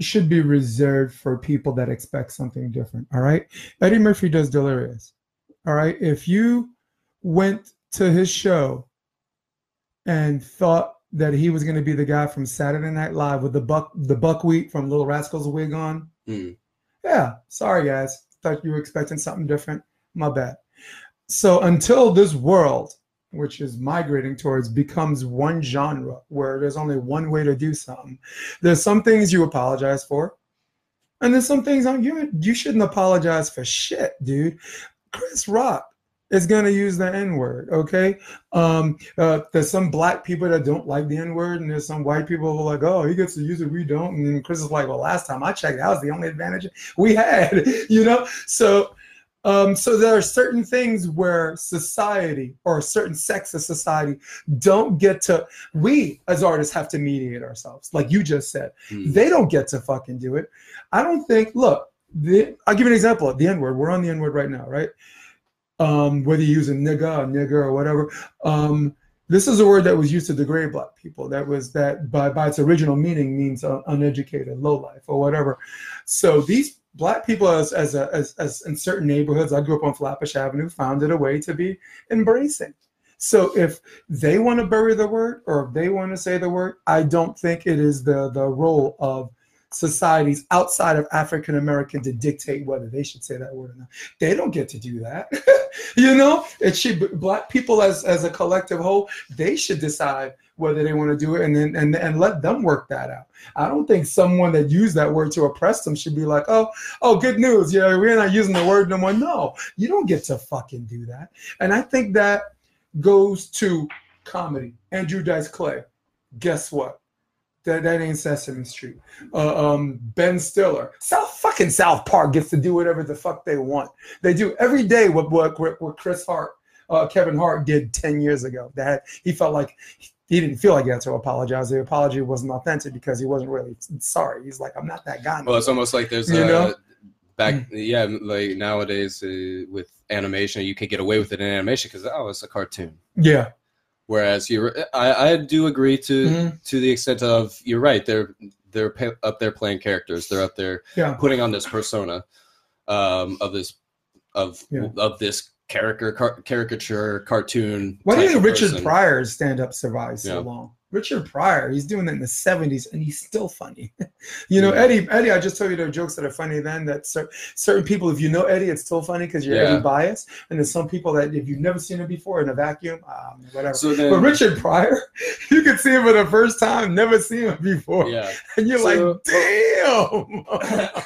should be reserved for people that expect something different. All right. Eddie Murphy does Delirious. All right. If you went to his show and thought that he was going to be the guy from Saturday Night Live with the buck the buckwheat from Little Rascals wig on, Mm. yeah, sorry guys, thought you were expecting something different. My bad. So until this world, which is migrating towards, becomes one genre where there's only one way to do something, there's some things you apologize for, and there's some things on you you shouldn't apologize for shit, dude. Chris Rock is gonna use the N word, okay? Um, uh, there's some black people that don't like the N word, and there's some white people who are like, oh, he gets to use it, we don't. And Chris is like, well, last time I checked, that was the only advantage we had, you know. So, um, so there are certain things where society or a certain sects of society don't get to. We as artists have to mediate ourselves, like you just said. Mm. They don't get to fucking do it. I don't think. Look, the, I'll give you an example. The N word. We're on the N word right now, right? Um, whether you use a nigga, or nigger, or whatever. Um, this is a word that was used to degrade black people. That was that by by its original meaning means uh, uneducated, low life, or whatever. So these black people, as as, a, as as in certain neighborhoods, I grew up on Flatbush Avenue, found it a way to be embracing. So if they want to bury the word or if they want to say the word, I don't think it is the the role of societies outside of African American to dictate whether they should say that word or not. They don't get to do that. you know, it should black people as as a collective whole, they should decide whether they want to do it and then and, and let them work that out. I don't think someone that used that word to oppress them should be like, oh, oh, good news. Yeah, we're not using the word no more. No, you don't get to fucking do that. And I think that goes to comedy. Andrew Dice Clay. Guess what? That, that ain't Sesame Street. Uh, um, ben Stiller. South fucking South Park gets to do whatever the fuck they want. They do every day what what, what, Chris Hart, uh, Kevin Hart did ten years ago. That he felt like he didn't feel like he had to apologize. The apology wasn't authentic because he wasn't really sorry. He's like, I'm not that guy. Well, it's almost like there's You a know? back, yeah, like nowadays uh, with animation, you can get away with it in animation because oh, it's a cartoon. yeah, Whereas you, I, I do agree to Mhm. to the extent of you're right. They're they're up there playing characters. They're up there yeah, putting on this persona um, of this of Yeah. of this character car- caricature cartoon. Why do you think Richard person. Pryor's stand-up survive so Yeah. long? Richard Pryor, he's doing that in the '70s, and he's still funny. you know, Yeah. Eddie. Eddie, I just told you there are jokes that are funny. Then that cer- certain people, if you know Eddie, it's still funny because you're Yeah. Eddie biased. And there's some people that if you've never seen him before in a vacuum, um, whatever. So then, but Richard Pryor, you could see him for the first time, never seen him before, yeah. and you're So- like, damn.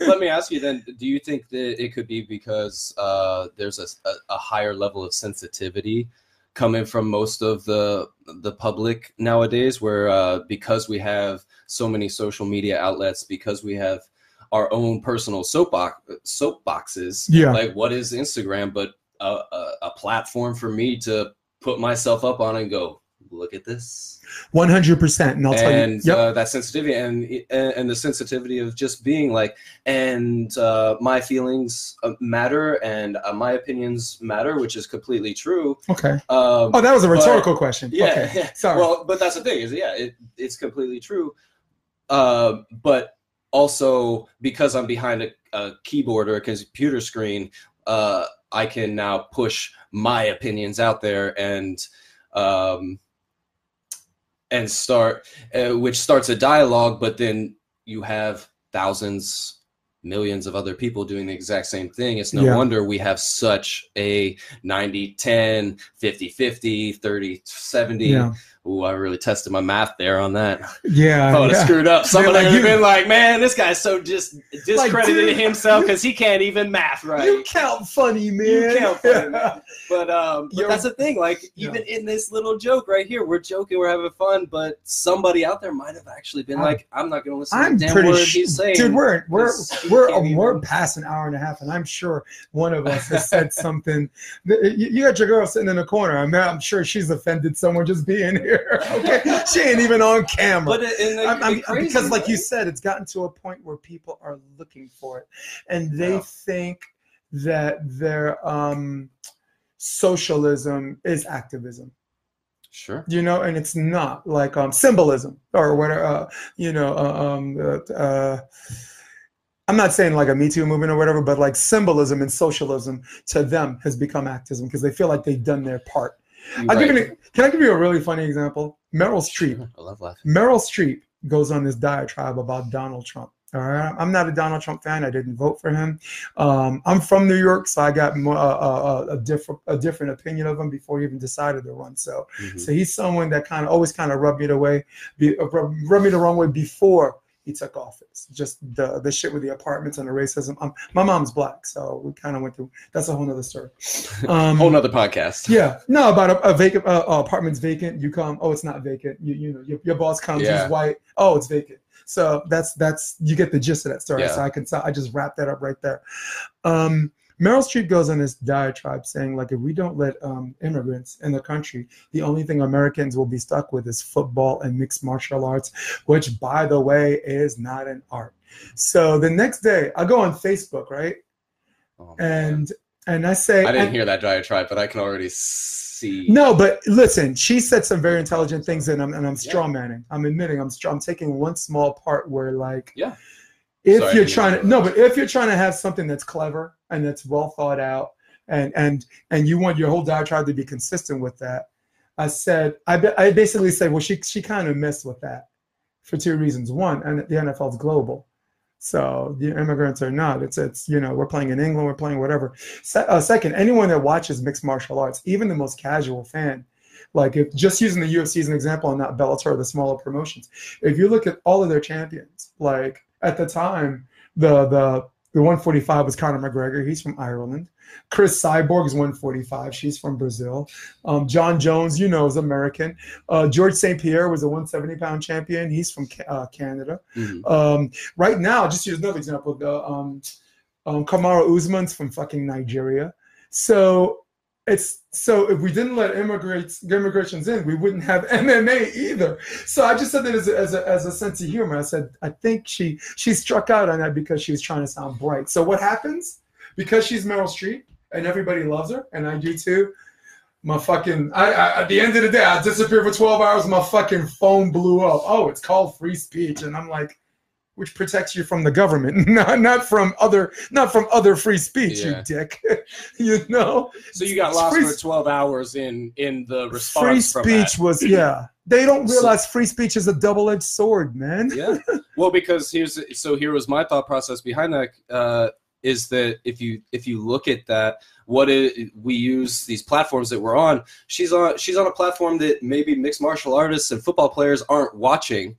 Let me ask you then: Do you think that it could be because uh, there's a, a, a higher level of sensitivity coming from most of the the public nowadays where uh, because we have so many social media outlets because we have our own personal soapbox soapboxes Yeah. like what is instagram but a, a, a platform for me to put myself up on and go look at this One hundred percent, and I'll tell you. Yep. uh, that sensitivity and, and and the sensitivity of just being like and uh, my feelings uh, matter and uh, my opinions matter which is completely true okay. um, Oh, that was a but- rhetorical question. yeah, Okay. yeah. Sorry. well but that's the thing is yeah it, it's completely true uh, but also because i'm behind a, a keyboard or a computer screen uh, i can now push my opinions out there and um, and start uh, which starts a dialogue but then you have thousands millions of other people doing the exact same thing it's no Yeah. wonder we have such a 90 10 50 50 30 70 yeah. Ooh, I really tested my math there on that. Yeah. I would have yeah. screwed up. Somebody like, would have been like, "Man, this guy's so just discredited dude, himself because he can't even math right." You count funny, man. You count funny, man. But um, but that's the thing. Like even in this little joke right here, we're joking, we're having fun, but somebody out there might have actually been I'm- like, "I'm not going to listen I'm to damn word sure, he's saying." dude. We're we're we're can't we're past an hour and a half, and I'm sure one of us has said something. You, you got your girl sitting in the corner. I'm I'm sure she's offended someone just being here. Okay, she ain't even on camera. But it, and the, I'm, I'm- crazy, because, like you said, it's gotten to a point where people are looking for it, and they Yeah. think that their um, socialism is activism. sure, You know, and it's not like um, symbolism or whatever. Uh, you know, uh, um, uh, uh, I'm not saying like a Me Too movement or whatever, but like symbolism and socialism to them has become activism because they feel like they've done their part. I'll give you can I give you a really funny example? Meryl Streep. I love laughing. Meryl Streep goes on this diatribe about Donald Trump. All right, I'm not a Donald Trump fan. I didn't vote for him. Um, I'm from New York, so I got more, uh, uh, a different a different opinion of him before he even decided to run. So, Mhm. so he's someone that kind of always kind of rubbed me the way, be, uh, rubbed me the wrong way before he took office. Just the the shit with the apartments and the racism. Um, my mom's black, so we kind of went through. That's a whole nother story. Um, Whole nother podcast. yeah, no, about a, a vacant uh, uh, apartment's vacant. You come, oh, it's not vacant. You you know your, your boss comes, Yeah. he's white. Oh, it's vacant. So that's that's you get the gist of that story. Yeah. So I can I just wrap that up right there. Um, Meryl Streep goes on this diatribe saying like if we don't let um, immigrants in the country, the only thing Americans will be stuck with is football and mixed martial arts, which by the way is not an art. So the next day I go on Facebook, right, Oh, and and I say I didn't and- hear that diatribe, but I can already see. no, but listen, she said some very intelligent things, and I'm and I'm straw manning. I'm admitting I'm straw. I'm taking one small part where like, Yeah. if Sorry, you're trying to no, but if you're trying to have something that's clever and that's well thought out, and and and you want your whole diatribe to be consistent with that, I said I I basically said well she she kind of messed with that for two reasons. One, and the NFL's global. So the immigrants are not. It's it's you know we're playing in England, we're playing whatever. Se- uh, second, anyone that watches mixed martial arts, even the most casual fan, like if just using the UFC as an example and not Bellator, the smaller promotions, if you look at all of their champions, like at the time, the the the 145 was Conor McGregor. He's from Ireland. Cris Cyborg is 145. She's from Brazil. Um, Jon Jones, you know, is American. Uh, George St. Pierre was a 170 pound champion. He's from uh, Canada. Mhm. Um, right now, just use another example. The um, um, Kamaru Usman's from fucking Nigeria. So it's so if we didn't let immigrants immigrations in, we wouldn't have MMA either. So I just said that as a, as a, as a sense of humor. I said I think she she struck out on that because she was trying to sound bright. So what happens? Because she's Meryl Streep and everybody loves her, and I do too. My fucking I, I at the end of the day, I disappeared for twelve hours. My fucking phone blew up. Oh, it's called free speech, and I'm like, which protects you from the government, not not from other not from other free speech. Yeah. You dick, you know. So you got lost free- for 12 hours in in the response Free speech was yeah. They don't So- realize free speech is a double edged sword, man. Yeah. Well, because here's so here was my thought process behind that uh, is that if you if you look at that, what it, we use these platforms that we're on. She's on she's on a platform that maybe mixed martial artists and football players aren't watching.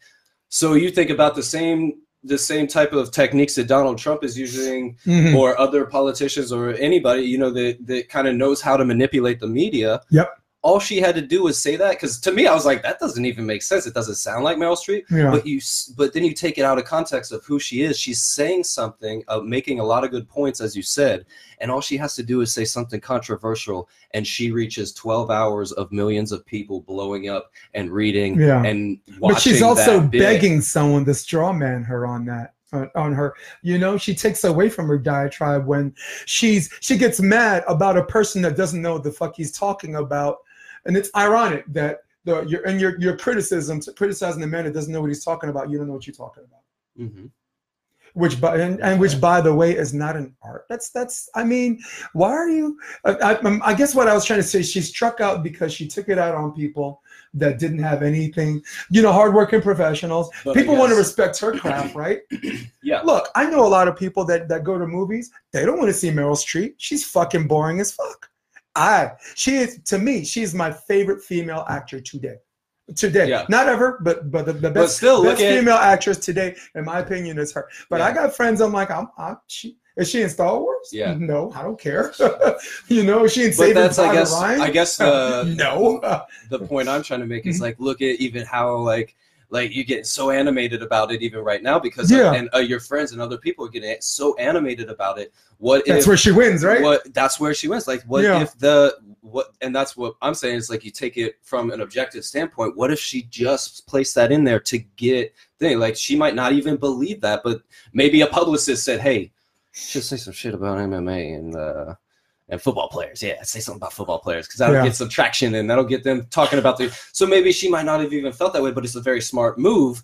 So you think about the same the same type of techniques that Donald Trump is using Mhm. or other politicians or anybody you know that that kind of knows how to manipulate the media Yep. All she had to do was say that because to me, I was like, that doesn't even make sense. It doesn't sound like Meryl Streep. Yeah. But you, but then you take it out of context of who she is. She's saying something, uh, making a lot of good points, as you said, and all she has to do is say something controversial, and she reaches twelve hours of millions of people blowing up and reading Yeah. and watching. but she's also begging someone to straw man her on that on, on her you know she takes away from her diatribe when she's she gets mad about a person that doesn't know what the fuck he's talking about and it's ironic that the your and your your criticism criticizing the man that doesn't know what he's talking about you don't know what you're talking about. Mhm. which by and, and which by the way is not an art. That's that's i mean why are you I, I, I guess what i was trying to say she struck out because she took it out on people that didn't have anything. You know hardworking professionals. But people want to respect her craft right? Yeah. look i know a lot of people that that go to movies. They don't want to see meryl streep. She's fucking boring as fuck i she is to me she's my favorite female actor today today Yeah. not ever but but the, the But best still, look best at female actress today, in my opinion, is her. But I got friends. I'm like, I'm, I'm she is she in Star Wars? Yeah. No, I don't care. you know, she in But Saving that's, I guess, Ryan? I guess the no. the point I'm trying to make Mm-hmm. is like look at even how like like you get so animated about it even right now because Yeah. and uh, your friends and other people are getting so animated about it. What That's if where she wins, right? what that's where she wins? Like what Yeah. if the what and that's what I'm saying is like you take it from an objective standpoint. What if she just placed that in there to get thing? Like she might not even believe that, but maybe a publicist said, "Hey, just say some shit about MMA and." uh and football players, yeah, say something about football players because that'll Yeah. get some traction and that'll get them talking about the. So maybe she might not have even felt that way, but it's a very smart move,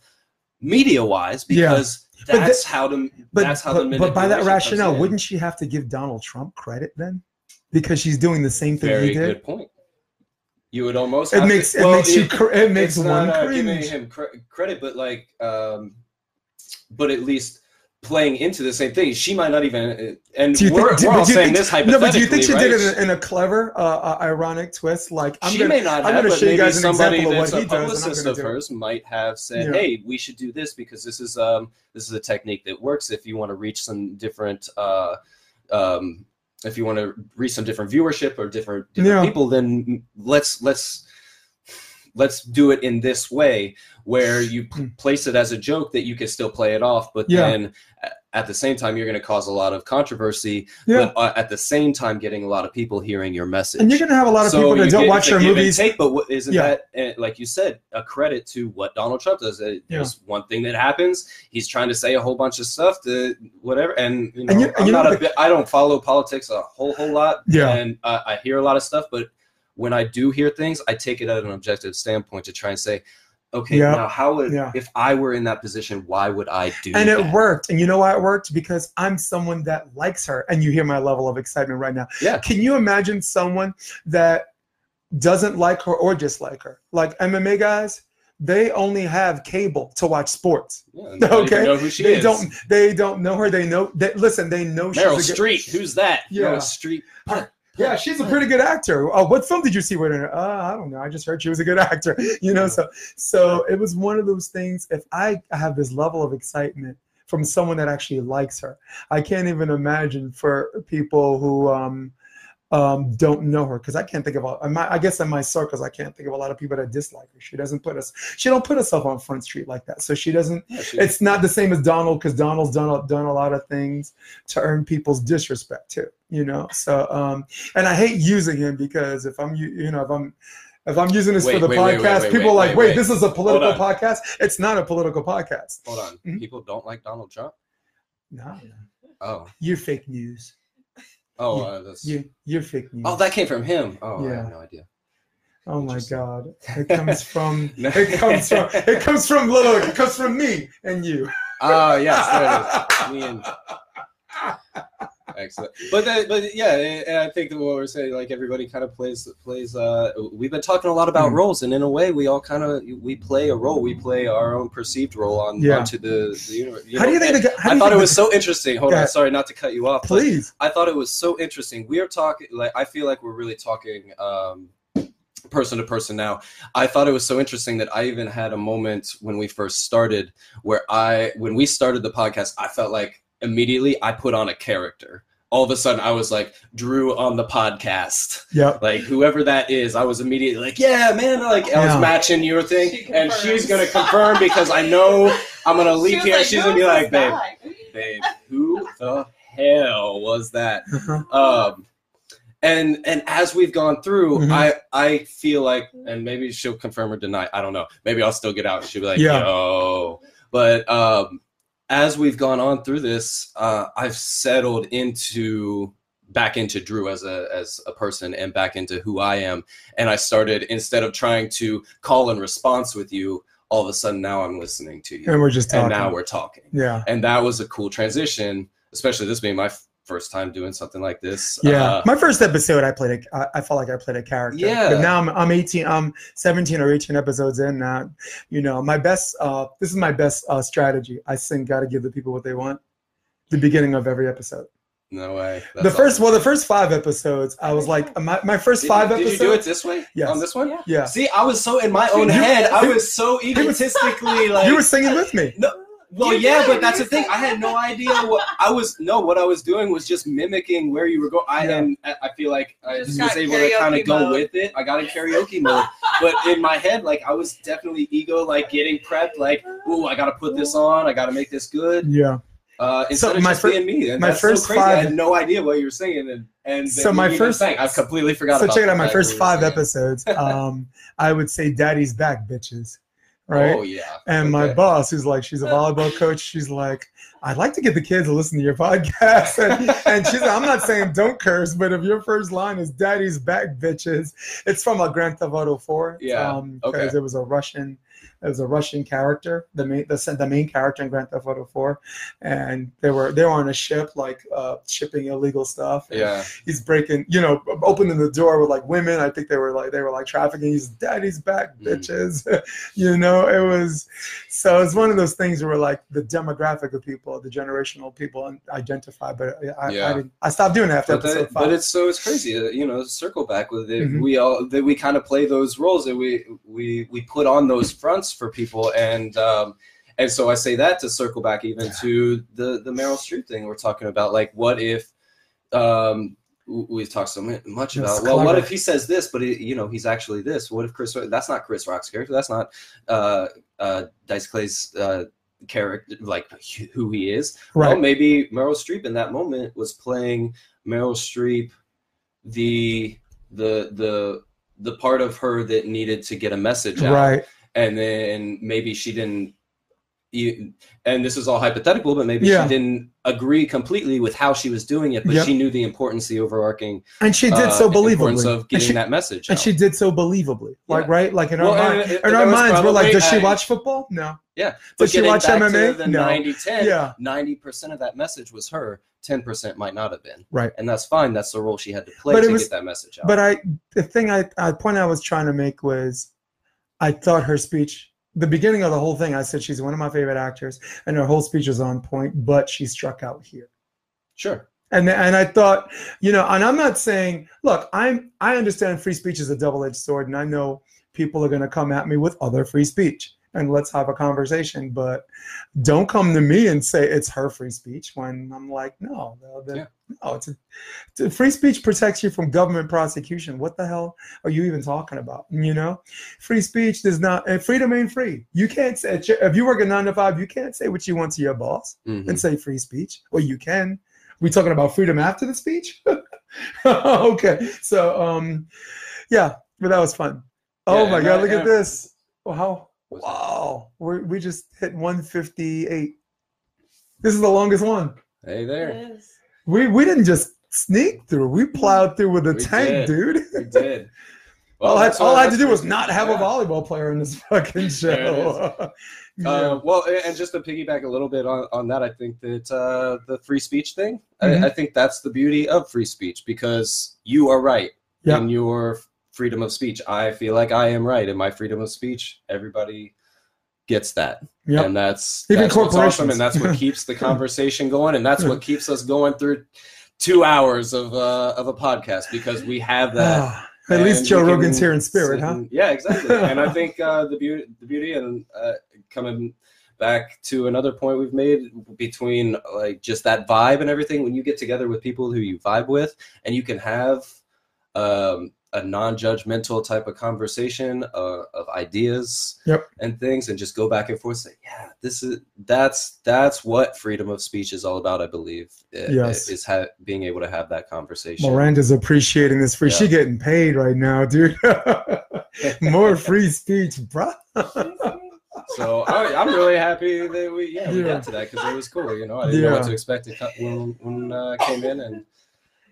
media wise, Yeah. because But the- that's how the but that's how the but, but by that rationale, wouldn't she have to give Donald Trump credit then? Because she's doing the same thing Very he did. good point. You would almost. It have makes to, it well, makes you cr- it makes one not, uh, giving him cre- credit, but like, um, but at least playing into the same thing. She might not even. uh, And Do you we're, think- we're all do you saying think- this No, but do you think she right? did it in, a clever, uh, uh, ironic twist? Like I'm she gonna, may not I'm have, but show maybe somebody that's a he does, and I'm publicist of do it. hers might have said, Yeah. "Hey, we should do this because this is um this is a technique that works if you want to reach some different uh um if you want to reach some different viewership or different different Yeah. people, then let's let's let's do it in this way where you p- place it as a joke that you can still play it off, but. Yeah. then at the same time you're going to cause a lot of controversy, Yeah. but uh, at the same time getting a lot of people hearing your message And you're gonna have a lot of so people that don't watch your movies. Take, but what, isn't Yeah. that, uh, like you said, a credit to what Donald Trump does? Uh, Yeah. There's one thing that happens. He's trying to say a whole bunch of stuff to whatever, and you know, And you- and you know not a the- bit, I don't follow politics a whole whole lot. Yeah. and uh, I hear a lot of stuff, but when I do hear things, I take it at an objective standpoint to try and say. Okay, Yeah. now how would Yeah. if I were in that position, why would I do and it worked. And you know why it worked? Because I'm someone that likes her. And you hear my level of excitement right now. Yeah. Can you imagine someone that doesn't like her or dislike her? Like MMA guys, they only have cable to watch sports. Yeah, and they don't Okay. know who she they is. don't they don't know her. They know they listen, they know Meryl she's a Streep, who's that? Yeah. Meryl Streep. Yeah, she's a pretty good actor. Uh, what film did you see with her? Uh, I don't know. I just heard she was a good actor. You know, so so it was one of those things. If I have this level of excitement from someone that actually likes her, I can't even imagine for people who um, um, don't know her because I can't think of. A, in my, I guess in my circles, I can't think of a lot of people that dislike her. She doesn't put us. She don't put herself on Front Street like that. So she doesn't Yeah, she- it's not the same as Donald because Donald's done a- done a lot of things to earn people's disrespect too. You know, so um, and I hate using him because if I'm you know if I'm if I'm using this Wait, for the wait, podcast, wait, people are like, wait, this is a political podcast. It's not a political podcast. Hold on. Mhm. People don't like Donald Trump. No, Oh, you're fake news. Oh, Yeah. uh, that's. You you're fake news. Oh, that came from him. Oh, I have no idea. oh my god, it comes from No. it comes from it comes from little it comes from me and you. Oh, yes, there it is. Me and excellent. But that, but yeah, and I think that what we're saying, like everybody kind of plays plays. Uh, we've been talking a lot about Mhm. roles, and in a way, we all kind of we play a role. We play our own perceived role on Yeah. onto the, the universe. How do you think? The, guy- how do I you thought it was so interesting. Hold on, sorry not to cut you off. Please. I thought it was so interesting. We are talking like I feel like we're really talking um person to person now. I thought it was so interesting that I even had a moment when we first started where I when we started the podcast, I felt like immediately I put on a character. all of a sudden I was like Drew on the podcast. Yep. Like whoever that is, I was immediately like, yeah, man. Like I was Yeah. matching your thing, She and she's gonna confirm because I know I'm gonna leave was here. like, she's gonna be like, babe, that?" babe, who the hell was that? Uh-huh. Um, and and as we've gone through, Mhm. I I feel like, and maybe she'll confirm or deny. I don't know. Maybe I'll still get out. She'll be like, Yeah. yo. But um, as we've gone on through this, uh, I've settled into back into Drew as a as a person and back into who I am. And I started instead of trying to call and response with you, all of a sudden now I'm listening to you, And we're just talking. and now we're talking yeah. and that was a cool transition especially this being my first time doing something like this Yeah, Uh, my first episode, I played. A, I, I felt like I played a character. Yeah. but now I'm I'm 18. I'm 17 or 18 episodes in now. You know, my best. Uh, this is my best uh, strategy. I sing. got to give the people what they want. The beginning of every episode. no way the first, awesome. well, the first five episodes, I was like, my, my first did, five you, did episodes. you do it this way Yes. on this one Yeah. Yeah, see i was so in my own You- head i was so egotistically like you were singing with me. Well You yeah did, but that's the thing i had no idea what i was no what i was doing was just mimicking where you were going i Yeah. and i I feel like i Just was able to kind of go with it i got in karaoke mode but in my head like i was definitely ego like getting prepped like ooh i gotta put this on i gotta make this good Yeah. uh, instead So of my just fir- being me. And my that's first so crazy. I five- had no idea what you were singing, and and So my first- sang. I completely forgot. So about check it out. My first five episodes. Um, I would say, "Daddy's back, bitches." Right. Oh yeah. And my boss, who's like, she's a volleyball coach. She's like, I'd like to get the kids to listen to your podcast. And, and she's like, I'm not saying don't curse, but if your first line is "Daddy's back, bitches," it's from a Grand Theft Auto 4. Yeah, Um, because okay. it was a Russian, it was a Russian character, the main, the, the main character in Grand Theft Auto 4, and they were they were on a ship like uh, shipping illegal stuff. Yeah. he's breaking, you know, opening the door with like women. I think they were like they were like trafficking. He's daddy's back, Mm. bitches. you know, it was so it's one of those things where like the demographic of people, the generational people identify. But I, I, Yeah. I, didn't, I stopped doing that after But, episode that, five. but it's so it's crazy, uh, you know. Circle back with it. Mhm. We all that we kind of play those roles and we we we put on those fronts for people, and um, and so I say that to circle back even to the the Meryl Streep thing we're talking about. Like, what if um, we've talked so much about? Well, what if he says this, but it, you know he's actually this? What if Chris? That's not Chris Rock's character. That's not uh, uh, Dice Clay's. Uh, character like who he is right. well, maybe Meryl Streep in that moment was playing Meryl Streep, the the the the part of her that needed to get a message out, right. And then maybe she didn't. And this is all hypothetical, but maybe Yeah. she didn't agree completely with how she was doing it, but Yep. she knew the importance, the overarching And she did uh, so importance believably. of getting she, that message. and out. she did so believably. Like Yeah. right, like in Well, our and mind, it- in our minds, we're like, does she watch football? No. yeah, Does she watch to MMA? No. 90-10, Yeah. 90% of that message was her, 10% might not have been. Right. And that's fine. That's the role she had to play But to was- get that message out. But I, the thing I, I point I was trying to make was, I thought her speech, the beginning of the whole thing, I said she's one of my favorite actors, and her whole speech was on point, but she struck out here. sure. And and I thought, you know, and I'm not saying, look, I'm I understand free speech is a double-edged sword, and I know people are going to come at me with other free speech, and let's have a conversation. But don't come to me and say it's her free speech when I'm like, no, no, the- Yeah. no it's a, free speech protects you from government prosecution. What the hell are you even talking about? You know, free speech does not, and freedom ain't free. You can't say if you work a nine to five, you can't say what you want to your boss Mhm. and say free speech. Well, you can. We talking about freedom after the speech? okay. So um yeah, but that was fun. Oh Yeah, my god, I- look at and- this. Wow. What's that? Wow. We we just hit 158. This is the longest one. Hey there. We we didn't just sneak through. We plowed through with a We tank, did. dude. We did. all I, all I had to do was not have Yeah. a volleyball player in this fucking show. Yeah. Uh, well, and just to piggyback a little bit on, on that, I think that uh, the free speech thing, Mhm. I, I think that's the beauty of free speech because you are right Yeah. in your freedom of speech. I feel like I am right in my freedom of speech. Everybody gets that. Yep. And that's, Even that's what's awesome. And that's what keeps the conversation going. And that's what keeps us going through two hours of, uh, of a podcast because we have that. Ah, at least Joe Rogan's here in spirit, sit huh? yeah, exactly. and I think uh, the beauty, the beauty, and uh, coming back to another point we've made between like just that vibe and everything. When you get together with people who you vibe with, and you can have um, a non-judgmental type of conversation uh, of ideas Yep. and things, and just go back and forth. Say, yeah, this is that's that's what freedom of speech is all about. I believe. i- Yes. is ha- being able to have that conversation. Miranda's appreciating this free. She getting paid right now, dude. More free speech, bro. So I, I'm really happy that we yeah, we Yeah. got to that because it was cool. You know, I didn't know what to expect when when uh, came in, and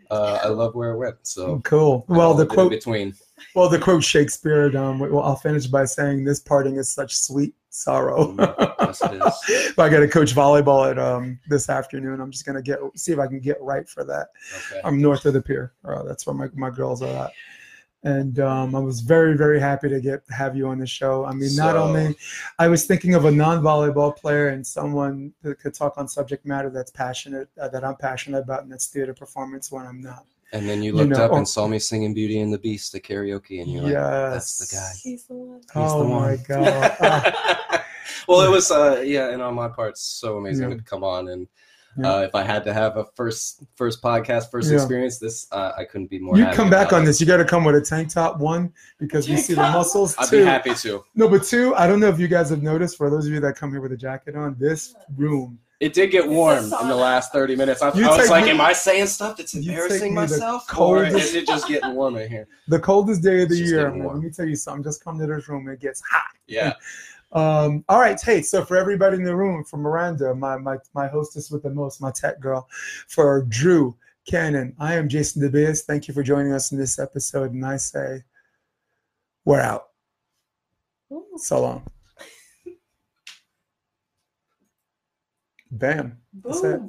uh, I love where it went. So cool. Well, the a bit in quote. between. Well, the quote Shakespeare. Um, well, I'll finish by saying, "This parting is such sweet sorrow." Yes, it is. I got to coach volleyball at um this afternoon. I'm just gonna get see if I can get right for that. Okay. I'm north of the pier. Uh, that's where my, my girls are at. And um, I was very, very happy to get have you on the show. I mean, not only I was thinking of a non-volleyball player and someone that could talk on subject matter that's passionate, uh, that I'm passionate about, and that's theater performance when I'm not. And then you You looked know, up or- and saw me singing Beauty and the Beast at karaoke, and you're like, "That's the guy." He's the one. He's Oh the my one. god. Ah, well, it was uh yeah, and on my part, so amazing Yeah. to come on and. Yeah. Uh, if I had to have a first first podcast, first Yeah. experience, this uh, I couldn't be more. you happy come back about on it. this. You got to come with a tank top one because we see the muscles. I'd Two, be happy to. no, but two. I don't know if you guys have noticed. For those of you that come here with a jacket on, this room It did get warm in the last 30 minutes. I, You I was like, me- am I saying stuff that's embarrassing me the myself? Or is it just getting warm in here? the coldest day of the year. getting Man. warm. Let me tell you something. Just come to this room. It gets hot. Yeah. Um, all right, hey, so for everybody in the room, for Miranda, my my my hostess with the most, my tech girl, for Drew Canan, I am Jason DeBias. Thank you for joining us in this episode, and I say, we're out. So long. Bam. That's it. Boom.